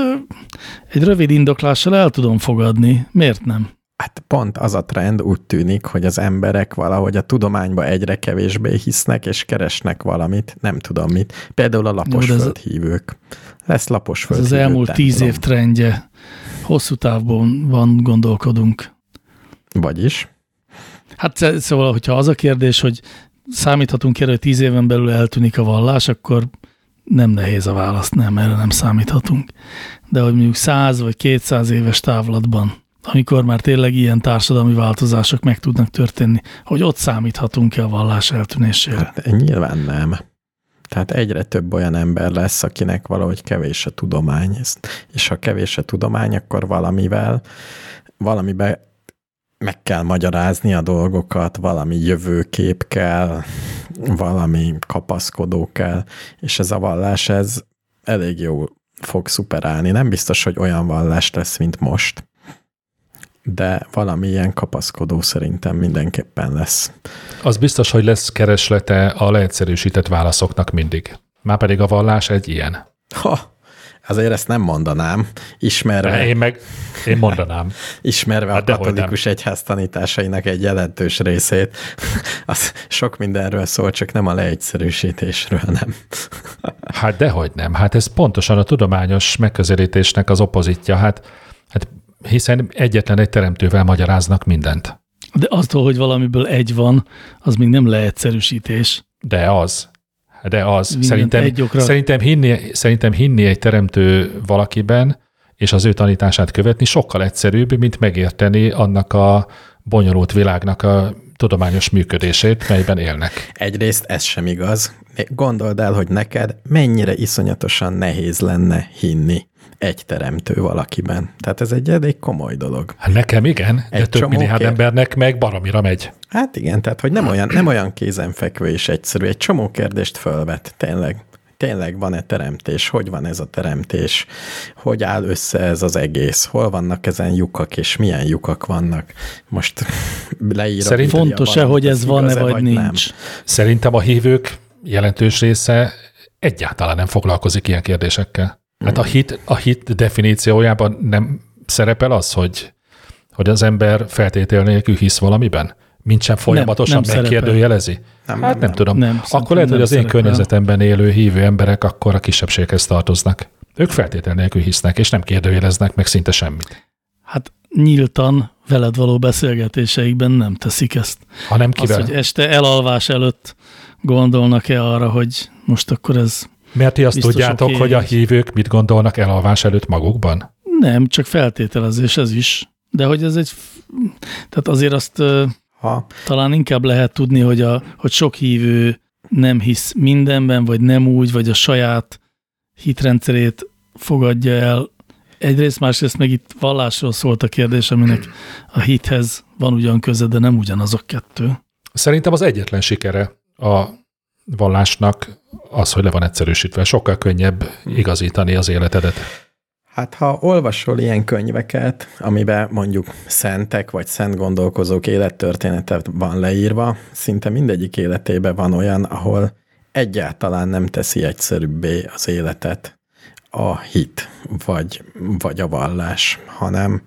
egy rövid indoklással el tudom fogadni. Miért nem? Hát pont az a trend úgy tűnik, hogy az emberek valahogy a tudományba egyre kevésbé hisznek, és keresnek valamit, nem tudom mit. Például a lapos ez- földhívők. Lesz lapos Ez földhívő az elmúlt tíz templom. év trendje. Hosszú távban van gondolkodunk. Vagyis? Hát sz- szóval, hogyha az a kérdés, hogy számíthatunk erre, hogy tíz éven belül eltűnik a vallás, akkor nem nehéz a válasz, nem, erre nem számíthatunk. De hogy mondjuk száz vagy kétszáz éves távlatban, amikor már tényleg ilyen társadalmi változások meg tudnak történni, hogy ott számíthatunk-e a vallás eltűnésére. Hát nyilván nem. Tehát egyre több olyan ember lesz, akinek valahogy kevés a tudomány. És ha kevés a tudomány, akkor valamivel, valamibe meg kell magyarázni a dolgokat, valami jövőkép kell, valami kapaszkodó kell, és ez a vallás, ez elég jó fog szuperálni. Nem biztos, hogy olyan vallás lesz, mint most, de valami ilyen kapaszkodó szerintem mindenképpen lesz. Az biztos, hogy lesz kereslete a leegyszerűsített válaszoknak mindig. Márpedig a vallás egy ilyen. Ha, azért ezt nem mondanám, ismerve, De én meg, én mondanám. ismerve Hát a katolikus egyház tanításainak egy jelentős részét, az sok mindenről szól, csak nem a leegyszerűsítésről, nem. Hát dehogy nem. Hát ez pontosan a tudományos megközelítésnek az opozitja. Hát, hát hiszen egyetlen egy teremtővel magyaráznak mindent. De attól, hogy valamiből egy van, az még nem leegyszerűsítés. De az. De az. Mindent Szerintem, egy okra- szerintem, hinni, szerintem hinni egy teremtő valakiben, és az ő tanítását követni sokkal egyszerűbb, mint megérteni annak a bonyolult világnak a tudományos működését, melyben élnek. Egyrészt ez sem igaz. Gondold el, hogy neked mennyire iszonyatosan nehéz lenne hinni egy teremtő valakiben. Tehát ez egy elég komoly dolog. Hát nekem igen, de Egy több csomó milliárd kér- embernek meg baromira megy. Hát igen, tehát hogy nem olyan, nem olyan kézenfekvő és egyszerű. Egy csomó kérdést fölvet, tényleg. Tényleg van-e teremtés? Hogy van ez a teremtés? Hogy áll össze ez az egész? Hol vannak ezen lyukak, és milyen lyukak vannak? Most leírom. Szerint Fontos-e, hogy ez van-e vagy nem. nincs? Szerintem a hívők jelentős része egyáltalán nem foglalkozik ilyen kérdésekkel. Hát a hit, a hit definíciójában nem szerepel az, hogy, Hogy az ember feltétel nélkül hisz valamiben? Mint sem folyamatosan nem megkérdőjelezi? Nem, Nem, hát nem, nem, nem. tudom. Nem, akkor lehet, hogy nem az én szerepel. környezetemben élő hívő emberek akkor a kisebbséghez tartoznak. Ők feltétel nélkül hisznek, és nem kérdőjeleznek meg szinte semmit. Hát nyíltan veled való beszélgetéseikben nem teszik ezt. Ha nem Az, kivel. hogy este elalvás előtt gondolnak-e arra, hogy most akkor ez Mert ti azt biztos tudjátok, hogy a hívők mit gondolnak elalvás előtt magukban? nem, csak feltételezés ez is. De hogy ez egy, tehát azért azt Ha talán inkább lehet tudni, hogy, a, hogy sok hívő nem hisz mindenben, vagy nem úgy, vagy a saját hitrendszerét fogadja el. Egyrészt, másrészt meg itt vallásról szólt a kérdés, aminek a hithez van ugyan köze, de nem ugyanazok kettő. Szerintem az egyetlen sikere a vallásnak az, hogy le van egyszerűsítve. Sokkal könnyebb igazítani az életedet. Hát ha olvasol ilyen könyveket, amiben mondjuk szentek vagy szent gondolkozók élettörténete van leírva, szinte mindegyik életében van olyan, ahol egyáltalán nem teszi egyszerűbbé az életet a hit vagy, vagy a vallás, hanem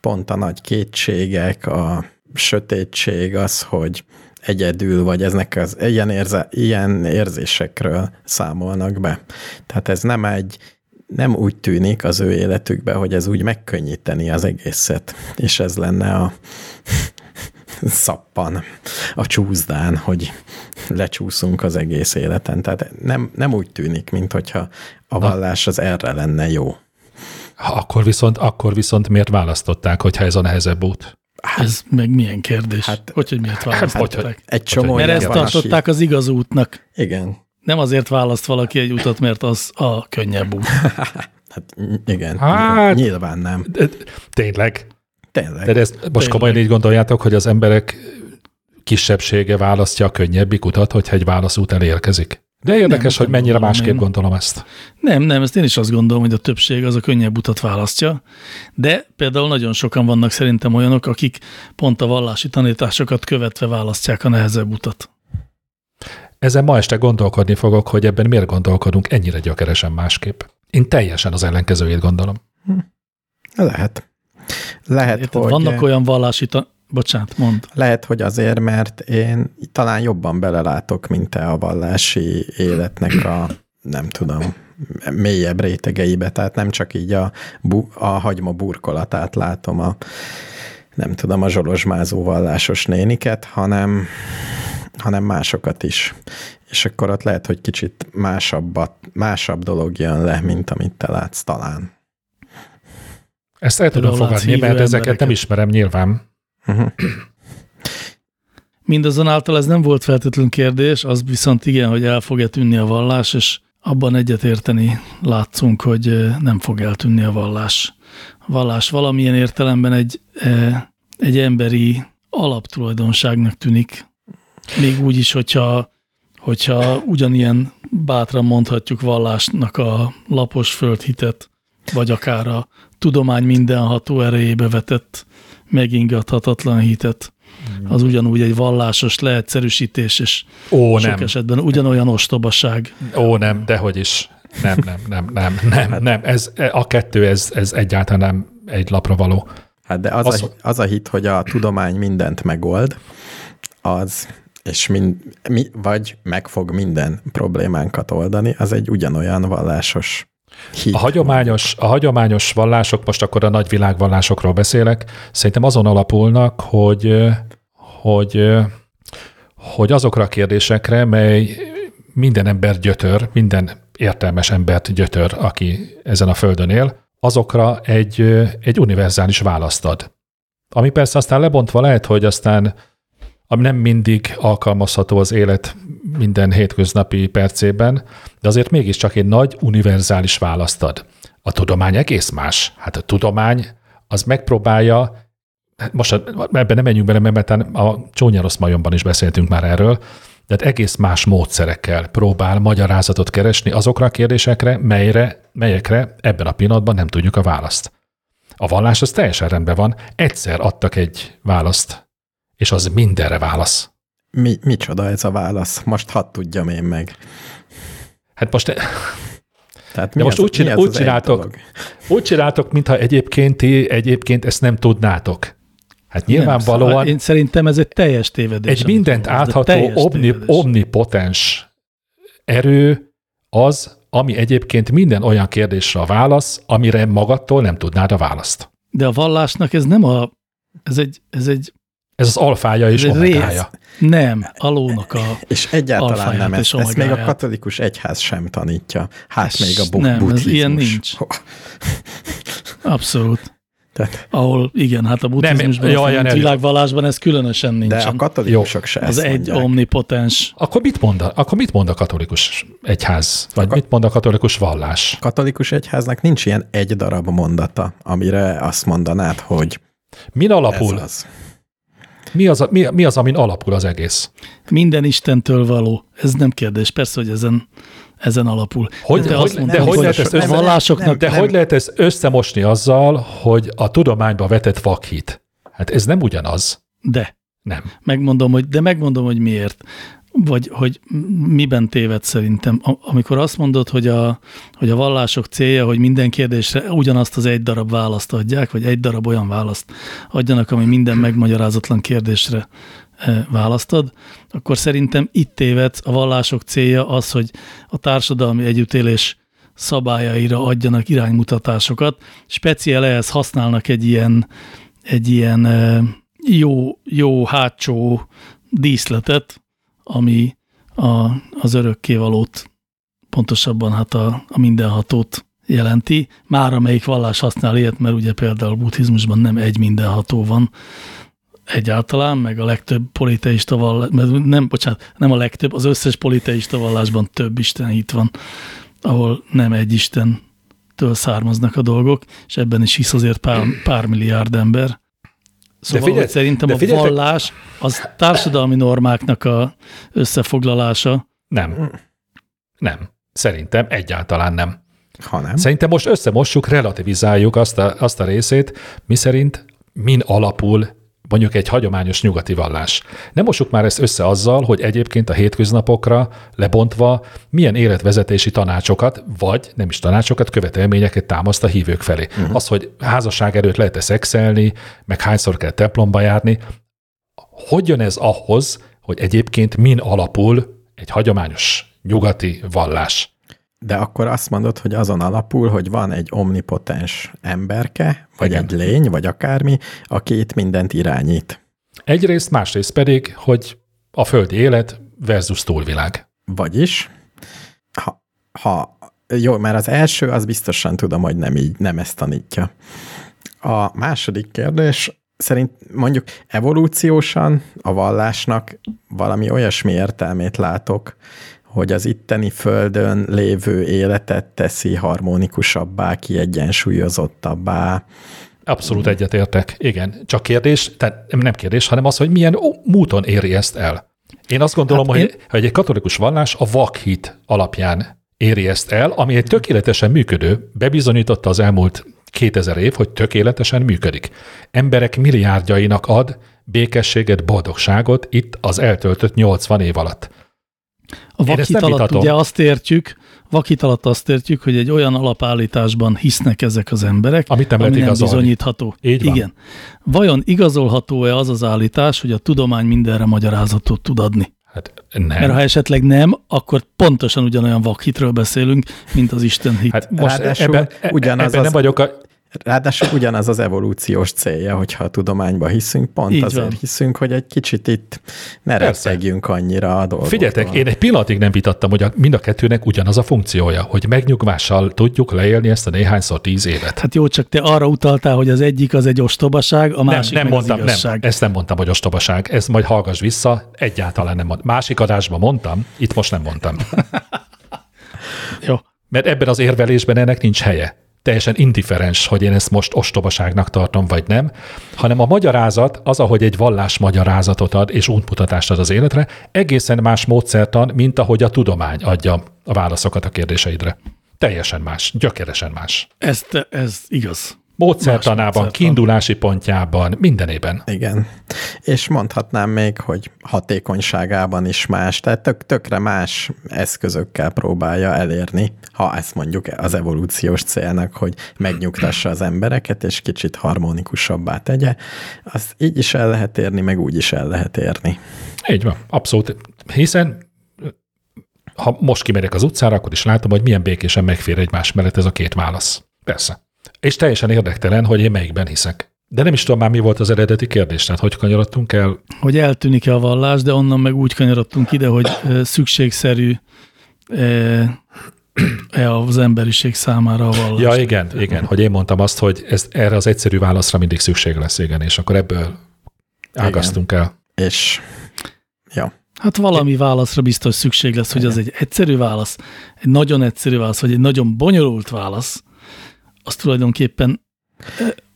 pont a nagy kétségek, a sötétség az, hogy egyedül, vagy eznek az ilyen, érze, ilyen érzésekről számolnak be. Tehát ez nem egy, nem úgy tűnik az ő életükben, hogy ez úgy megkönnyíteni az egészet, és ez lenne a szappan a csúszdán, hogy lecsúszunk az egész életen. Tehát nem, nem úgy tűnik, mint hogyha a vallás az erre lenne jó. Akkor viszont, akkor viszont miért választották, hogyha ez a nehezebb út? Ez meg milyen kérdés? Hát, Hát- hogy, hogy miért választották? hogy- Egy csomó Mert ezt tartották az igaz útnak. Igen. Nem azért választ valaki egy utat, mert az a könnyebb út. Hát igen, Hát- nyilván nem. De- Tényleg? Tényleg. De ezt most komolyan így gondoljátok, hogy az emberek kisebbsége választja a könnyebbik utat, hogyha egy válaszút elérkezik? De érdekes, Nem, hogy mennyire gondolom másképp én. gondolom ezt. Nem, nem, ezt én is azt gondolom, hogy a többség az a könnyebb utat választja, de például nagyon sokan vannak szerintem olyanok, akik pont a vallási tanításokat követve választják a nehezebb utat. Ezen ma este gondolkodni fogok, hogy ebben miért gondolkodunk ennyire gyökeresen másképp. Én teljesen az ellenkezőjét gondolom. Lehet. Lehet, Érted? hogy... Vannak olyan vallási. Bocsánat, mond. Lehet, hogy azért, mert én talán jobban belelátok, mint te a vallási életnek a, nem tudom, mélyebb rétegeibe, tehát nem csak így a, bu, a hagyma burkolatát látom a, nem tudom, a zsolozsmázó vallásos néniket, hanem, hanem másokat is. És akkor ott lehet, hogy kicsit másabbat, másabb dolog jön le, mint amit te látsz talán. Ezt el tudom fogadni, mert hívő ezeket nem embereket. ismerem nyilván. Uh-huh. Mindazonáltal ez nem volt feltétlenül kérdés, az viszont igen, hogy el fog-e tűnni a vallás, és abban egyetérteni látszunk, hogy nem fog eltűnni a vallás. A vallás valamilyen értelemben egy, egy emberi alaptulajdonságnak tűnik. Még úgy is, hogyha, hogyha ugyanilyen bátran mondhatjuk vallásnak a lapos földhitet, vagy akár a tudomány mindenható erejébe vetett, megingathatatlan hitet, az ugyanúgy egy vallásos leegyszerűsítés, és Ó, sok nem. esetben ugyanolyan ostobaság. Ó, nem, dehogy is. Nem, nem, nem, nem, nem, nem. Ez, a kettő, ez, ez egyáltalán nem egy lapra való. Hát de az, Az- a, az a hit, hogy a tudomány mindent megold, az, és mind, mi, vagy meg fog minden problémánkat oldani, az egy ugyanolyan vallásos hit. A hagyományos, a hagyományos vallások, most akkor a nagy világvallásokról beszélek, szerintem azon alapulnak, hogy, hogy, hogy azokra a kérdésekre, mely minden ember gyötör, minden értelmes embert gyötör, aki ezen a földön él, azokra egy, egy univerzális választ ad. Ami persze aztán lebontva lehet, hogy aztán ami nem mindig alkalmazható az élet minden hétköznapi percében, de azért mégiscsak egy nagy univerzális választ ad. A tudomány egész más. Hát a tudomány az megpróbálja, hát most ebben nem menjünk bele, mert a csúnya rossz majomban is beszéltünk már erről, de hát egész más módszerekkel próbál magyarázatot keresni azokra a kérdésekre, melyre, melyekre ebben a pillanatban nem tudjuk a választ. A vallás az teljesen rendben van, egyszer adtak egy választ, és az mindenre válasz. Mi, micsoda ez a válasz? Most hadd tudjam én meg. Hát most Tehát De most úgy, mi csinál, az úgy, az egy csináltok, úgy csináltok, mintha egyébként ti egyébként ezt nem tudnátok. Hát nyilvánvalóan Nem, én szerintem ez egy teljes tévedés. egy mindent átható, omni, omnipotens erő az, ami egyébként minden olyan kérdésre a válasz, amire magadtól nem tudnád a választ. De a vallásnak ez nem a... Ez egy, ez egy, Ez az alfája és ez omegája. Nem, alónak a... És egyáltalán Alfáját nem, és ezt, még a katolikus egyház sem tanítja. Hát még a bu- Nem, ez ilyen nincs. Abszolút. Tehát, Ahol, igen, hát a buddhizmusban, Nem, jaj, a világvallásban ez különösen de nincsen. a katolikusok se az egy mondják. omnipotens. Akkor mit mond a, akkor mit mond a katolikus egyház? Vagy mit mond a katolikus vallás? katolikus egyháznak nincs ilyen egy darab mondata, amire azt mondanád, hogy Min ez alapul? az. Mi az, mi, mi az, amin alapul az egész? Minden Istentől való. Ez nem kérdés. Persze, hogy ezen, ezen alapul. Hogy- te hogy- azt de mondtad, hogy lehet ezt össze- vallásoknak De Nem. hogy lehet ezt összemosni azzal, hogy a tudományba vetett vakhit? Hát ez nem ugyanaz. De. Nem. Megmondom, hogy, de megmondom, hogy miért. Vagy hogy miben téved szerintem. Amikor azt mondod, hogy a, hogy a vallások célja, hogy minden kérdésre ugyanazt az egy darab választ adják, vagy egy darab olyan választ adjanak, ami minden megmagyarázatlan kérdésre eh, választod, akkor szerintem itt tévedsz. A vallások célja az, hogy a társadalmi együttélés szabályaira adjanak iránymutatásokat. Speciál ehhez használnak egy ilyen, egy ilyen eh, jó, jó hátsó díszletet, ami a, az örökkévalót, pontosabban hát a, a mindenhatót jelenti. Már amelyik vallás használ ilyet, mert ugye például buddhizmusban nem egy mindenható van egyáltalán, meg a legtöbb politeista vallás, nem, bocsánat, nem a legtöbb, az összes politeista vallásban több isten hit van, ahol nem egy istentől származnak a dolgok, és ebben is hisz azért pár, pár milliárd ember. Szóval figyelj- hogy szerintem de a figyeljetek- vallás az társadalmi normáknak a összefoglalása. Nem. Nem. Szerintem egyáltalán nem. Ha nem, Szerintem most összemossuk, relativizáljuk azt a, azt a részét, mi szerint min alapul mondjuk egy hagyományos nyugati vallás. Nem mossuk már ezt össze azzal, hogy egyébként a hétköznapokra lebontva milyen életvezetési tanácsokat, vagy nem is tanácsokat, követelményeket támaszt a hívők felé. Uh-huh. Az, hogy házasság előtt lehet-e szexelni, meg hányszor kell templomba járni, hogy jön ez ahhoz, hogy egyébként min alapul egy hagyományos nyugati vallás? De akkor azt mondod, hogy azon alapul, hogy van egy omnipotens emberke, vagy Igen. egy lény, vagy akármi, aki itt mindent irányít. Egyrészt, másrészt pedig, hogy a földi élet versus túlvilág. Vagyis, ha, ha jó, mert az első, az biztosan tudom, hogy nem így, nem ezt tanítja. A második kérdés, szerint mondjuk evolúciósan a vallásnak valami olyasmi értelmét látok, hogy az itteni földön lévő életet teszi harmonikusabbá, kiegyensúlyozottabbá. Abszolút egyetértek. Igen. Csak kérdés, tehát nem kérdés, hanem az, hogy milyen módon éri ezt el. Én azt gondolom, Hát hogy, én- hogy egy katolikus vallás a vakhit alapján éri ezt el, ami egy tökéletesen működő, bebizonyította az elmúlt 2000 év, hogy tökéletesen működik. Emberek milliárdjainak ad békességet, boldogságot itt az eltöltött 80 év alatt. A vakit alatt ugye azt értjük, vakit alatt azt értjük, hogy egy olyan alapállításban hisznek ezek az emberek, Amit nem ami nem igazolni. bizonyítható. Így van. Igen. Vajon igazolható-e az az állítás, hogy a tudomány mindenre magyarázatot tud adni? Hát nem. Mert ha esetleg nem, akkor pontosan ugyanolyan vakhitről beszélünk, mint az Isten hit. Hát most Ráadásul ebben, ugyanaz ebben az- nem vagyok a, Ráadásul ugyanaz az evolúciós célja, hogyha a tudományba hiszünk, pont Így azért van. hiszünk, hogy egy kicsit itt ne Persze. rettegjünk annyira a dolgoktól. Figyeljetek, én egy pillanatig nem vitattam, hogy a, mind a kettőnek ugyanaz a funkciója, hogy megnyugvással tudjuk leélni ezt a néhányszor tíz évet. Hát jó, csak te arra utaltál, hogy az egyik az egy ostobaság, a Nem, másik nem meg mondtam, az igazság. nem, ezt nem mondtam, hogy ostobaság. Ezt majd hallgass vissza, egyáltalán nem mondtam. Másik adásban mondtam, itt most nem mondtam. Jó. Mert ebben az érvelésben ennek nincs helye. Teljesen indifferens, hogy én ezt most ostobaságnak tartom, vagy nem, hanem a magyarázat az, ahogy egy vallás magyarázatot ad és útmutatást ad az életre, egészen más módszertan, mint ahogy a tudomány adja a válaszokat a kérdéseidre. Teljesen más, gyökeresen más. Ez, te- ez igaz. Módszertanában, módszertan. kiindulási pontjában, mindenében. Igen. És mondhatnám még, hogy hatékonyságában is más, tehát tök, tökre más eszközökkel próbálja elérni, ha ezt mondjuk az evolúciós célnak, hogy megnyugtassa az embereket, és kicsit harmonikusabbá tegye, azt így is el lehet érni, meg úgy is el lehet érni. Így van, abszolút. Hiszen ha most kimegyek az utcára, akkor is látom, hogy milyen békésen megfér egymás mellett ez a két válasz. Persze. És teljesen érdektelen, hogy én melyikben hiszek. De nem is tudom már, mi volt az eredeti kérdés, tehát hogy kanyarodtunk el. Hogy eltűnik-e a vallás, de onnan meg úgy kanyarodtunk ide, hogy szükségszerű e, az emberiség számára a vallás. Ja, igen, igen, hogy én mondtam azt, hogy ez, erre az egyszerű válaszra mindig szükség lesz, igen, és akkor ebből ágaztunk el. És ja, Hát valami válaszra biztos szükség lesz, hogy az egy egyszerű válasz, egy nagyon egyszerű válasz, vagy egy nagyon bonyolult válasz, az tulajdonképpen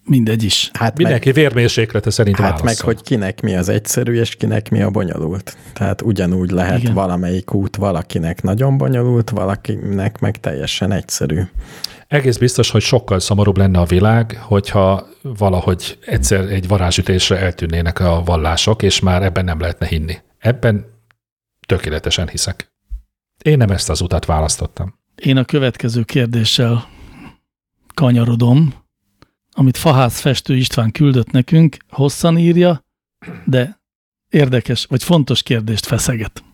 mindegy is. hát meg, Mindenki vérmérséklete szerint hát meg, válaszol. hogy kinek mi az egyszerű, és kinek mi a bonyolult. Tehát ugyanúgy lehet. Igen. valamelyik út valakinek nagyon bonyolult, valakinek meg teljesen egyszerű. Egész biztos, hogy sokkal szomorúbb lenne a világ, hogyha valahogy egyszer egy varázsütésre eltűnnének a vallások, és már ebben nem lehetne hinni. Ebben tökéletesen hiszek. Én nem ezt az utat választottam. Én a következő kérdéssel kanyarodom, amit Fahász Festő István küldött nekünk, hosszan írja, de érdekes vagy fontos kérdést feszeget.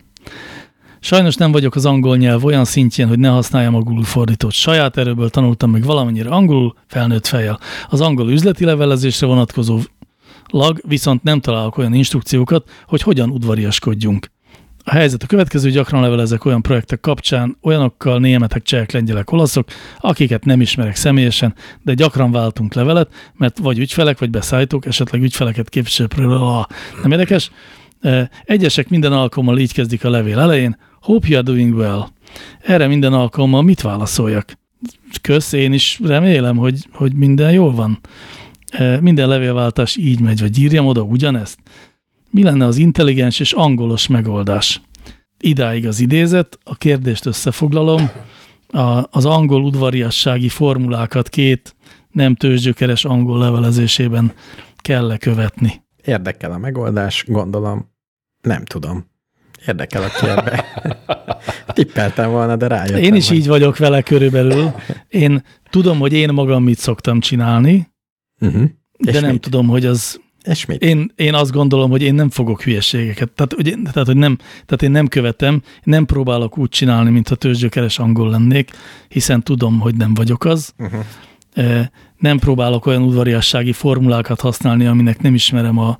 Sajnos nem vagyok az angol nyelv olyan szintjén, hogy ne használjam a Google fordítót. Saját erőből tanultam meg valamennyire angolul, felnőtt fejjel. Az angol üzleti levelezésre vonatkozó lag viszont nem találok olyan instrukciókat, hogy hogyan udvariaskodjunk. A helyzet a következő, gyakran levelezek olyan projektek kapcsán, olyanokkal németek, csehek, lengyelek, olaszok, akiket nem ismerek személyesen, de gyakran váltunk levelet, mert vagy ügyfelek, vagy beszállítók, esetleg ügyfeleket képviselő, nem érdekes. Egyesek minden alkalommal így kezdik a levél elején, hope you are doing well. Erre minden alkalommal mit válaszoljak? Kösz, én is remélem, hogy, hogy minden jól van. Minden levélváltás így megy, vagy írjam oda ugyanezt. Mi lenne az intelligens és angolos megoldás? Idáig az idézet, a kérdést összefoglalom. A, az angol udvariassági formulákat két nem tőzsgyökeres angol levelezésében kell lekövetni. Érdekel a megoldás, gondolom. Nem tudom. Érdekel, aki ebbe. Tippeltem volna, de rájöttem. Én is hogy- így vagyok vele körülbelül. Én tudom, hogy én magam mit szoktam csinálni, Uh-huh. de És nem mit? tudom, hogy az És mit? én, én azt gondolom, hogy én nem fogok hülyeségeket. Tehát, hogy, tehát, hogy nem, tehát én nem követem, nem próbálok úgy csinálni, mintha tőzsgyökeres angol lennék, hiszen tudom, hogy nem vagyok az. Uh-huh. Nem próbálok olyan udvariassági formulákat használni, aminek nem ismerem a,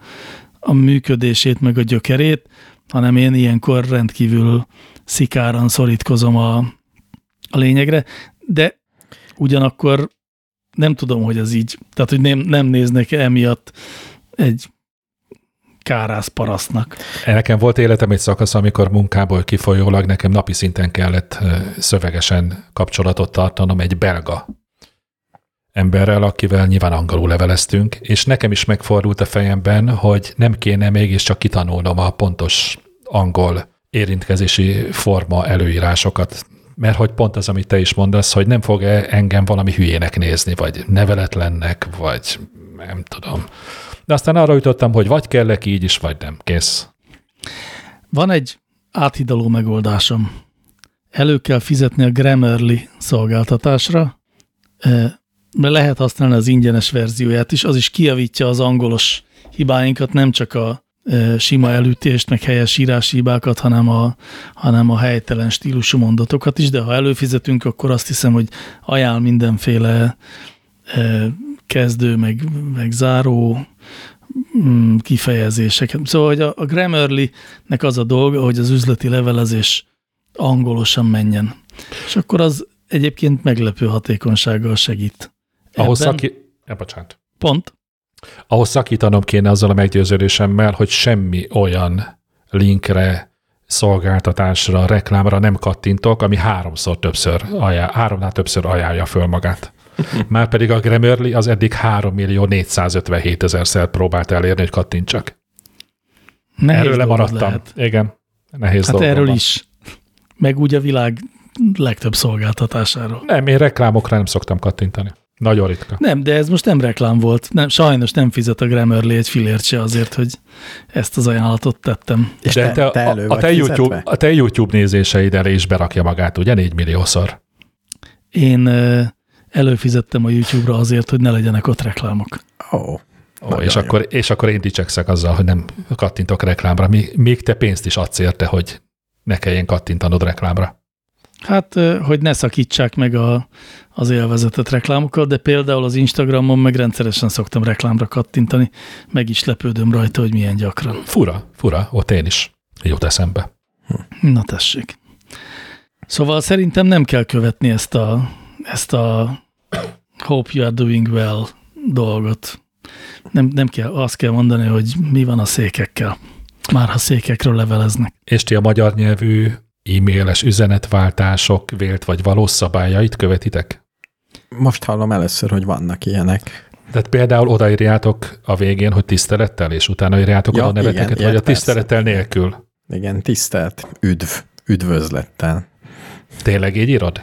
a működését, meg a gyökerét, hanem én ilyenkor rendkívül szikáran szorítkozom a, a lényegre, de ugyanakkor nem tudom, hogy ez így, tehát hogy nem, nem néznek emiatt egy kárász parasztnak. Nekem volt életem egy szakasz, amikor munkából kifolyólag nekem napi szinten kellett szövegesen kapcsolatot tartanom egy belga emberrel, akivel nyilván angolul leveleztünk, és nekem is megfordult a fejemben, hogy nem kéne mégiscsak kitanulnom a pontos angol érintkezési forma előírásokat, mert hogy pont az, amit te is mondasz, hogy nem fog -e engem valami hülyének nézni, vagy neveletlennek, vagy nem tudom. De aztán arra jutottam, hogy vagy kellek így is, vagy nem. Kész. Van egy áthidaló megoldásom. Elő kell fizetni a Grammarly szolgáltatásra, eh, mert lehet használni az ingyenes verzióját is, az is kiavítja az angolos hibáinkat, nem csak a eh, sima elütést, meg helyes írási hibákat, hanem a, hanem a helytelen stílusú mondatokat is, de ha előfizetünk, akkor azt hiszem, hogy ajánl mindenféle eh, kezdő, meg, meg záró mm, kifejezéseket. Szóval, hogy a, a Grammarly-nek az a dolga, hogy az üzleti levelezés angolosan menjen. És akkor az egyébként meglepő hatékonysággal segít. Ahhoz, szaki... ja, bocsánat. Pont. Ahhoz szakítanom kéne azzal a meggyőződésemmel, hogy semmi olyan linkre, szolgáltatásra, reklámra nem kattintok, ami háromszor többször, ajánl, háromnál többször ajánlja föl magát. Márpedig a Grammarly az eddig 3 millió 457 ezerszer próbált elérni, hogy kattintsak. Nehéz Erről lemaradtam. lehet. Igen, nehéz Hát erről van. is. Meg úgy a világ legtöbb szolgáltatásáról. Nem, én reklámokra nem szoktam kattintani. Nagyon ritka. Nem, de ez most nem reklám volt. Nem, sajnos nem fizet a Grammarly egy filért se azért, hogy ezt az ajánlatot tettem. És De te, te, a, a, te YouTube, a te YouTube nézéseid elé is berakja magát, ugye? Négy milliószor. Én előfizettem a YouTube-ra azért, hogy ne legyenek ott reklámok. Ó, Ó, Nagyon és, jó. akkor, és akkor én dicsekszek azzal, hogy nem kattintok reklámra. Még, te pénzt is adsz érte, hogy ne kelljen kattintanod reklámra. Hát, hogy ne szakítsák meg a, az élvezetet reklámokkal, de például az Instagramon meg rendszeresen szoktam reklámra kattintani, meg is lepődöm rajta, hogy milyen gyakran. Fura, fura, ott én is jut eszembe. Na tessék. Szóval szerintem nem kell követni ezt a, ezt a hope you are doing well dolgot. Nem, nem kell, azt kell mondani, hogy mi van a székekkel. Már ha székekről leveleznek. És ti a magyar nyelvű e-mailes üzenetváltások vélt vagy valós szabályait követitek? most hallom először, hogy vannak ilyenek. Tehát például odaírjátok a végén, hogy tisztelettel, és utána írjátok Ja, oda a neveteket, igen, vagy a ilyet persze. tisztelettel nélkül. Igen, tisztelt, üdv, üdvözlettel. Tényleg így írod?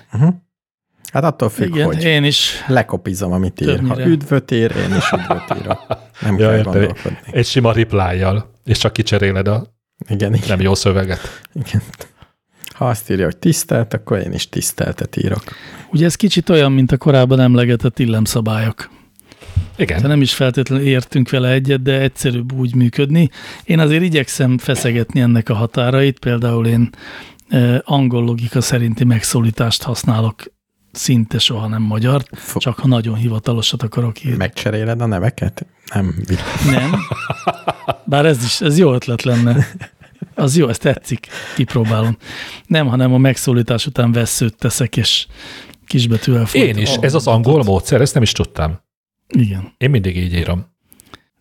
Hát attól függ, Igen, hogy én is. lekopizom, amit ír. Ha üdvöt ír, én is üdvöt írok. Nem Ja, kell értem. gondolkodni. Egy sima reply és csak kicseréled a Igen, igen, nem jó szöveget. igen. Ha azt írja, hogy tisztelt, akkor én is tiszteltet írok. Ugye ez kicsit olyan, mint a korábban emlegetett illemszabályok. Igen. De nem is feltétlenül értünk vele egyet, de egyszerűbb úgy működni. Én azért igyekszem feszegetni ennek a határait, például én eh, angol logika szerinti megszólítást használok szinte soha nem magyar, Fo- csak ha nagyon hivatalosat akarok írni. Megcseréled a neveket? Nem. Nem. Bár ez is, ez jó ötlet lenne. Az jó, ez tetszik, kipróbálom. Nem, hanem a megszólítás után veszőt teszek, és kisbetűvel Én folytatom. is, ez az angol módszer, ezt nem is tudtam. Igen. Én mindig így írom.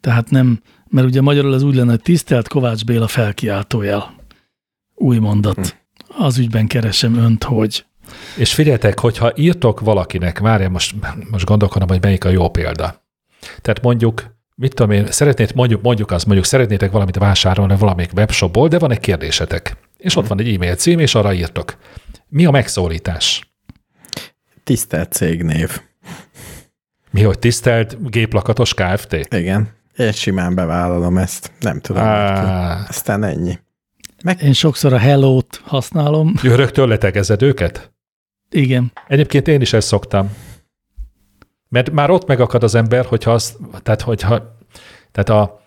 Tehát nem, mert ugye magyarul ez úgy lenne, hogy tisztelt Kovács Béla felkiáltójel. Új mondat. Az ügyben keresem önt, hogy. És figyeljetek, hogyha írtok valakinek, várjál, most, most gondolkodom, hogy melyik a jó példa. Tehát mondjuk, mit tudom én, szeretnéd, mondjuk, mondjuk azt, mondjuk szeretnétek valamit vásárolni valamelyik webshopból, de van egy kérdésetek. És ott van egy e-mail cím, és arra írtok. Mi a megszólítás? Tisztelt cégnév. Mi, hogy tisztelt géplakatos Kft? Igen. Én simán bevállalom ezt. Nem tudom. Á, Aztán ennyi. Én sokszor a hello-t használom. rögtön letegezed őket? Igen. Egyébként én is ezt szoktam. Mert már ott megakad az ember, hogyha azt, tehát hogyha, tehát a,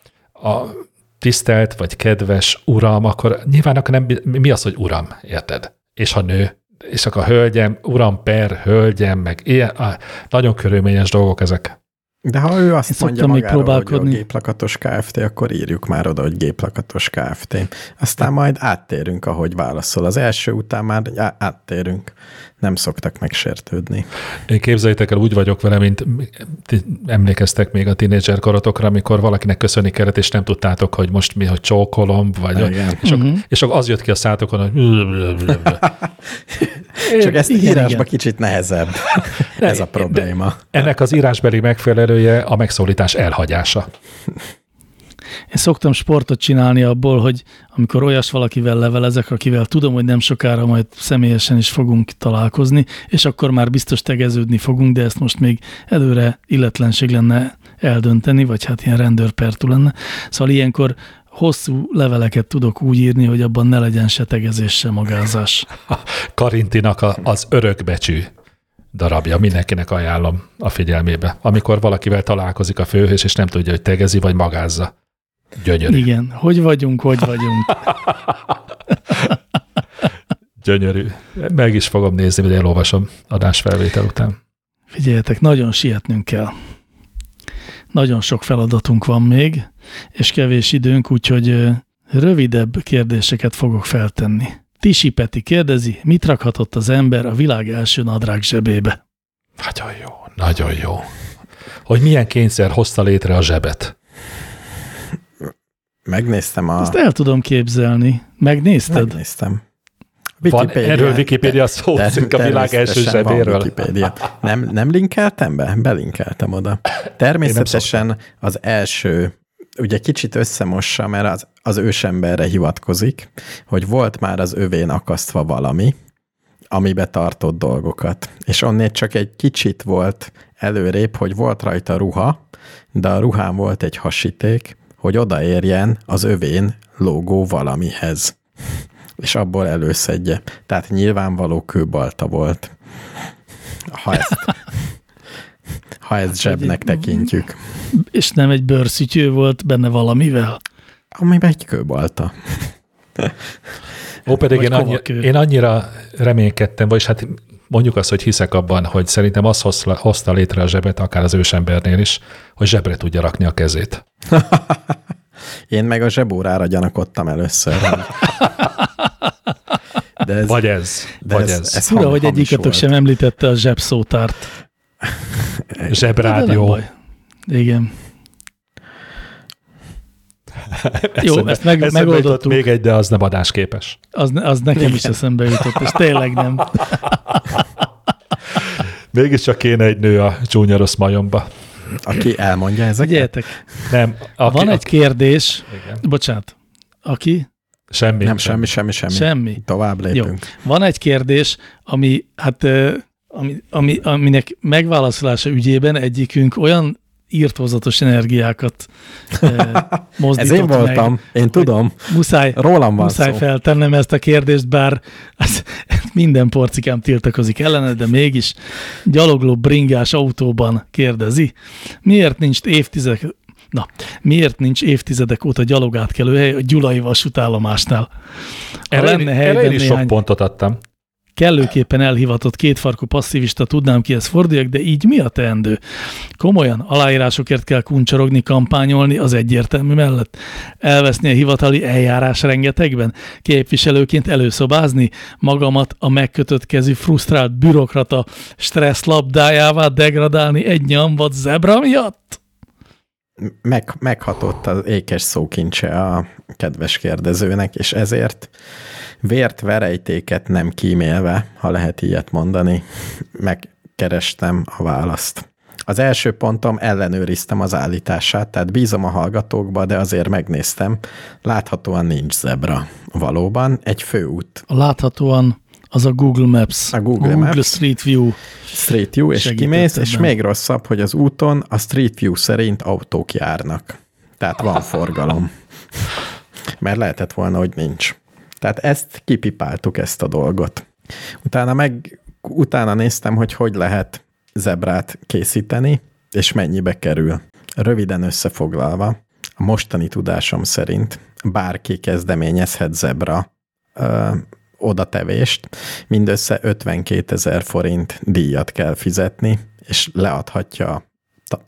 a tisztelt vagy kedves uram, akkor nyilván akkor nem, mi az, hogy uram, érted? És ha nő, és akkor hölgyem, uram per, hölgyem, meg ilyen, á, nagyon körülményes dolgok ezek. De ha ő azt Én mondja még magáról, hogy a géplakatos Kft., akkor írjuk már oda, hogy géplakatos Kft. Aztán majd áttérünk, ahogy válaszol. Az első után már áttérünk. Nem szoktak megsértődni. Én képzeljétek el, úgy vagyok vele, mint emlékeztek még a tínédzser korotokra, amikor valakinek köszönni kellett, és nem tudtátok, hogy most mi, hogy csókolom, vagy Igen. és, akkor, és akkor az jött ki a szátokon, hogy Csak ezt igen, írásba igen. kicsit nehezebb. Ez a probléma. Ennek az írásbeli megfelelője a megszólítás elhagyása. Én szoktam sportot csinálni abból, hogy amikor olyas valakivel levelezek, akivel tudom, hogy nem sokára majd személyesen is fogunk találkozni, és akkor már biztos tegeződni fogunk, de ezt most még előre illetlenség lenne eldönteni, vagy hát ilyen rendőrpertú lenne. Szóval ilyenkor hosszú leveleket tudok úgy írni, hogy abban ne legyen se tegezés, se magázás. Karintinak a, az örökbecsű darabja, mindenkinek ajánlom a figyelmébe. Amikor valakivel találkozik a főhős, és nem tudja, hogy tegezi vagy magázza. Gyönyörű. Igen, hogy vagyunk, hogy vagyunk. Gyönyörű. Meg is fogom nézni, hogy elolvasom adásfelvétel után. Figyeljetek, nagyon sietnünk kell. Nagyon sok feladatunk van még, és kevés időnk, úgyhogy rövidebb kérdéseket fogok feltenni. Tisi Peti kérdezi, mit rakhatott az ember a világ első nadrág zsebébe? Nagyon jó, nagyon jó. Hogy milyen kényszer hozta létre a zsebet. Megnéztem a... Ezt el tudom képzelni. Megnézted? Megnéztem. Van Wikipédia- erről Wikipedia szó, a világ első van zsebéről. Wikipédia. Nem, nem linkeltem be? Belinkeltem oda. Természetesen az első, ugye kicsit összemossa, mert az, az ősemberre hivatkozik, hogy volt már az övén akasztva valami, amibe tartott dolgokat. És onnét csak egy kicsit volt előrébb, hogy volt rajta ruha, de a ruhán volt egy hasíték, hogy odaérjen az övén lógó valamihez. És abból előszedje. Tehát nyilvánvaló kőbalta volt. Ha ezt, ha ezt zsebnek tekintjük. És nem egy bőrszütyő volt benne valamivel? Amiben egy kőbalta. Ó, pedig én, annyi, én annyira reménykedtem, vagyis hát mondjuk azt, hogy hiszek abban, hogy szerintem az hozta, hozta létre a zsebet, akár az ősembernél is, hogy zsebre tudja rakni a kezét. Én meg a zsebórára gyanakodtam először. De ez, Vagy ez, de vagy ez, ez. ez Fura, hogy volt. sem említette a zsebszótárt. Zsebrádió. Igen. Jó, Eszembe- ezt meg, eszembe megoldottuk. Még egy, de az nem adásképes. Az, az nekem is eszembe jutott, és tényleg nem. Mégiscsak kéne egy nő a csúnya rossz majomba. Aki elmondja ezeket, Figyeljetek, Nem, aki, van egy aki, kérdés, igen. bocsánat, aki? Semmi. nem semmi, semmi, semmi. Semmi. Tovább lépünk. Van egy kérdés, ami, hát, ami, ami, aminek megválaszolása ügyében egyikünk olyan írtózatos energiákat ö, mozdított Ez én voltam, meg. én tudom. Muszáj, Rólam van muszáj szó. feltennem ezt a kérdést, bár az, minden porcikám tiltakozik ellene, de mégis gyalogló bringás autóban kérdezi, miért nincs évtizedek, na, miért nincs évtizedek óta gyalogátkelőhely a Gyulai vasútállomásnál? Ha Erre, lenne helyben erre én is sok néhány pontot adtam. Kellőképpen elhivatott kétfarkú passzivista tudnám kihez forduljak, de így mi a teendő? Komolyan, aláírásokért kell kuncsorogni, kampányolni az egyértelmű mellett. Elveszni a hivatali eljárás rengetegben? Képviselőként előszobázni? Magamat a megkötött kezű frusztrált bürokrata stressz labdájává degradálni egy nyambat zebra miatt? Meg, meghatott az ékes szókincse a kedves kérdezőnek, és ezért vért verejtéket nem kímélve, ha lehet ilyet mondani, megkerestem a választ. Az első pontom ellenőriztem az állítását, tehát bízom a hallgatókba, de azért megnéztem. Láthatóan nincs zebra. Valóban egy főút Láthatóan az a Google Maps, A Google Google Maps. Street View. Street View, és kimész, és ebben. még rosszabb, hogy az úton a Street View szerint autók járnak. Tehát van forgalom. Mert lehetett volna, hogy nincs. Tehát ezt kipipáltuk, ezt a dolgot. Utána meg, utána néztem, hogy hogy lehet zebrát készíteni, és mennyibe kerül. Röviden összefoglalva, a mostani tudásom szerint bárki kezdeményezhet zebra ö, odatevést, mindössze 52 ezer forint díjat kell fizetni, és leadhatja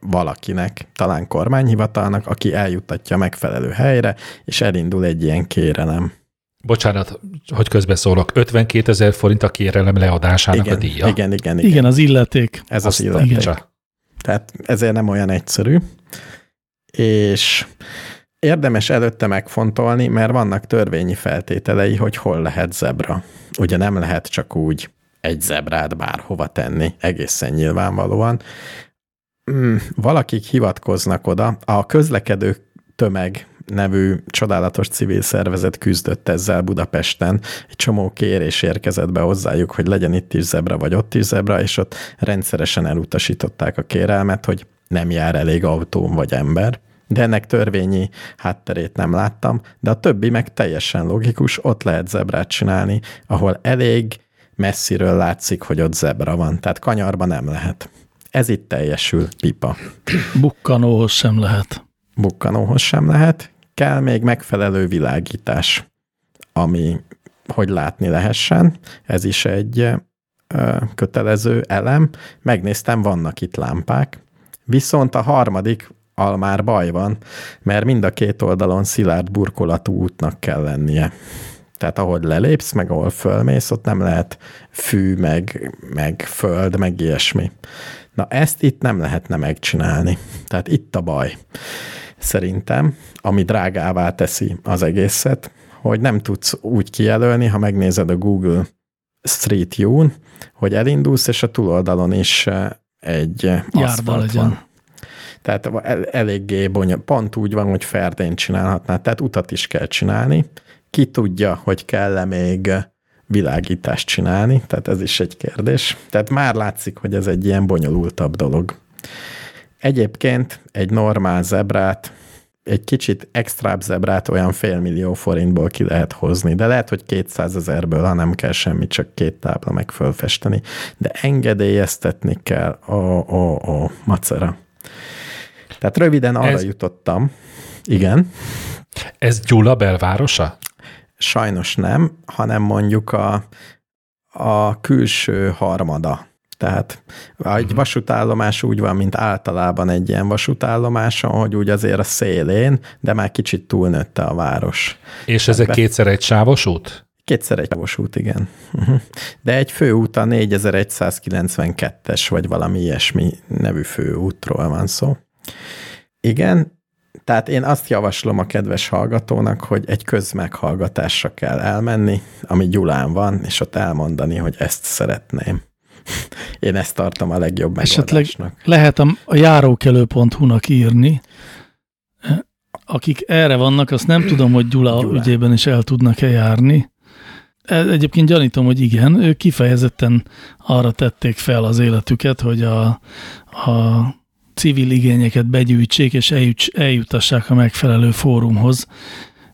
valakinek, talán kormányhivatalnak, aki eljuttatja megfelelő helyre, és elindul egy ilyen kérelem. Bocsánat, hogy közbeszólok. 52 ezer forint a kérelem leadásának Igen, a díja. igen, igen, Igen, igen. az illeték. Ez az Azt illeték. picsa. Tehát ezért nem olyan egyszerű. És érdemes előtte megfontolni, mert vannak törvényi feltételei, hogy hol lehet zebra. Ugye nem lehet csak úgy egy zebrát bárhova tenni, egészen nyilvánvalóan. Mm, Valakik hivatkoznak oda, a közlekedő tömeg nevű csodálatos civil szervezet küzdött ezzel Budapesten. Egy csomó kérés érkezett be hozzájuk, hogy legyen itt is zebra, vagy ott is zebra, és ott rendszeresen elutasították a kérelmet, hogy nem jár elég autó vagy ember. De ennek törvényi hátterét nem láttam, de a többi meg teljesen logikus, ott lehet zebrát csinálni, ahol elég messziről látszik, hogy ott zebra van. Tehát kanyarba nem lehet. Ez itt teljesül, pipa. Bukkanóhoz sem lehet. Bukkanóhoz sem lehet. Kell még megfelelő világítás, ami, hogy látni lehessen. Ez is egy kötelező elem. Megnéztem, vannak itt lámpák. Viszont a harmadik al már baj van, mert mind a két oldalon szilárd burkolatú útnak kell lennie. Tehát ahogy lelépsz, meg ahol fölmész, ott nem lehet fű, meg, meg föld, meg ilyesmi. Na ezt itt nem lehetne megcsinálni. Tehát itt a baj. Szerintem, ami drágává teszi az egészet, hogy nem tudsz úgy kijelölni, ha megnézed a Google Street View-n, hogy elindulsz, és a túloldalon is eh, egy Járda legyen. van. Tehát el, eléggé bonyol, pont úgy van, hogy ferdén csinálhatnád, tehát utat is kell csinálni. Ki tudja, hogy kell-e még világítást csinálni, tehát ez is egy kérdés. Tehát már látszik, hogy ez egy ilyen bonyolultabb dolog. Egyébként egy normál zebrát, egy kicsit extrább zebrát olyan félmillió forintból ki lehet hozni, de lehet, hogy 200 ezerből, ha nem kell semmi, csak két tábla meg fölfesteni, de engedélyeztetni kell a, a, a macera. Tehát röviden arra Ez... jutottam, igen. Ez Gyula belvárosa? Sajnos nem, hanem mondjuk a, a külső harmada. Tehát egy uh-huh. vasútállomás úgy van, mint általában egy ilyen vasútállomáson, hogy úgy azért a szélén, de már kicsit túlnőtte a város. És ezek be... kétszer egy sávos út? Kétszer egy sávos út, igen. Uh-huh. De egy főút a 4192-es, vagy valami ilyesmi nevű főútról van szó. Igen, tehát én azt javaslom a kedves hallgatónak, hogy egy közmeghallgatásra kell elmenni, ami Gyulán van, és ott elmondani, hogy ezt szeretném. Én ezt tartom a legjobb Esetleg lehet a, a járókelő.hu-nak írni, akik erre vannak, azt nem tudom, hogy Gyula, Gyula. ügyében is el tudnak-e járni. E, egyébként gyanítom, hogy igen, ők kifejezetten arra tették fel az életüket, hogy a, a civil igényeket begyűjtsék, és eljutassák a megfelelő fórumhoz,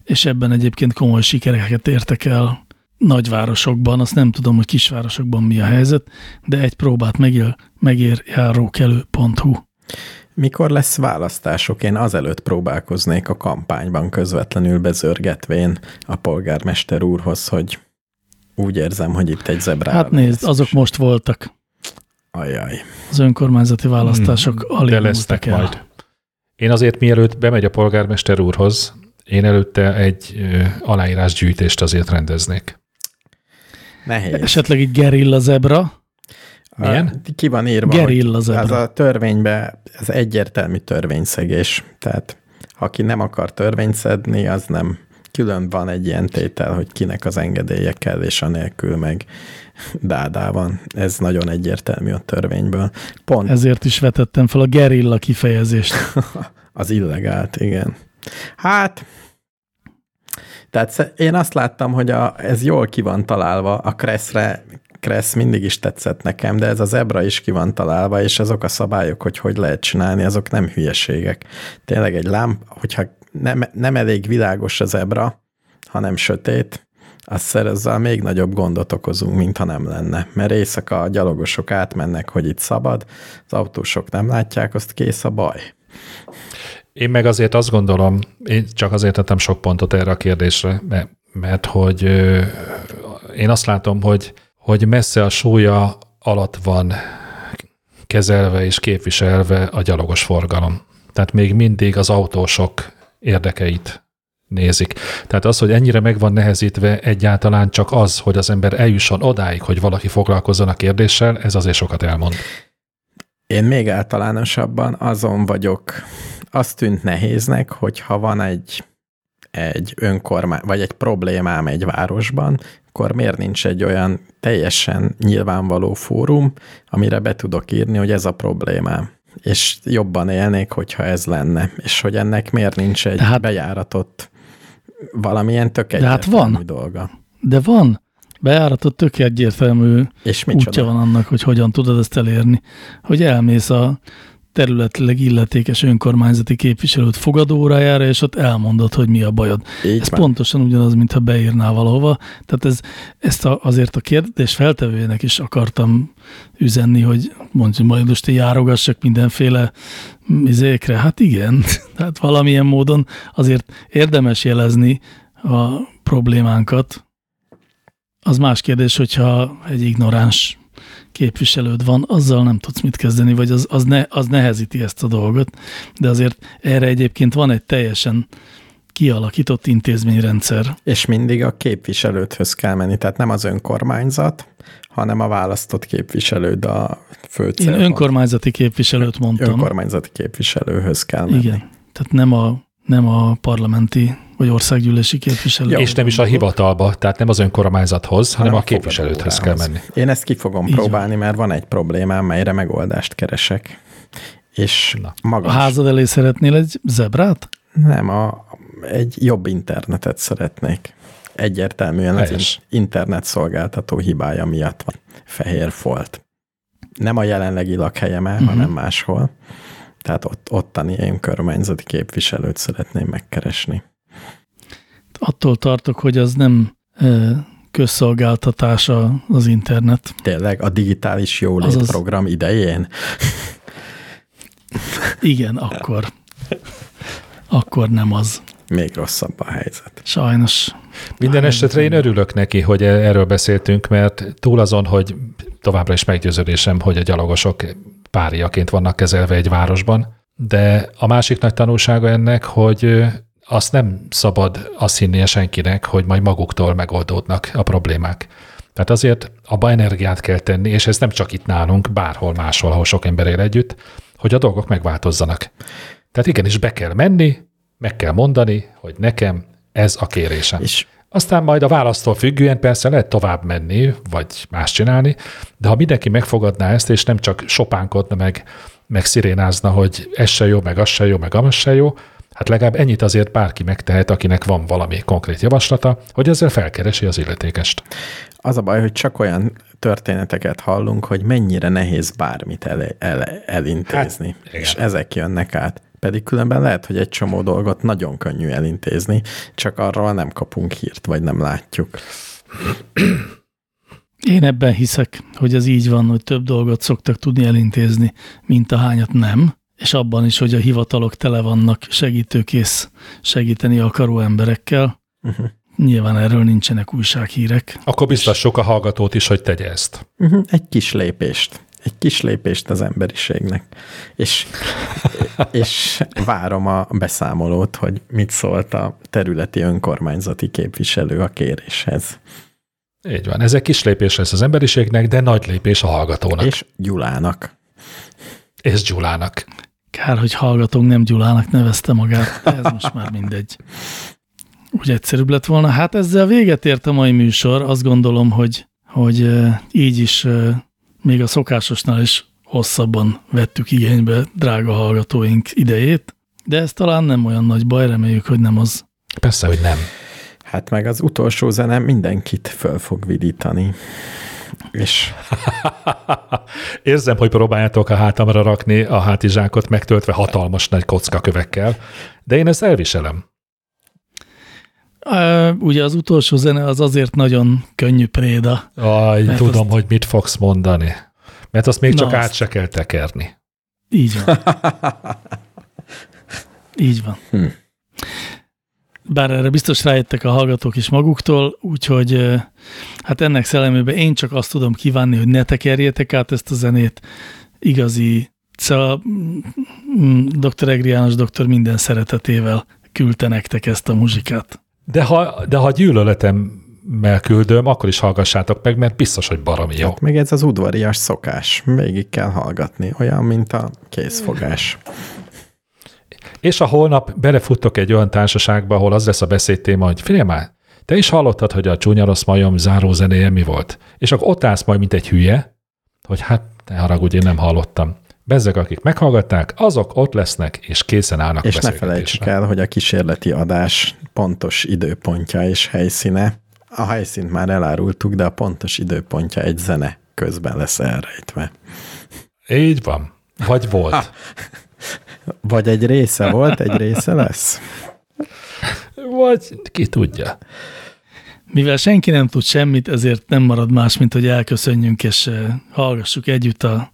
és ebben egyébként komoly sikereket értek el nagyvárosokban, azt nem tudom, hogy kisvárosokban mi a helyzet, de egy próbát megér, megér járókelő.hu. Mikor lesz választások? Én azelőtt próbálkoznék a kampányban közvetlenül bezörgetvén a polgármester úrhoz, hogy úgy érzem, hogy itt egy zebrál. Hát nézd, azok most voltak. Ajaj. Az önkormányzati választások hmm, alig lesznek el. Majd. Én azért mielőtt bemegy a polgármester úrhoz, én előtte egy aláírásgyűjtést azért rendeznék. Nehéz. Esetleg egy gerilla zebra. Milyen? Ki van írva, gerilla zebra. Ez a törvénybe, ez egyértelmű törvényszegés. Tehát aki nem akar törvényt szedni, az nem. Külön van egy ilyen tétel, hogy kinek az engedélye kell, és anélkül meg dádá van. Ez nagyon egyértelmű a törvényből. Pont. Ezért is vetettem fel a gerilla kifejezést. az illegált, igen. Hát, tehát én azt láttam, hogy a, ez jól ki van találva, a Kresszre Kressz mindig is tetszett nekem, de ez a zebra is ki van találva, és azok a szabályok, hogy hogy lehet csinálni, azok nem hülyeségek. Tényleg egy lámp, hogyha nem, nem elég világos a zebra, hanem sötét, azt szerezzel még nagyobb gondot okozunk, mint ha nem lenne. Mert éjszaka a gyalogosok átmennek, hogy itt szabad, az autósok nem látják, azt kész a baj. Én meg azért azt gondolom, én csak azért tettem sok pontot erre a kérdésre, mert, mert hogy én azt látom, hogy, hogy messze a súlya alatt van kezelve és képviselve a gyalogos forgalom. Tehát még mindig az autósok érdekeit nézik. Tehát az, hogy ennyire meg van nehezítve egyáltalán csak az, hogy az ember eljusson odáig, hogy valaki foglalkozzon a kérdéssel, ez azért sokat elmond. Én még általánosabban azon vagyok, azt tűnt nehéznek, hogy ha van egy, egy önkormány, vagy egy problémám egy városban, akkor miért nincs egy olyan teljesen nyilvánvaló fórum, amire be tudok írni, hogy ez a problémám. És jobban élnék, hogyha ez lenne. És hogy ennek miért nincs egy hát, bejáratott valamilyen tök hát van. dolga. De van bejáratott tök egyértelmű És útja van annak, hogy hogyan tudod ezt elérni. Hogy elmész a területileg illetékes önkormányzati képviselőt fogadórájára, és ott elmondod, hogy mi a bajod. Így ez van. pontosan ugyanaz, mintha beírnál valahova. Tehát ez, ezt a, azért a kérdés feltevőjének is akartam üzenni, hogy mondjuk majd most járogassak mindenféle izékre. Hát igen, tehát valamilyen módon azért érdemes jelezni a problémánkat, az más kérdés, hogyha egy ignoráns képviselőd van, azzal nem tudsz mit kezdeni, vagy az, az, ne, az nehezíti ezt a dolgot, de azért erre egyébként van egy teljesen kialakított intézményrendszer. És mindig a képviselődhöz kell menni, tehát nem az önkormányzat, hanem a választott képviselőd a fő Én önkormányzati képviselőt mondtam. Önkormányzati képviselőhöz kell menni. Igen, tehát nem a, nem a parlamenti vagy országgyűlési képviselő. és nem is a hivatalba, tehát nem az önkormányzathoz, hanem a, a képviselőthöz kell menni. Én ezt ki fogom Így próbálni, van. mert van egy problémám, melyre megoldást keresek. És Na. magas. A házad elé szeretnél egy zebrát? Nem, a, egy jobb internetet szeretnék. egyértelműen az internet szolgáltató hibája miatt van fehér folt. Nem a jelenlegi lakhelyeme, uh-huh. hanem máshol. Tehát ott, ottani önkormányzati képviselőt szeretném megkeresni. Attól tartok, hogy az nem közszolgáltatása az internet. Tényleg a digitális jólét Azaz- program idején? Igen, akkor. Akkor nem az. Még rosszabb a helyzet. Sajnos. Minden esetre én örülök neki, hogy erről beszéltünk, mert túl azon, hogy továbbra is meggyőződésem, hogy a gyalogosok páriaként vannak kezelve egy városban, de a másik nagy tanulsága ennek, hogy azt nem szabad azt hinnie senkinek, hogy majd maguktól megoldódnak a problémák. Tehát azért abba energiát kell tenni, és ez nem csak itt nálunk, bárhol máshol, ahol sok ember él együtt, hogy a dolgok megváltozzanak. Tehát igenis be kell menni, meg kell mondani, hogy nekem ez a kérésem. És Aztán majd a választól függően persze lehet tovább menni, vagy más csinálni, de ha mindenki megfogadná ezt, és nem csak sopánkodna meg, meg szirénázna, hogy ez se jó, meg az se jó, meg az se jó, hát legalább ennyit azért bárki megtehet, akinek van valami konkrét javaslata, hogy ezzel felkeresi az illetékest. az a baj, hogy csak olyan történeteket hallunk, hogy mennyire nehéz bármit el, el, elintézni. Hát, igen. és ezek jönnek át. Pedig különben lehet, hogy egy csomó dolgot nagyon könnyű elintézni, csak arról nem kapunk hírt, vagy nem látjuk. Én ebben hiszek, hogy ez így van, hogy több dolgot szoktak tudni elintézni, mint ahányat nem, és abban is, hogy a hivatalok tele vannak segítőkész segíteni akaró emberekkel. Uh-huh. Nyilván erről nincsenek újsághírek. Akkor biztassuk a hallgatót is, hogy tegye ezt. Uh-huh. Egy kis lépést. Egy kis lépést az emberiségnek. És, és várom a beszámolót, hogy mit szólt a területi önkormányzati képviselő a kéréshez. Így van. Ez egy kis lépés lesz az emberiségnek, de nagy lépés a hallgatónak. És, Gyulának. és Gyulának. Kár, hogy hallgatónk nem Gyulának nevezte magát, de ez most már mindegy. Úgy egyszerűbb lett volna. Hát ezzel véget ért a mai műsor. Azt gondolom, hogy, hogy így is még a szokásosnál is hosszabban vettük igénybe drága hallgatóink idejét, de ez talán nem olyan nagy baj, reméljük, hogy nem az. Persze, hogy nem. Hát meg az utolsó zene mindenkit föl fog vidítani. És Érzem, hogy próbáljátok a hátamra rakni a hátizsákot megtöltve hatalmas nagy kockakövekkel, de én ezt elviselem. Ugye az utolsó zene az azért nagyon könnyű préda. Aj, tudom, azt- hogy mit fogsz mondani. Mert azt még Na, csak át azt- se kell tekerni. Így van. Így van. Hm. Bár erre biztos rájöttek a hallgatók is maguktól, úgyhogy hát ennek szellemében én csak azt tudom kívánni, hogy ne tekerjétek át ezt a zenét. Igazi, szóval mm, Dr. Egri János doktor minden szeretetével küldte nektek ezt a muzsikát. De ha, de ha gyűlöletemmel küldöm, akkor is hallgassátok meg, mert biztos, hogy baromi jó. hát meg ez az udvarias szokás. Végig kell hallgatni. Olyan, mint a készfogás. És a holnap belefuttok egy olyan társaságba, ahol az lesz a beszédtéma, hogy figyelj már, te is hallottad, hogy a csúnya rossz majom záró zenéje mi volt? És akkor ott állsz majd, mint egy hülye, hogy hát ne haragudj, én nem hallottam. Bezzeg, akik meghallgatták, azok ott lesznek, és készen állnak És ne felejtsük el, hogy a kísérleti adás pontos időpontja és helyszíne. A helyszínt már elárultuk, de a pontos időpontja egy zene közben lesz elrejtve. Így van. Vagy volt. Vagy egy része volt, egy része lesz. Vagy ki tudja. Mivel senki nem tud semmit, ezért nem marad más, mint hogy elköszönjünk, és eh, hallgassuk együtt a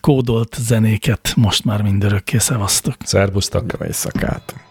kódolt zenéket most már mindörökké szevasztok. Szerbusztok. Jó éjszakát!